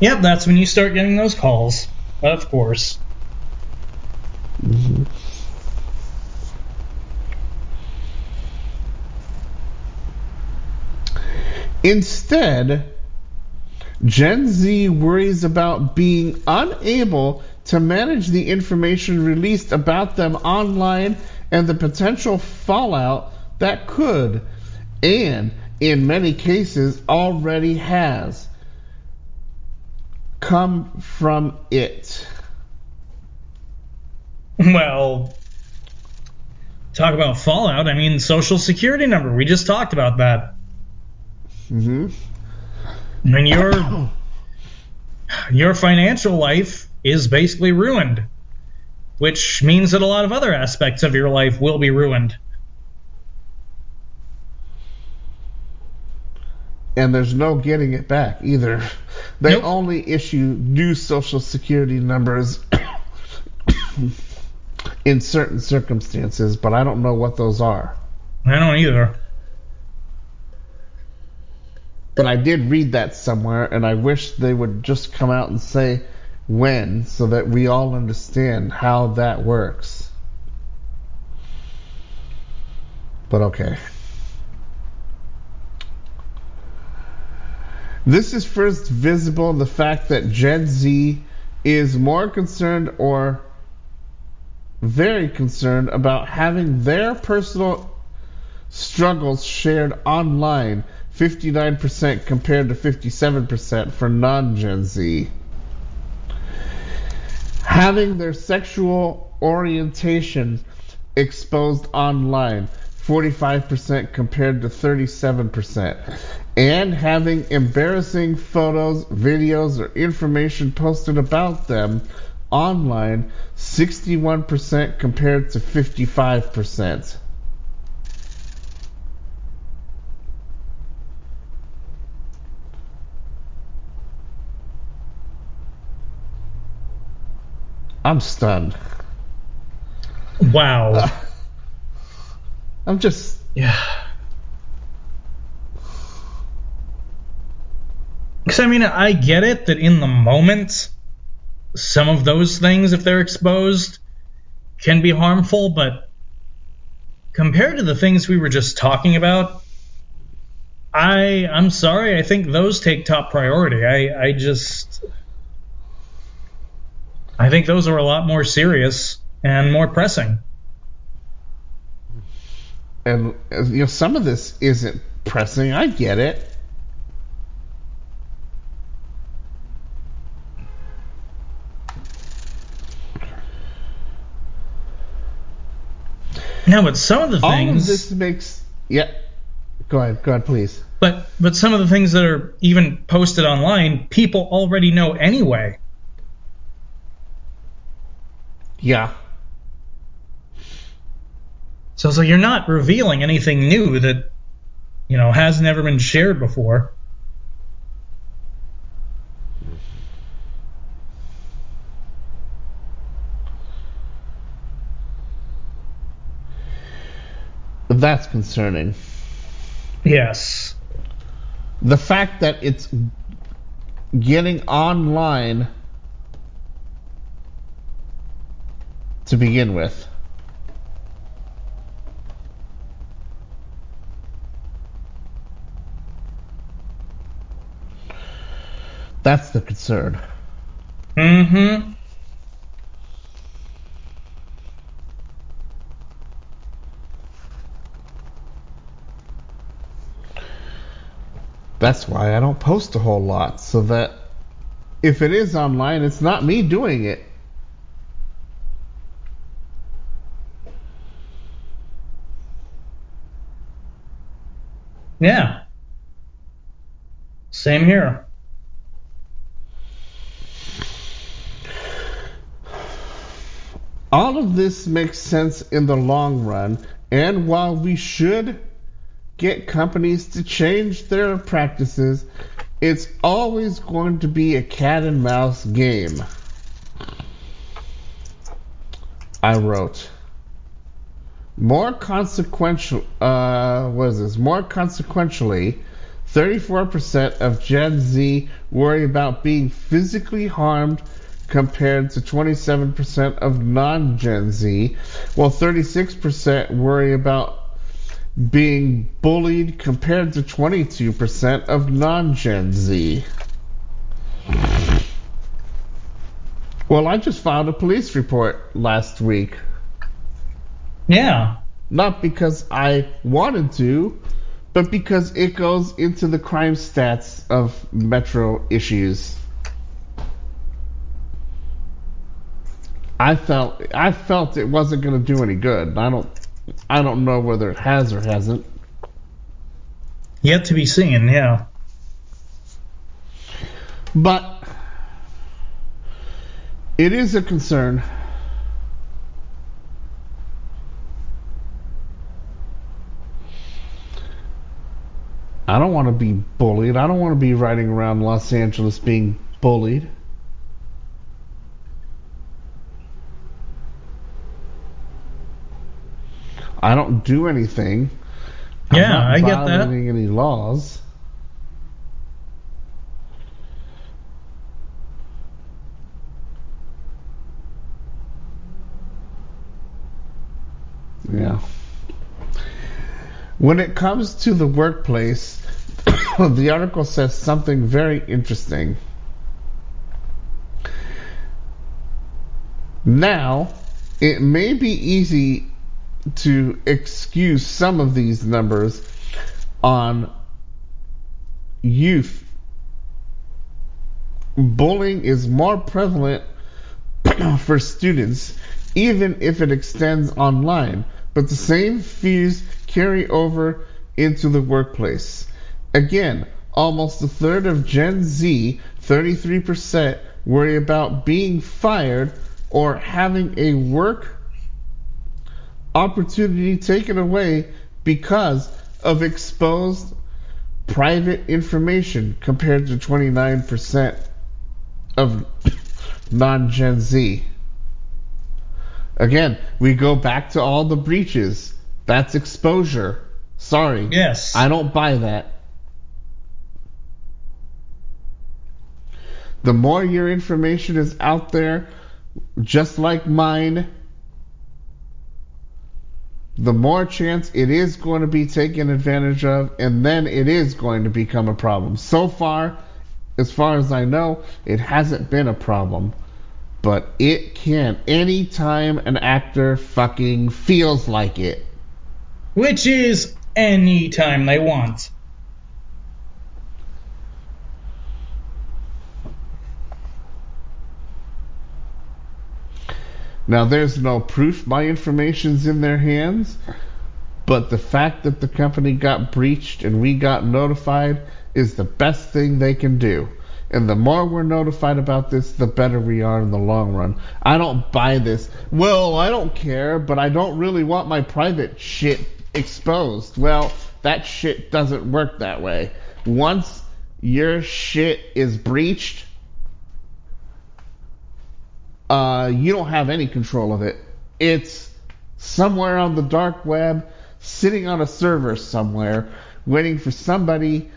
Yep, that's when you start getting those calls. Of course. Mm-hmm. Instead, Gen Z worries about being unable to manage the information released about them online and the potential fallout that could, and in many cases already has, come from it. Well, talk about fallout. I mean, social security number. We just talked about that. hmm I mean, your your financial life is basically ruined, which means that a lot of other aspects of your life will be ruined. and there's no getting it back either. They Nope. only issue new social security numbers <coughs> in certain circumstances, but I don't know what those are. I don't either. But I did read that somewhere, and I wish they would just come out and say when so that we all understand how that works. But okay. This is first visible in the fact that Gen Z is more concerned or very concerned about having their personal struggles shared online 59% compared to 57% for non Gen Z. Having their sexual orientation exposed online 45% compared to 37%. And having embarrassing photos, videos, or information posted about them online 61% compared to 55%. I'm stunned. Wow. <laughs> I'm just Yeah. Because, I mean, I get it that in the moment, some of those things, if they're exposed, can be harmful, but compared to the things we were just talking about, I I'm sorry, I think those take top priority. I I just I think those are a lot more serious and more pressing. and you know some of this isn't pressing. I get it. No, but some of the All of things this makes yeah. Go ahead, go ahead, please. But but some of the things that are even posted online, people already know anyway. Yeah, So so you're not revealing anything new that you know has never been shared before. That's concerning. Yes. The fact that it's getting online to begin with. That's the concern. Mm-hmm. That's why I don't post a whole lot, so that if it is online, it's not me doing it. Yeah. Same here. All of this makes sense in the long run, and while we should get companies to change their practices, it's always going to be a cat and mouse game. I wrote. More consequential, uh, what is this? More consequentially, 34% of Gen Z worry about being physically harmed compared to 27% of non Gen Z, while 36% worry about being bullied compared to 22% of non Gen Z. Well, I just filed a police report last week. Yeah. Not because I wanted to, but because it goes into the crime stats of metro issues. I felt I felt it wasn't going to do any good. I don't I don't know whether it has or hasn't. Yet to be seen, yeah. But it is a concern. I don't want to be bullied. I don't want to be riding around Los Angeles being bullied. I don't do anything. I'm Yeah, I get that. violating any laws. Yeah. When it comes to the workplace, <coughs> the article says something very interesting. Now, it may be easy to excuse some of these numbers on youth. Bullying is more prevalent <clears throat> for students, even if it extends online, but the same fears carry over into the workplace. Again, almost a third of Gen Z, 33%, worry about being fired or having a work opportunity taken away because of exposed private information compared to 29% of non Gen Z. Again, we go back to all the breaches. That's exposure. Sorry. Yes. I don't buy that. The more your information is out there, just like mine, the more chance it is going to be taken advantage of, and then it is going to become a problem. So far, as far as I know, it hasn't been a problem. But it can anytime an actor fucking feels like it. Which is any time they want. Now, there's no proof my information's in their hands, but the fact that the company got breached and we got notified is the best thing they can do. And the more we're notified about this, the better we are in the long run. I don't buy this. Well, I don't care, but I don't really want my private shit exposed. Well, that shit doesn't work that way. Once your shit is breached, uh, you don't have any control of it. It's somewhere on the dark web. sitting on a server somewhere waiting for somebody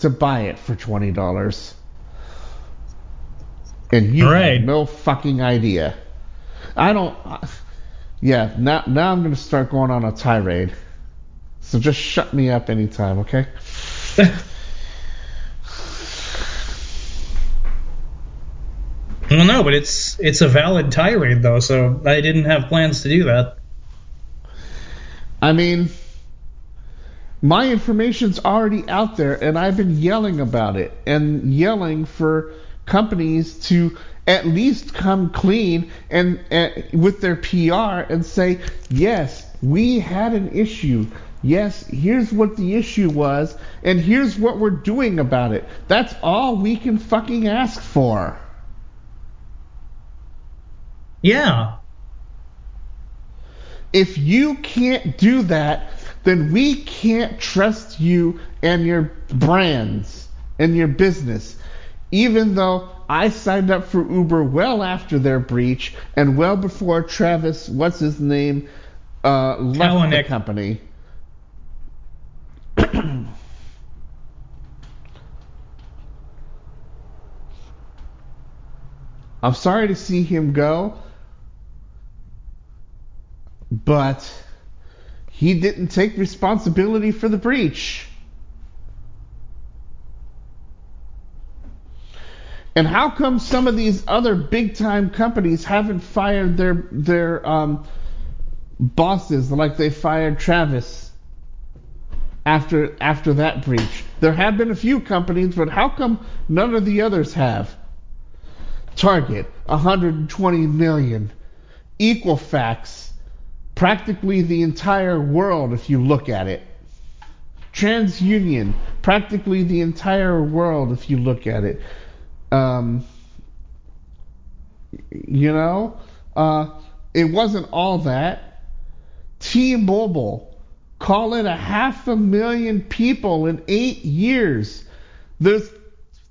to buy it for twenty dollars. And you Right. have no fucking idea. I don't. Yeah, now now I'm gonna start going on a tirade. So just shut me up anytime, okay? <laughs> No, but it's it's a valid tirade though, so I didn't have plans to do that. I mean, my information's already out there, and I've been yelling about it and yelling for companies to at least come clean and, and with their PR and say, yes, we had an issue. Yes, here's what the issue was, and here's what we're doing about it. That's all we can fucking ask for. Yeah. If you can't do that, then we can't trust you and your brands and your business. Even though I signed up for Uber well after their breach and well before Travis, what's his name, uh, left the company. <clears throat> I'm sorry to see him go, but he didn't take responsibility for the breach. And how come some of these other big time companies haven't fired their their um, bosses like they fired Travis after after that breach? There have been a few companies, but how come none of the others have? Target, 120 million. Equifax, practically the entire world if you look at it. TransUnion, practically the entire world if you look at it. Um, you know, uh, it wasn't all that. T-Mobile, call it a half a million people in eight years. The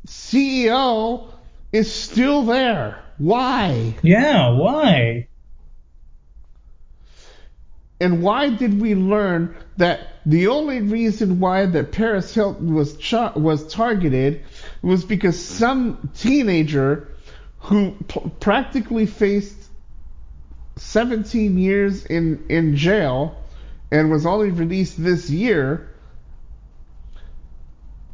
CEO is still there. Why? Yeah, why? And why did we learn that the only reason why that Paris Hilton was cha- was targeted was because some teenager who p- practically faced 17 years in in jail and was only released this year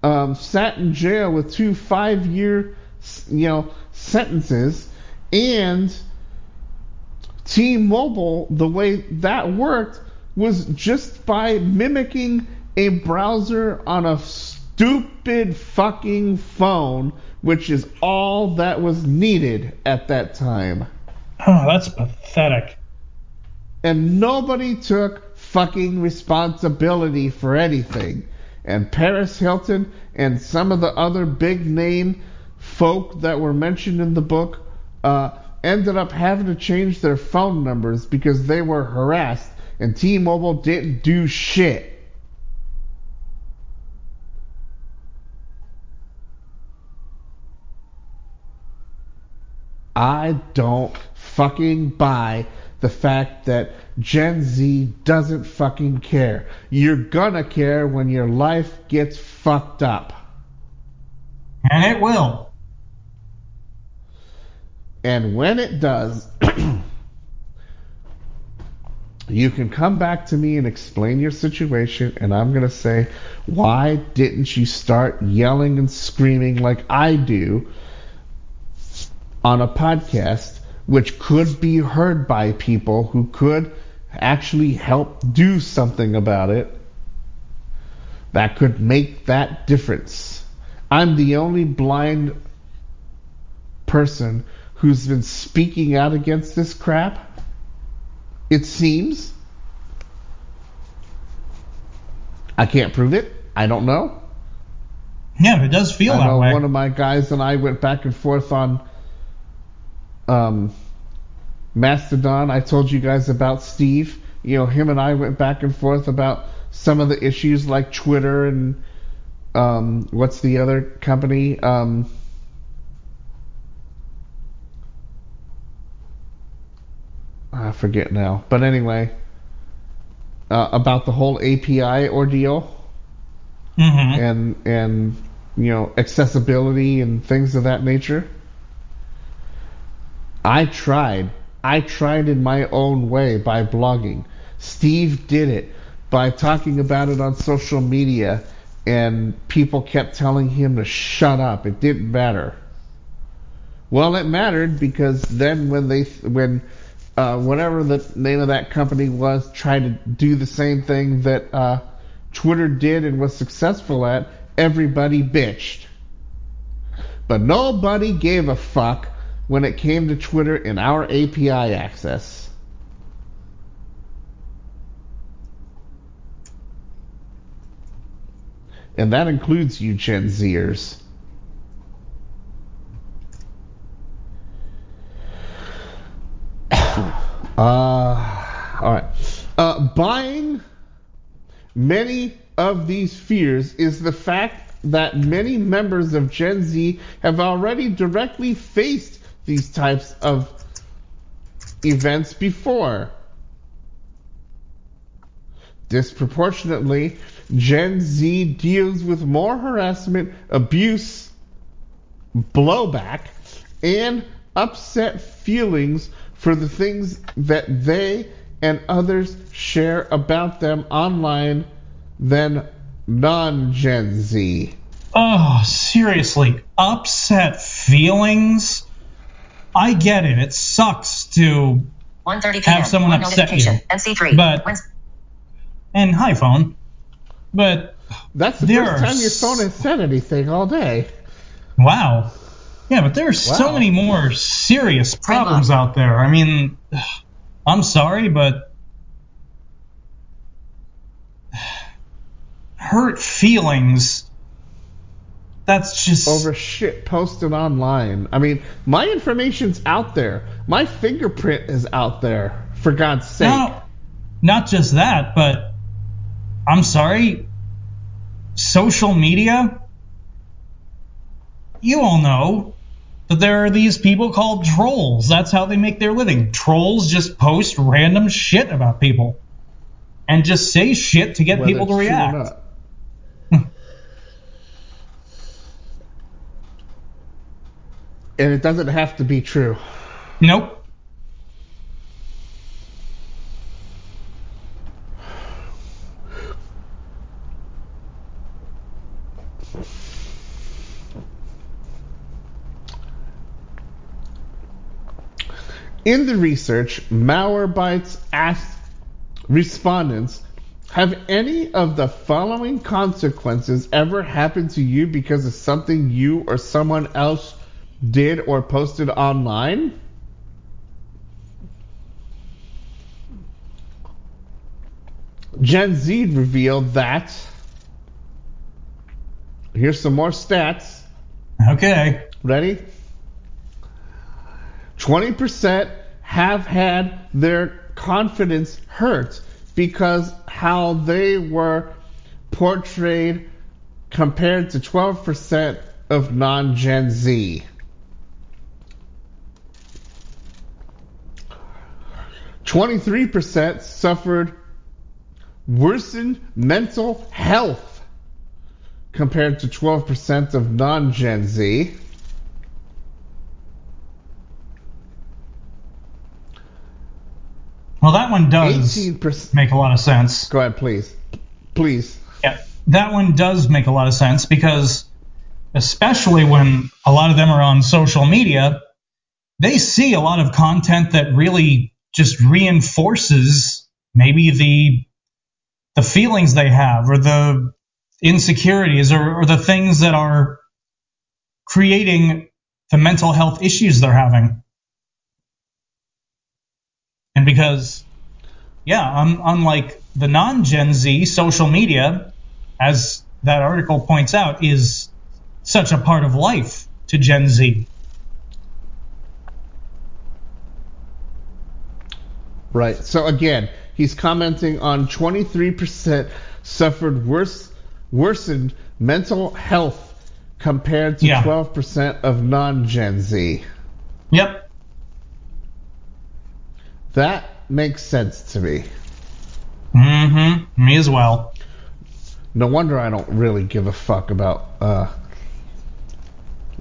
um, sat in jail with two five year you know sentences and T-Mobile, the way that worked was just by mimicking a browser on a stupid fucking phone, which is all that was needed at that time. Oh, that's pathetic. And nobody took fucking responsibility for anything. And Paris Hilton and some of the other big name folk that were mentioned in the book uh, ended up having to change their phone numbers because they were harassed and T-Mobile didn't do shit. I don't fucking buy the fact that Gen Z doesn't fucking care. You're gonna care when your life gets fucked up. And it will. And when it does, <clears throat> you can come back to me and explain your situation, and I'm going to say, why didn't you start yelling and screaming like I do on a podcast, which could be heard by people who could actually help do something about it that could make that difference? I'm the only blind person who's been speaking out against this crap. It seems. I can't prove it. I don't know. Yeah, it does feel I that know way. one of my guys and I went back and forth on um, Mastodon. I told you guys about Steve. You know, him and I went back and forth about some of the issues like Twitter and um, what's the other company? Um, I forget now. But anyway, uh, about the whole API ordeal Mm-hmm. and and you know accessibility and things of that nature. I tried. I tried in my own way by blogging. Steve did it by talking about it on social media, and people kept telling him to shut up. It didn't matter. Well, it mattered because then when they when uh, whatever the name of that company was tried to do the same thing that uh, Twitter did and was successful at, everybody bitched. But nobody gave a fuck when it came to Twitter and our API access. And that includes you Gen Zers. Uh, all right. Uh, buying many of these fears is the fact that many members of Gen Z have already directly faced these types of events before. Disproportionately, Gen Z deals with more harassment, abuse, blowback, and upset feelings for the things that they and others share about them online than non Gen Z. Oh, seriously, upset feelings? I get it. It sucks to 1:30 p.m. have someone One upset you. MC3. But- And hi, phone. But That's the There first are time your phone has said anything all day. wow. Yeah, but there's so Wow. many more serious problems out there. I mean, <sighs> I'm sorry, but <sighs> hurt feelings. That's just over shit posted online. I mean, my information's out there. My fingerprint is out there. For God's sake. No, not just that, but I'm sorry. Social media, you all know that there are these people called trolls. That's how they make their living. Trolls just post random shit about people and just say shit to get whether people to it's true or react. <laughs> and it doesn't have to be true. Nope. In the research, Malwarebytes asked respondents, have any of the following consequences ever happened to you because of something you or someone else did or posted online? Gen Z revealed that. Here's some more stats. Okay. Ready? 20% have had their confidence hurt because how they were portrayed compared to 12% of non Gen Z. Twenty-three percent suffered worsened mental health compared to twelve percent of non-Gen Z. Well, that one does Eighteen percent. make a lot of sense. Go ahead, please. Please. Yeah, that one does make a lot of sense because, especially when a lot of them are on social media, they see a lot of content that really just reinforces maybe the the feelings they have or the insecurities or, or the things that are creating the mental health issues they're having. And because, yeah, un- unlike the non Gen Z, social media, as that article points out, is such a part of life to Gen Z. Right. So again, he's commenting on 23% suffered worse worsened mental health compared to Yeah. 12% of non-Gen Z. Yep. That makes sense to me. hmm me as well. No wonder I don't really give a fuck about uh,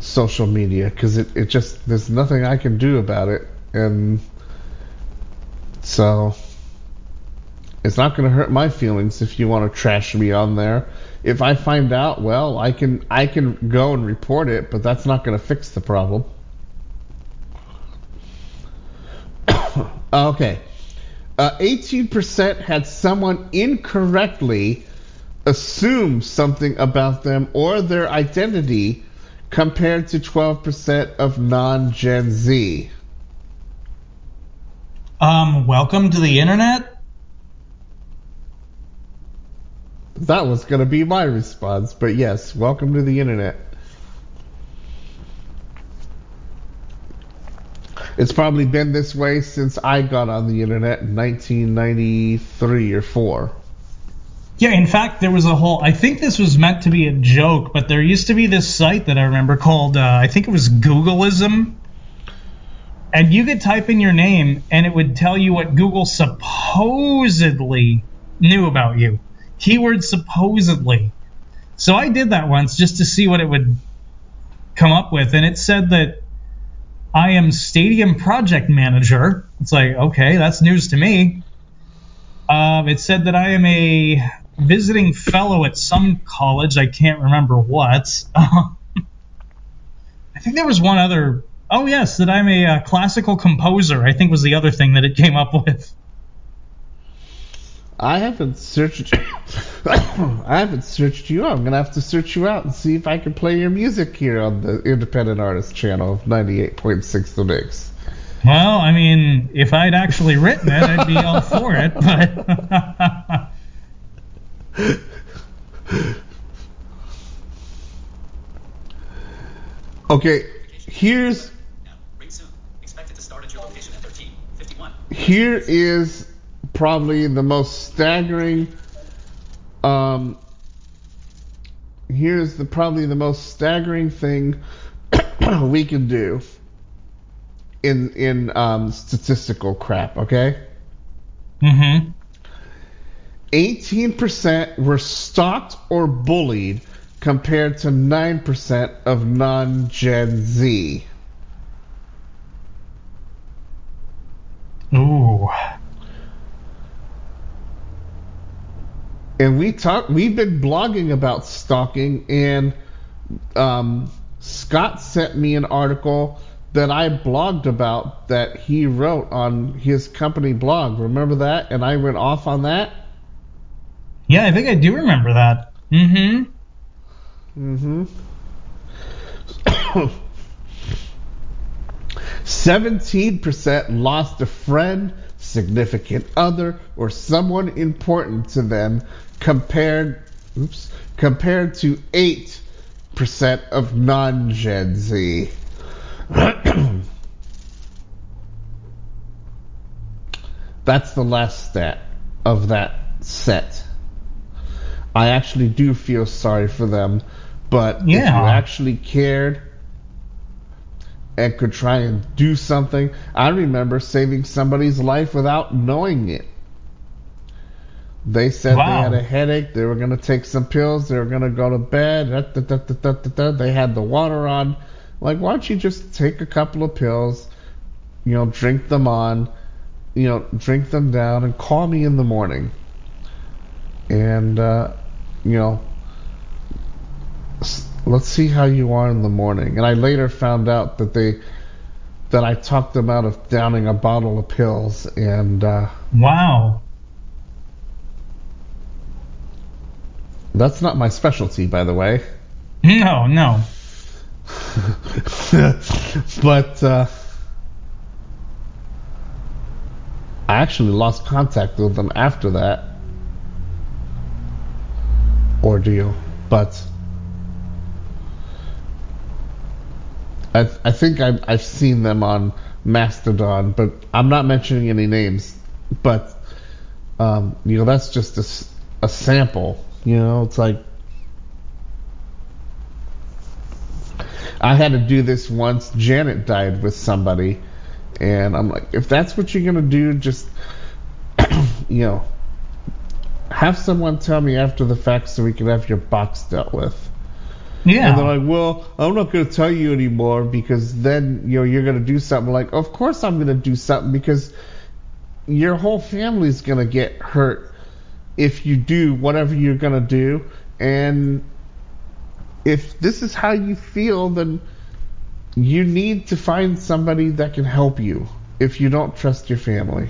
social media because it, it just there's nothing I can do about it, and so it's not going to hurt my feelings if you want to trash me on there. If I find out, well, I can I can go and report it, but that's not going to fix the problem. Okay. Uh, 18% had someone incorrectly assume something about them or their identity compared to 12% of non Gen Z. Um, welcome to the internet. That was going to be my response, but yes, welcome to the internet. It's probably been this way since I got on the internet in 1993 or 4. Yeah, in fact, there was a whole. I think this was meant to be a joke, but there used to be this site that I remember called. Uh, I think it was Googlism, and you could type in your name, and it would tell you what Google supposedly knew about you. Keyword supposedly. So I did that once just to see what it would come up with, and it said that I am Stadium Project Manager. It's like, okay, that's news to me. Um, it said that I am a visiting fellow at some college. I can't remember what. <laughs> I think there was one other. Oh yes, that I'm a uh, classical composer. I think was the other thing that it came up with. I haven't searched. <coughs> I haven't searched you out. I'm gonna have to search you out and see if I can play your music here on the Independent Artist channel of 98.6 The Mix. Well, I mean, if I'd actually written it, I'd be all for it. But <laughs> okay, here's Now, ring soon. Expected to start at your location at 1351. here is probably the most staggering um here's the probably the most staggering thing <coughs> we can do in in um, statistical crap okay mm-hmm. 18% were stalked or bullied compared to 9% of non-gen z Ooh. And we talk we've been blogging about stalking and um, scott sent me an article that i blogged about that he wrote on his company blog. Remember that? And i went off on that? Yeah, I think I do remember that. Mm-hmm. mm-hmm. 17% lost a friend significant other or someone important to them compared oops compared to 8% of non-gen z <clears throat> that's the last stat of that set i actually do feel sorry for them but if you actually cared and could try and do something. I remember saving somebody's life without knowing it. They said Wow. they had a headache. They were going to take some pills. They were going to go to bed. Da, da, da. They had the water on. Like, why don't you just take a couple of pills, you know, drink them on, you know, drink them down, and call me in the morning. And, uh, you know, let's see how you are in the morning. And I later found out that they that I talked them out of downing a bottle of pills, and uh, Wow. That's not my specialty, by the way. No, no. <laughs> but uh, I actually lost contact with them after that ordeal. But I, I think I've, I've seen them on Mastodon, but I'm not mentioning any names. But um, you know, that's just a sample. You know, it's like I had to do this once. Janet died with somebody, and I'm like, if that's what you're gonna do, just <clears throat> you know, have someone tell me after the fact so we can have your box dealt with. Yeah. And they're like, well, I'm not going to tell you anymore because then you know you're going to do something. Like, of course I'm going to do something because your whole family's going to get hurt if you do whatever you're going to do. And if this is how you feel, then you need to find somebody that can help you if you don't trust your family.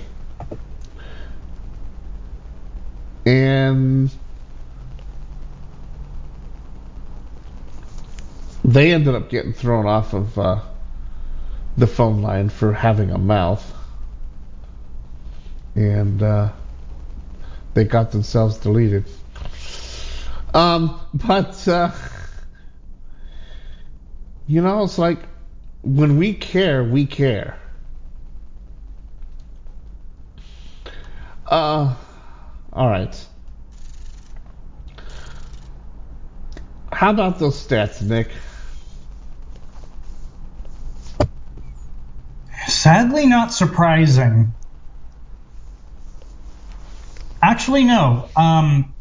And they ended up getting thrown off of uh, the phone line for having a mouth. And uh, they got themselves deleted. Um, but, uh, you know, it's like when we care, we care. Uh, all right. How about those stats, Nick? Sadly, not surprising. Actually, no. Um,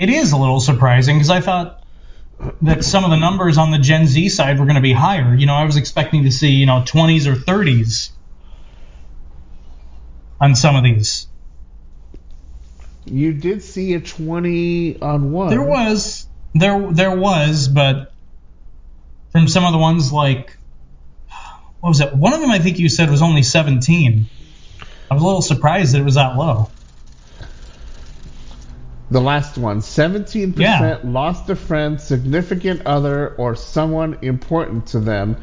it is a little surprising because I thought that some of the numbers on the Gen Z side were going to be higher. You know, I was expecting to see, you know, 20s or 30s on some of these. You did see a 20 on one. There was, there, there was, but from some of the ones like, what was it? One of them I think you said was only 17. I was a little surprised that it was that low. The last one 17% Yeah. lost a friend, significant other, or someone important to them,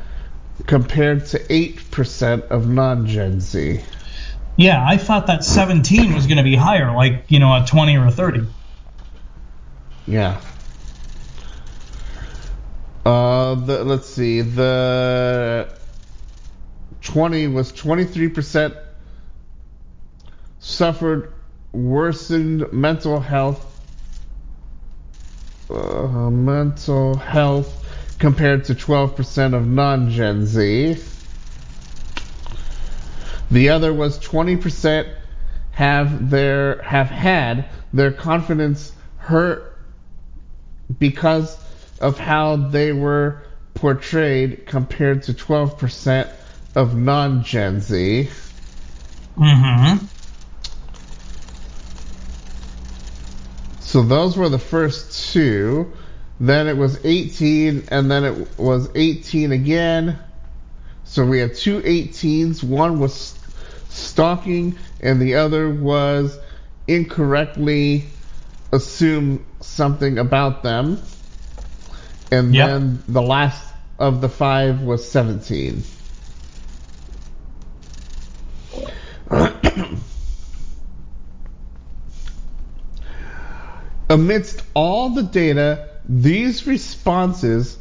compared to 8% of non Gen Z. Yeah, I thought that 17 was going to be higher, like, you know, a 20 or a 30. Yeah. Uh, the, let's see. The 20 was 23% suffered worsened mental health. Uh, mental health compared to 12% of non Gen Z. The other was 20% have their have had their confidence hurt because of how they were portrayed compared to 12% of non Gen Z. Mm-hmm. So those were the first two. Then it was 18, and then it was 18 again. So we had two 18s. One was stalking, and the other was incorrectly assume something about them. And Yep. then the last of the five was 17. <clears throat> Amidst all the data, these responses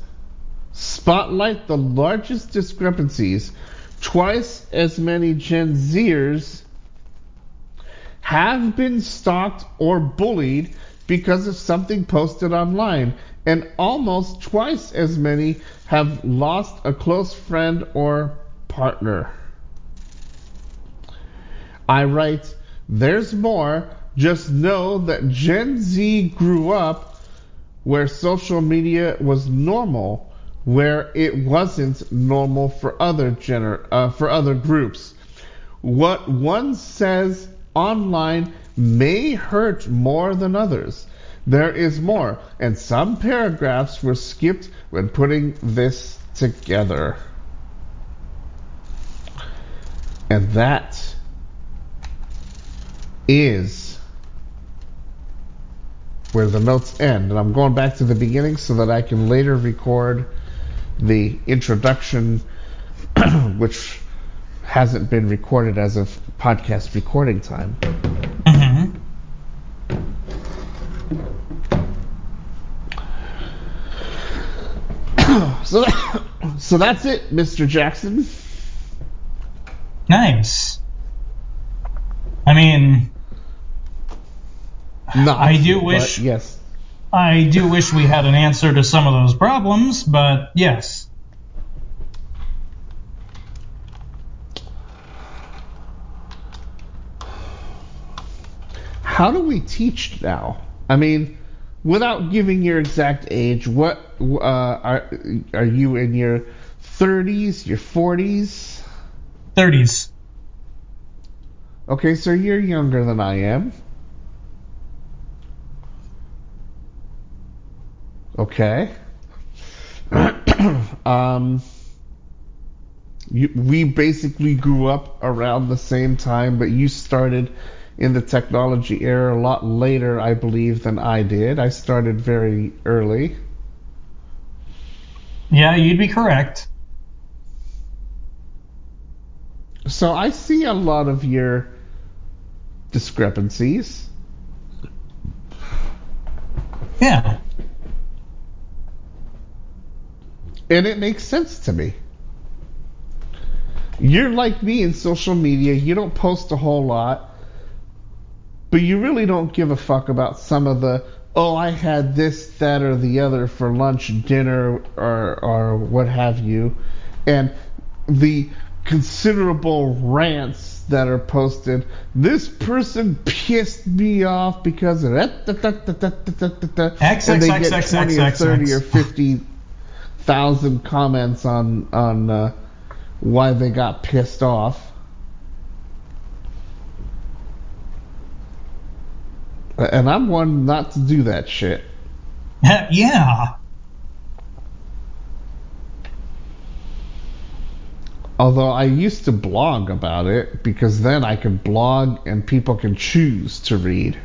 spotlight the largest discrepancies. Twice as many Gen Zers have been stalked or bullied because of something posted online, and almost twice as many have lost a close friend or partner. I write, there's more. Just know that Gen Z grew up where social media was normal, where it wasn't normal for other gener- uh, for other groups. What one says online may hurt more than others. There is more, and some paragraphs were skipped when putting this together. And that is where the notes end. And I'm going back to the beginning so that I can later record the introduction, <clears throat> which hasn't been recorded as of podcast recording time. Mm-hmm. So, <coughs> so that's it, Mr. Jackson. Nice. I mean, Not, I do wish- yes. I do wish we had an answer to some of those problems, but yes. how do we teach now? I mean, without giving your exact age, what uh, are are you in your 30s, your 40s? 30s. Okay, so you're younger than I am. Okay. <clears throat> um, you, we basically grew up around the same time, but you started in the technology era a lot later, I believe, than I did. I started very early. Yeah, you'd be correct. So I see a lot of your discrepancies. Yeah. And it makes sense to me. You're like me in social media. You don't post a whole lot, but you really don't give a fuck about some of the, oh, I had this, that, or the other for lunch, dinner, or, or what have you. And the considerable rants that are posted. This person pissed me off because of that. XXXXX. 20 or 30 or 50 thousand comments on on uh, why they got pissed off. And I'm one not to do that shit. <laughs> yeah. Although I used to blog about it because then I could blog and people can choose to read.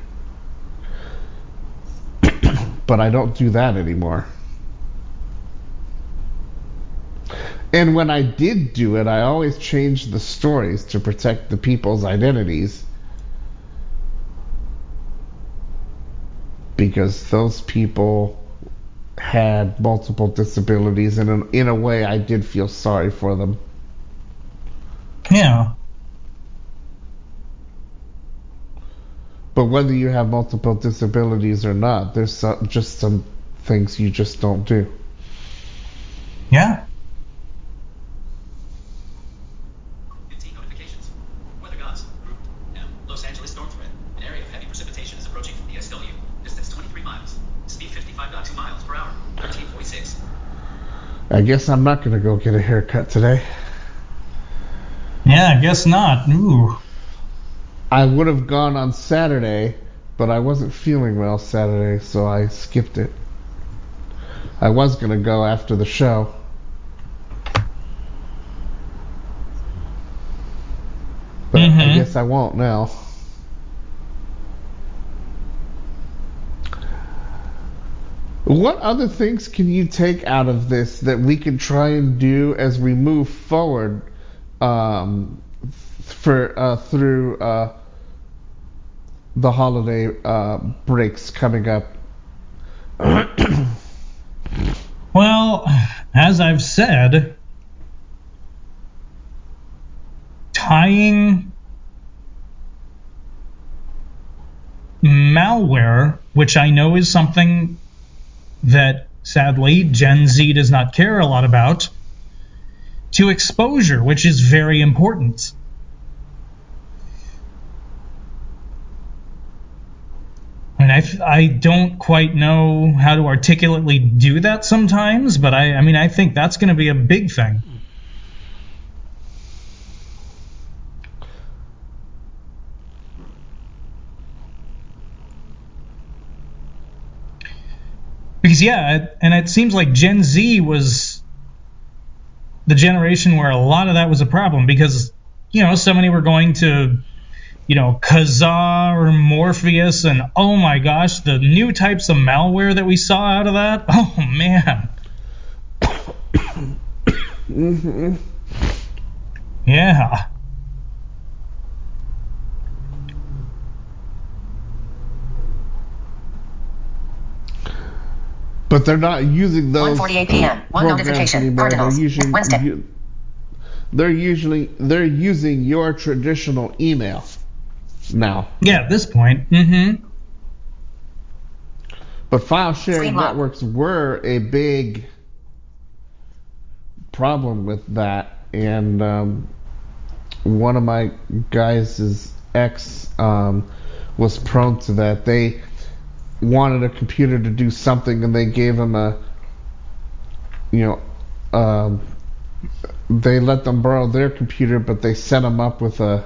<clears throat> but I don't do that anymore. And when I did do it, I always changed the stories to protect the people's identities. Because those people had multiple disabilities, and in, in a way, I did feel sorry for them. Yeah. But whether you have multiple disabilities or not, there's some, just some things you just don't do. Yeah. 15 notifications. Weather gods. Group M. Los Angeles storm threat. An area of heavy precipitation is approaching from the SW. Distance 23 miles. Speed 55.2 miles per hour. 1346. I guess I'm not going to go get a haircut today. Yeah, I guess not. Ooh. I would have gone on Saturday, but I wasn't feeling well Saturday, so I skipped it. I was going to go after the show. But I Mhm. guess I won't now. What other things can you take out of this that we can try and do as we move forward um, for uh, through uh, the holiday uh, breaks coming up? <clears throat> Well, as I've said, tying malware, which I know is something that sadly Gen Z does not care a lot about, to exposure, which is very important. And I, I don't quite know how to articulately do that sometimes, but I, I mean, I think that's going to be a big thing. Because, yeah, and it seems like Gen Z was the generation where a lot of that was a problem because, you know, so many were going to you know, Kazaa or Morpheus, and oh my gosh, the new types of malware that we saw out of that. <laughs> Oh man. <coughs> hmm Yeah. But they're not using those 1:48 p.m. One notification. anymore. Cardinals. They're using Wednesday. you- they're usually they're using your traditional email now. Yeah, at this point. Mm-hmm. But file sharing Streamlab. networks were a big problem with that, and um, one of my guys' ex um, was prone to that. They wanted a computer to do something, and they gave them a, you know, um, they let them borrow their computer, but they set them up with a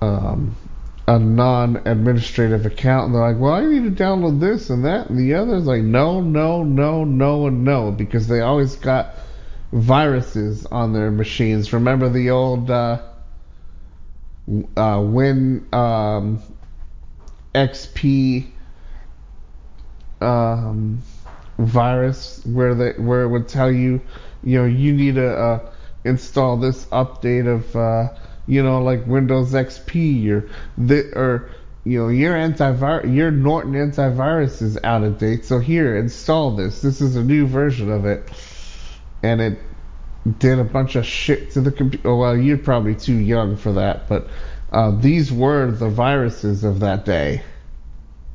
um, a non-administrative account, and they're like, "Well, I need to download this and that and the other." It's like, no, no, no, no, and no, because they always got viruses on their machines. Remember the old uh, uh, Win um, XP um, virus where they where it would tell you, you know, you need to uh, install this update of, uh, you know, like Windows XP or the or you know your antivirus your Norton antivirus is out of date. So here, install this. This is a new version of it, and it did a bunch of shit to the computer. Well, you're probably too young for that, but uh, these were the viruses of that day.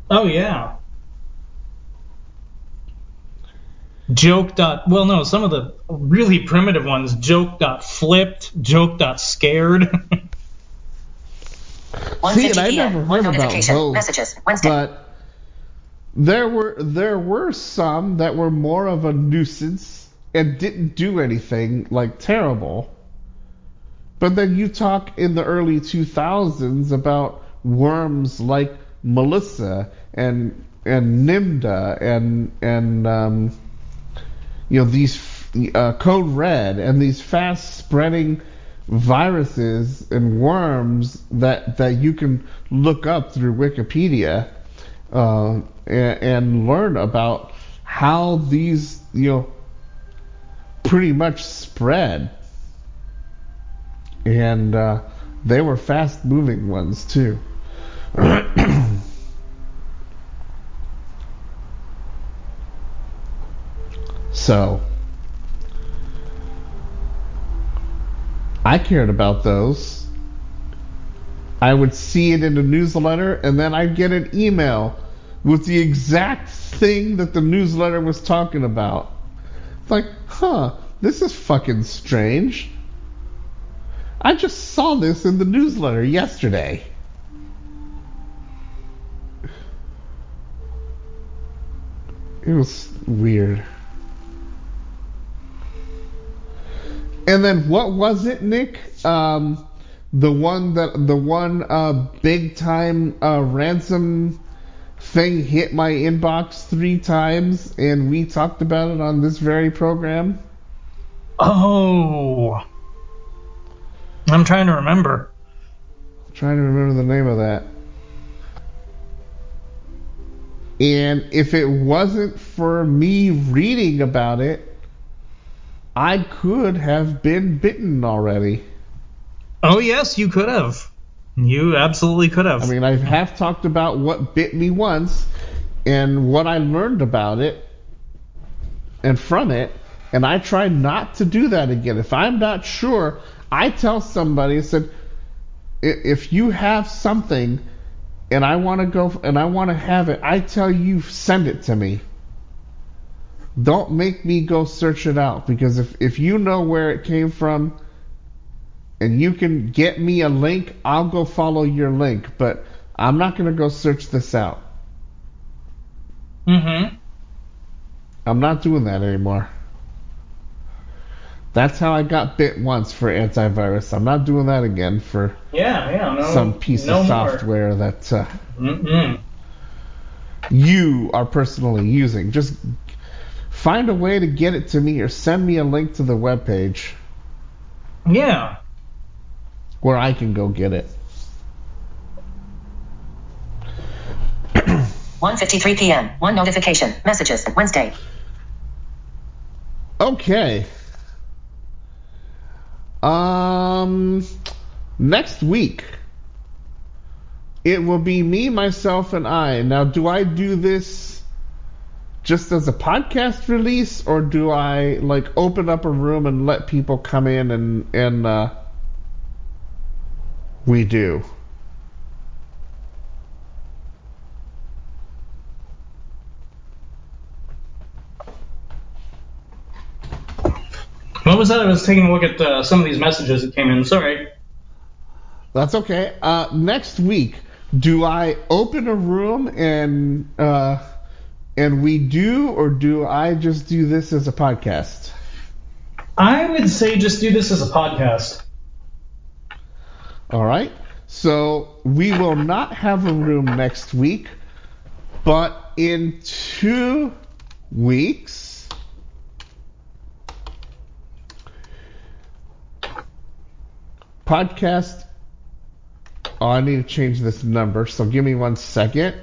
Oh yeah. Joke dot well no some of the really primitive ones joke dot flipped joke dot scared <laughs> See, and I never heard about those, Messages. Wednesday. but there were there were some that were more of a nuisance and didn't do anything like terrible. But then you talk in the early 2000s about worms like Melissa and and Nimda and and um, you know these uh, Code Red and these fast spreading viruses and worms that that you can look up through Wikipedia uh, and, and learn about how these you know pretty much spread and uh, they were fast moving ones too <clears throat> so I cared about those. I would see it in a newsletter, and then I'd get an email with the exact thing that the newsletter was talking about. It's like, huh, this is fucking strange. I just saw this in the newsletter yesterday. It was weird. And then what was it, Nick? Um, the one that the one uh, big time uh, ransom thing hit my inbox three times, and we talked about it on this very program. oh I'm trying to remember trying to remember the name of that. And if it wasn't for me reading about it, I could have been bitten already. oh yes you could have you absolutely could have I mean, I have half talked about what bit me once and what I learned about it and from it, and I try not to do that again. If I'm not sure, I tell somebody, I said, if you have something and I want to go and I want to have it, I tell you, send it to me. Don't make me go search it out because if, if you know where it came from and you can get me a link, I'll go follow your link, but I'm not going to go search this out. mm-hmm I'm not doing that anymore. That's how I got bit once for antivirus. I'm not doing that again for yeah yeah no some piece no of more. software that uh, you are personally using. Just find a way to get it to me or send me a link to the webpage yeah where I can go get it. <clears throat> 1:53 p.m. One notification. Messages. Wednesday. Okay. Um, next week it will be me, myself, and I. Now, do I do this just as a podcast release, or do I like open up a room and let people come in and and uh, we do? What was that I was taking a look at uh, some of these messages that came in sorry That's okay. Uh, next week do I open a room and uh, and we do, or do I just do this as a podcast? I would say just do this as a podcast. All right. So we will not have a room next week, but in two weeks, podcast. Oh, I need to change this number. So give me one second.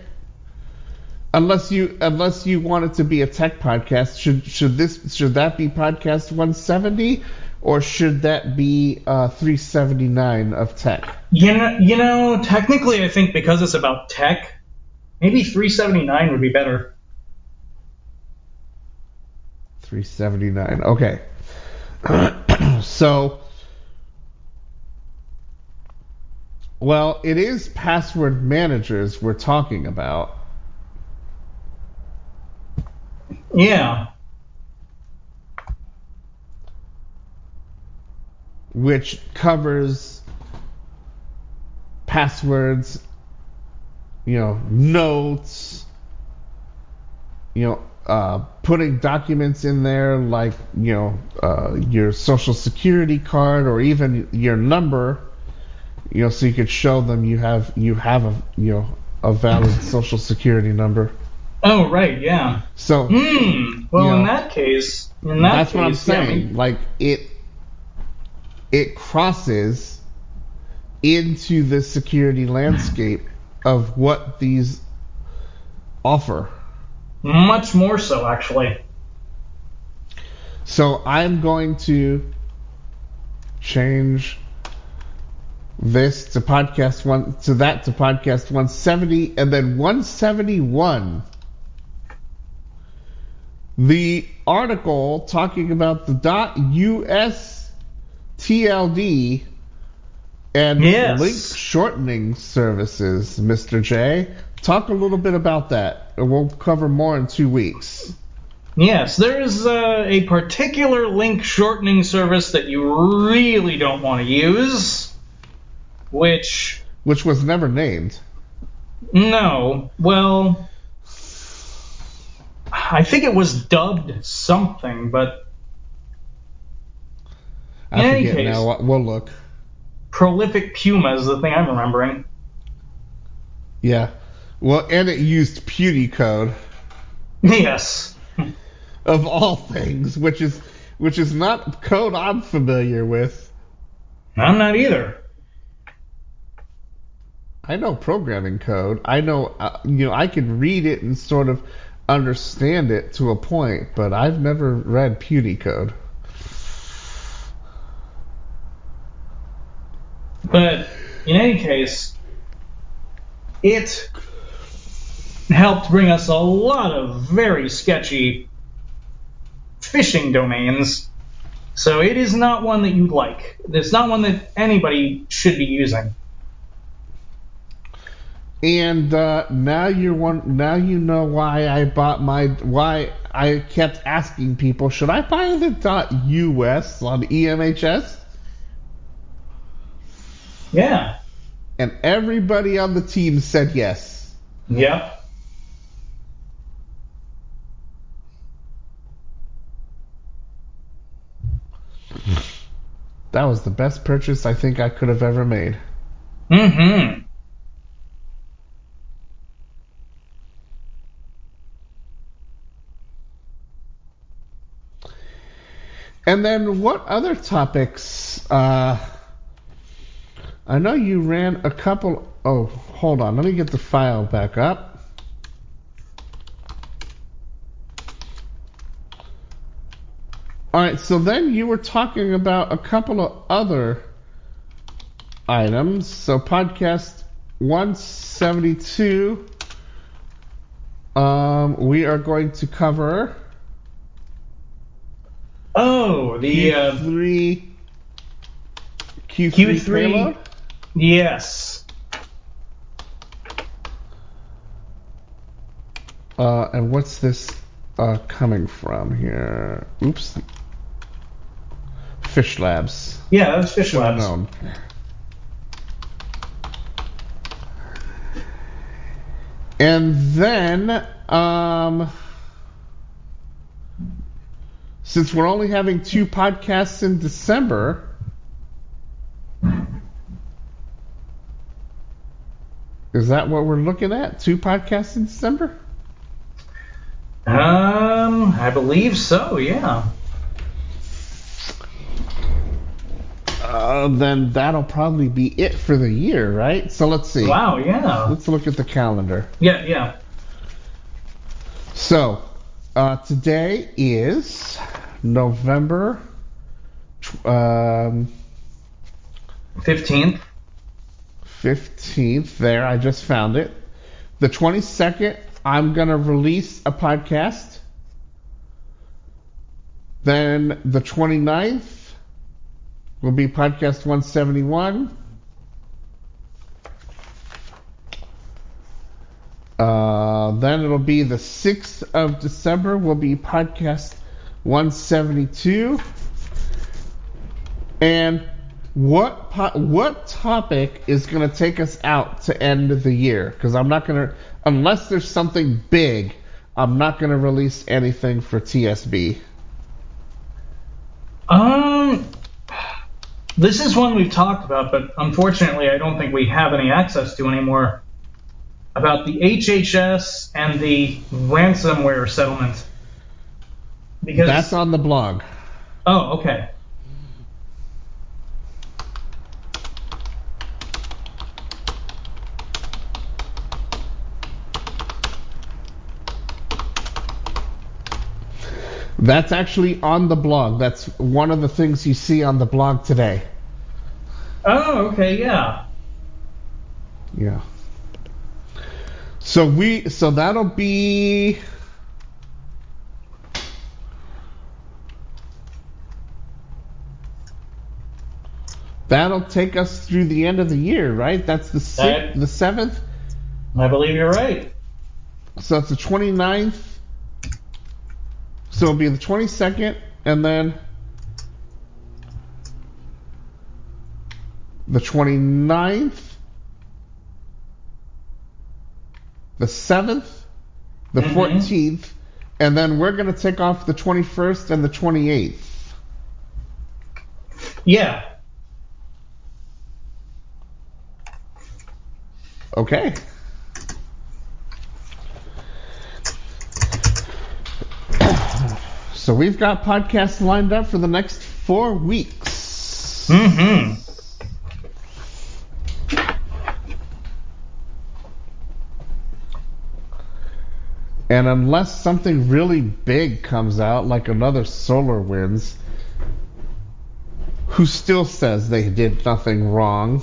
Unless you unless you want it to be a tech podcast, should should this should that be podcast 170 or should that be uh, 379 of tech? You know, you know, technically, I think because it's about tech, maybe 379 would be better. 379. Okay. <clears throat> so, well, it is password managers we're talking about. Yeah. which covers passwords, you know, notes, you know, uh, putting documents in there like, you know, uh, your social security card or even your number, you know, so you could show them you have you have a you know a valid <laughs> social security number. Oh, right, yeah. So Hmm. Well, You in that case, in that that's case, what I'm yeah, saying. like it it crosses into the security landscape of what these offer. much more so, actually. So I'm going to change this to podcast one to that to podcast 170 and then 171 the article talking about the .us TLD and Yes. link shortening services, Mr. J. Talk a little bit about that, and we'll cover more in two weeks. Yes, there's uh, a particular link shortening service that you really don't want to use, which, Which was never named. no, well, I think it was dubbed something, but I In any forget case- now. We'll look. Prolific Puma is the thing I'm remembering. Yeah. Well, and it used Punycode Yes. of all things, which is which is not code I'm familiar with. I'm not either. I know programming code. I know uh, you know I can read it and sort of understand it to a point, but I've never read Punycode. But in any case, it helped bring us a lot of very sketchy phishing domains. So it is not one that you'd like. It's not one that anybody should be using. And uh, now you're one. Now you know why I bought my. Why I kept asking people, should I buy the .us on EMHS? Yeah. And everybody on the team said yes. Yeah. That was the best purchase I think I could have ever made. Mm-hmm. And then what other topics? Uh, I know you ran a couple. Oh, hold on. Let me get the file back up. All right. So then you were talking about a couple of other items. So podcast 172. Um, we are going to cover Oh, the uh, Q3 Q3, Q3. payload. yes. Uh, and what's this uh, coming from here? Oops. PhishLabs. Yeah, that's Fish Should Labs. known. And then, um, since we're only having two podcasts in December, is that what we're looking at? Two podcasts in December? Um, I believe so. Yeah. Uh, then that'll probably be it for the year, right? So let's see. Wow. Yeah. Let's look at the calendar. Yeah. Yeah. So, uh, today is November um, Fifteenth. 15th. There, I just found it. The 22nd, I'm going to release a podcast. Then the 29th will be podcast 171. Uh, then it'll be the 6th of December will be podcast 172. And what po- what topic is going to take us out to end the year? Because I'm not going to, unless there's something big, I'm not going to release anything for TSB. Um, this is one we've talked about, but unfortunately, I don't think we have any access to anymore. About the HHS and the ransomware settlement. Because That's on the blog. oh, okay. That's actually on the blog. That's one of the things you see on the blog today. Oh, okay, yeah. Yeah. So we so that'll be That'll take us through the end of the year, right? That's the sixth, the seventh. I believe you're right. So it's the 29th. So it'll be the 22nd, and then the 29th, the 7th, the Mhm. 14th, and then we're going to take off the 21st and the 28th. Yeah. Okay. So we've got podcasts lined up for the next four weeks. Mm-hmm. And unless something really big comes out, like another SolarWinds, who still says they did nothing wrong.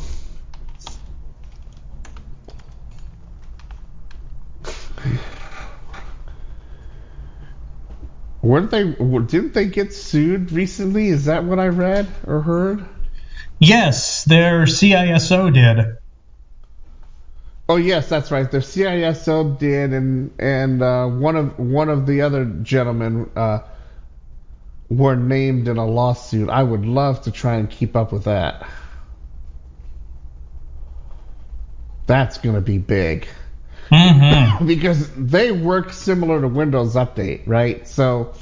Weren't they? Didn't they get sued recently? Is that what I read or heard? Yes, their CISO did. Oh yes, that's right. The CISO did, and and uh, one of one of the other gentlemen uh, were named in a lawsuit. I would love to try and keep up with that. That's gonna be big Mm-hmm. <laughs> because they work similar to Windows Update, right? So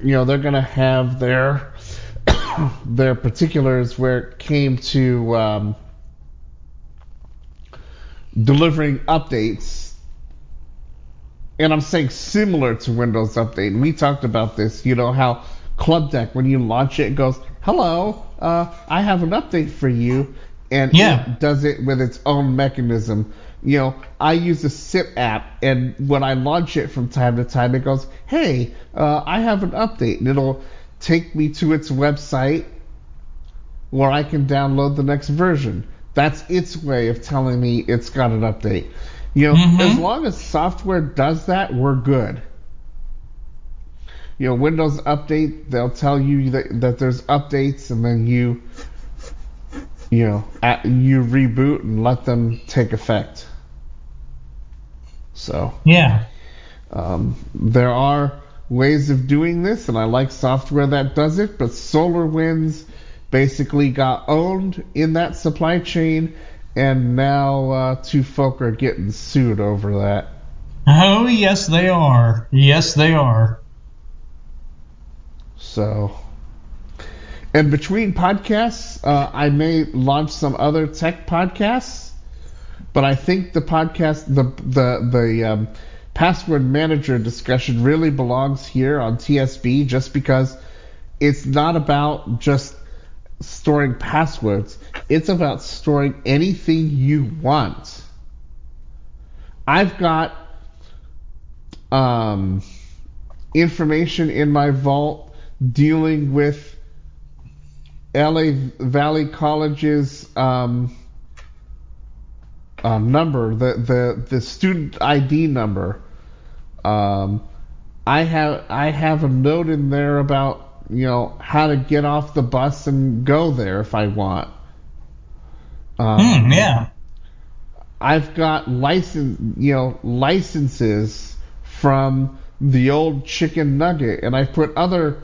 you know they're gonna have their <coughs> their particulars where it came to um, delivering updates. And I'm saying similar to Windows Update. And we talked about this, you know, how Club Deck, when you launch it, it goes, hello, uh, I have an update for you. And Yeah. it does it with its own mechanism. You know, I use a SIP app, and when I launch it from time to time, it goes, hey, uh, I have an update. And it'll take me to its website where I can download the next version. That's its way of telling me it's got an update. You know, Mhm. as long as software does that, we're good. You know, Windows Update, they'll tell you that, that there's updates, and then you, you know, at, you reboot and let them take effect. So, Yeah. um, there are ways of doing this, and I like software that does it, but SolarWinds basically got owned in that supply chain, and now uh, two folk are getting sued over that. Oh, yes, they are. Yes, they are. So, and between podcasts, uh, I may launch some other tech podcasts, but I think the podcast, the the the um, password manager discussion really belongs here on TSB, just because it's not about just storing passwords. It's about storing anything you want. I've got um, information in my vault dealing with LA Valley College's um, uh, number, the, the the student ID number. Um, I have I have a note in there about you know how to get off the bus and go there if I want. Um, Hmm, yeah. I've got license, you know, licenses from the old chicken nugget, and I put other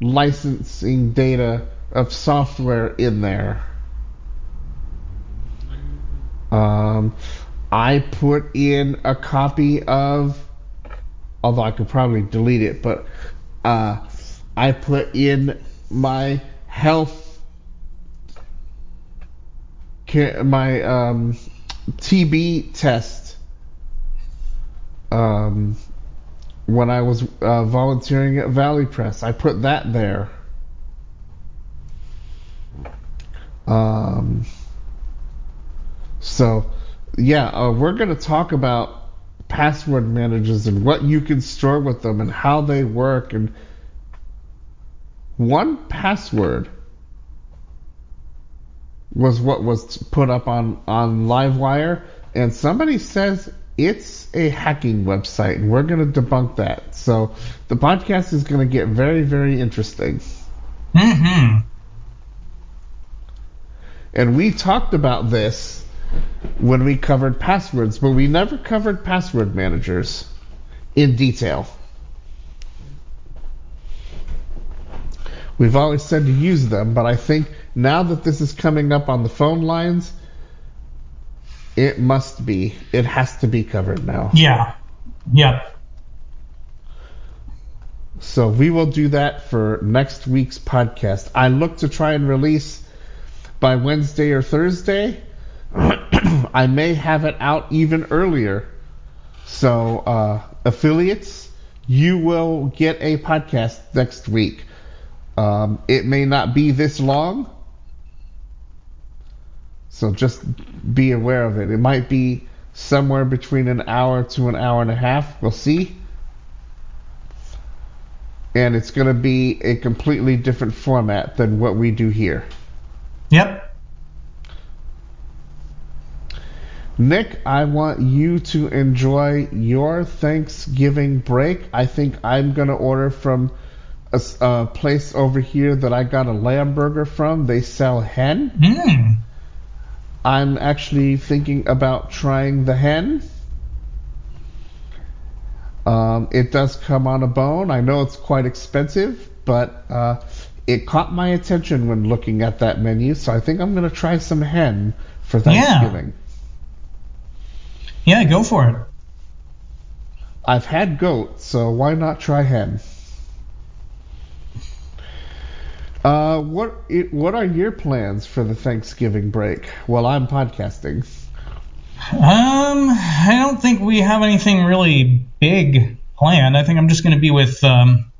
licensing data of software in there. Um, I put in a copy of, although I could probably delete it, but uh, I put in my health my um, TB test um, when I was uh, volunteering at Valley Press. I put that there. Um, so, yeah, uh, we're going to talk about password managers and what you can store with them and how they work and one password was what was put up on on livewire and somebody says it's a hacking website and we're going to debunk that. So the podcast is going to get very very interesting. Mm-hmm. and we talked about this when we covered passwords but we never covered password managers in detail we've always said to use them but i think now that this is coming up on the phone lines it must be it has to be covered now Yeah. Yep. So we will do that for next week's podcast. I look to try and release by Wednesday or Thursday. <clears throat> I may have it out even earlier. So uh, affiliates, you will get a podcast next week. Um, it may not be this long. So just be aware of it. It might be somewhere between an hour to an hour and a half. We'll see and it's going to be a completely different format than what we do here. Yep. Nick, I want you to enjoy your Thanksgiving break. I think I'm going to order from a, a place over here that I got a lamb burger from. They sell hen. Mm. I'm actually thinking about trying the hen. Um, it does come on a bone. I know it's quite expensive, but uh, it caught my attention when looking at that menu, so I think I'm going to try some hen for Thanksgiving. Yeah. Thanksgiving. Yeah, go for it. I've had goat, so why not try hen? Uh, what it, what are your plans for the Thanksgiving break? Well, I'm podcasting. Um, I don't think we have anything really big planned. I think I'm just going to be with um,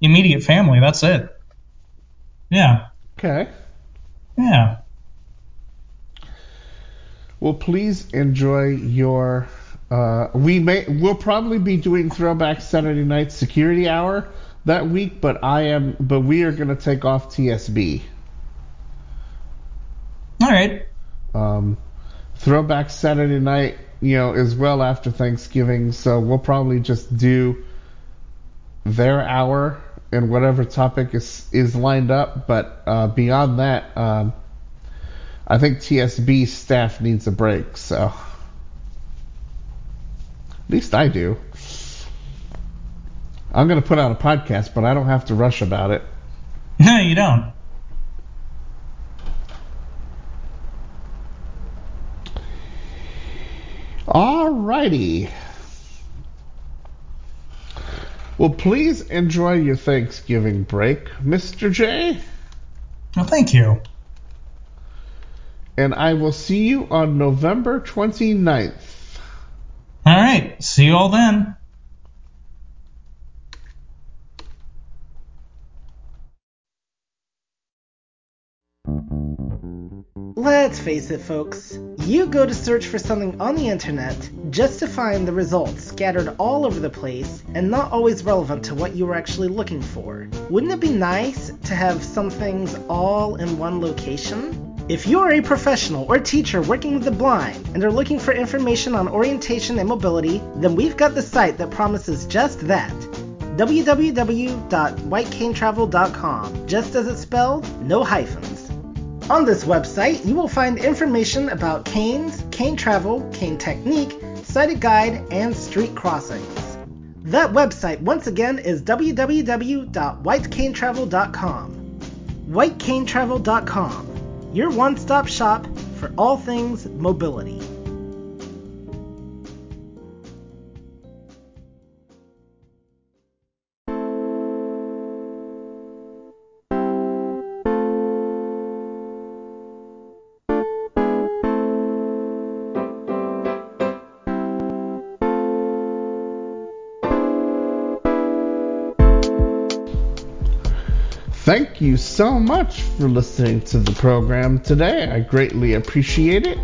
immediate family. That's it. Yeah. Okay. Yeah. Well, please enjoy your. Uh, we may we'll probably be doing Throwback Saturday Night Security Hour that week, but I am but we are going to take off TSB. All right. Um, Throwback Saturday Night, you know, is well after Thanksgiving, so we'll probably just do their hour and whatever topic is is lined up. But uh, beyond that, um, I think TSB staff needs a break. So at least I do. I'm going to put out a podcast, but I don't have to rush about it. No, <laughs> you don't. All righty. Well, please enjoy your Thanksgiving break, Mr. J. Well, thank you. And I will see you on November 29th. All right. See you all then. Let's face it, folks. You go to search for something on the internet just to find the results scattered all over the place and not always relevant to what you were actually looking for. Wouldn't it be nice to have some things all in one location? If you're a professional or teacher working with the blind and are looking for information on orientation and mobility, then we've got the site that promises just that www.whitecanetravel.com. Just as it's spelled, no hyphens. On this website, you will find information about canes, cane travel, cane technique, sighted guide, and street crossings. That website, once again, is www.whitecanetravel.com. Whitecanetravel.com, your one stop shop for all things mobility. Thank you so much for listening to the program today. I greatly appreciate it.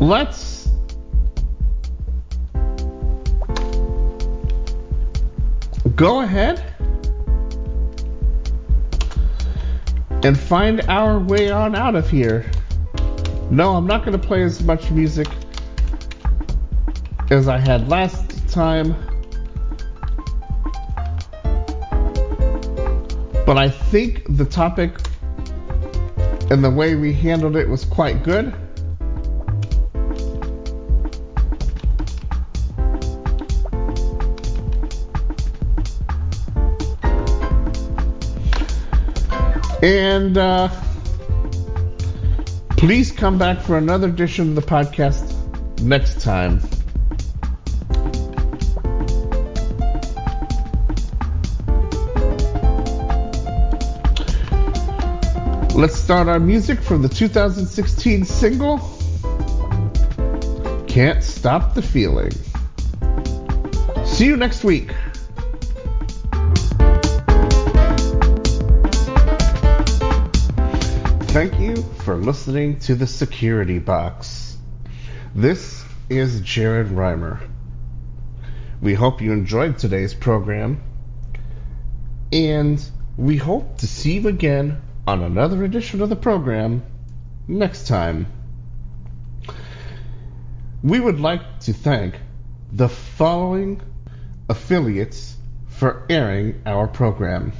Let's go ahead and find our way on out of here. No, I'm not going to play as much music as I had last time. But I think the topic and the way we handled it was quite good. And uh, please come back for another edition of the podcast next time. Let's start our music from the 2016 single Can't Stop the Feeling. See you next week. Thank you for listening to the Security Box. This is Jared Rimer. We hope you enjoyed today's program, and we hope to see you again on another edition of the program next time. We would like to thank the following affiliates for airing our program.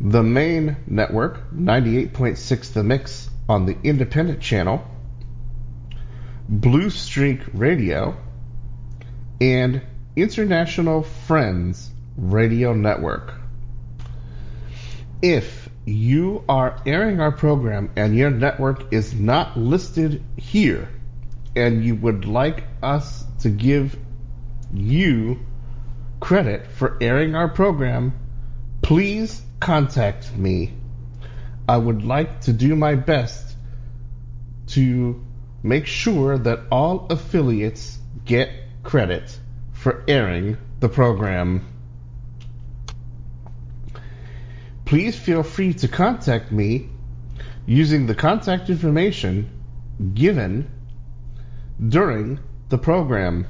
The main network, 98.6 The Mix on the independent channel, Blue Streak Radio, and International Friends Radio Network. If you are airing our program and your network is not listed here, and you would like us to give you credit for airing our program, please contact me. I would like to do my best to make sure that all affiliates get credit for airing the program. Please feel free to contact me using the contact information given during the program.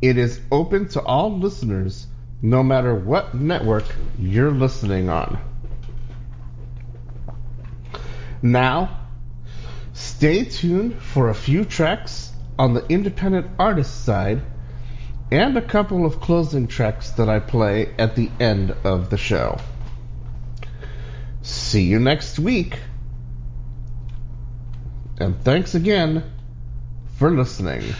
It is open to all listeners no matter what network you're listening on. Now, stay tuned for a few tracks on the independent artist side and a couple of closing tracks that I play at the end of the show. See you next week. And thanks again for listening.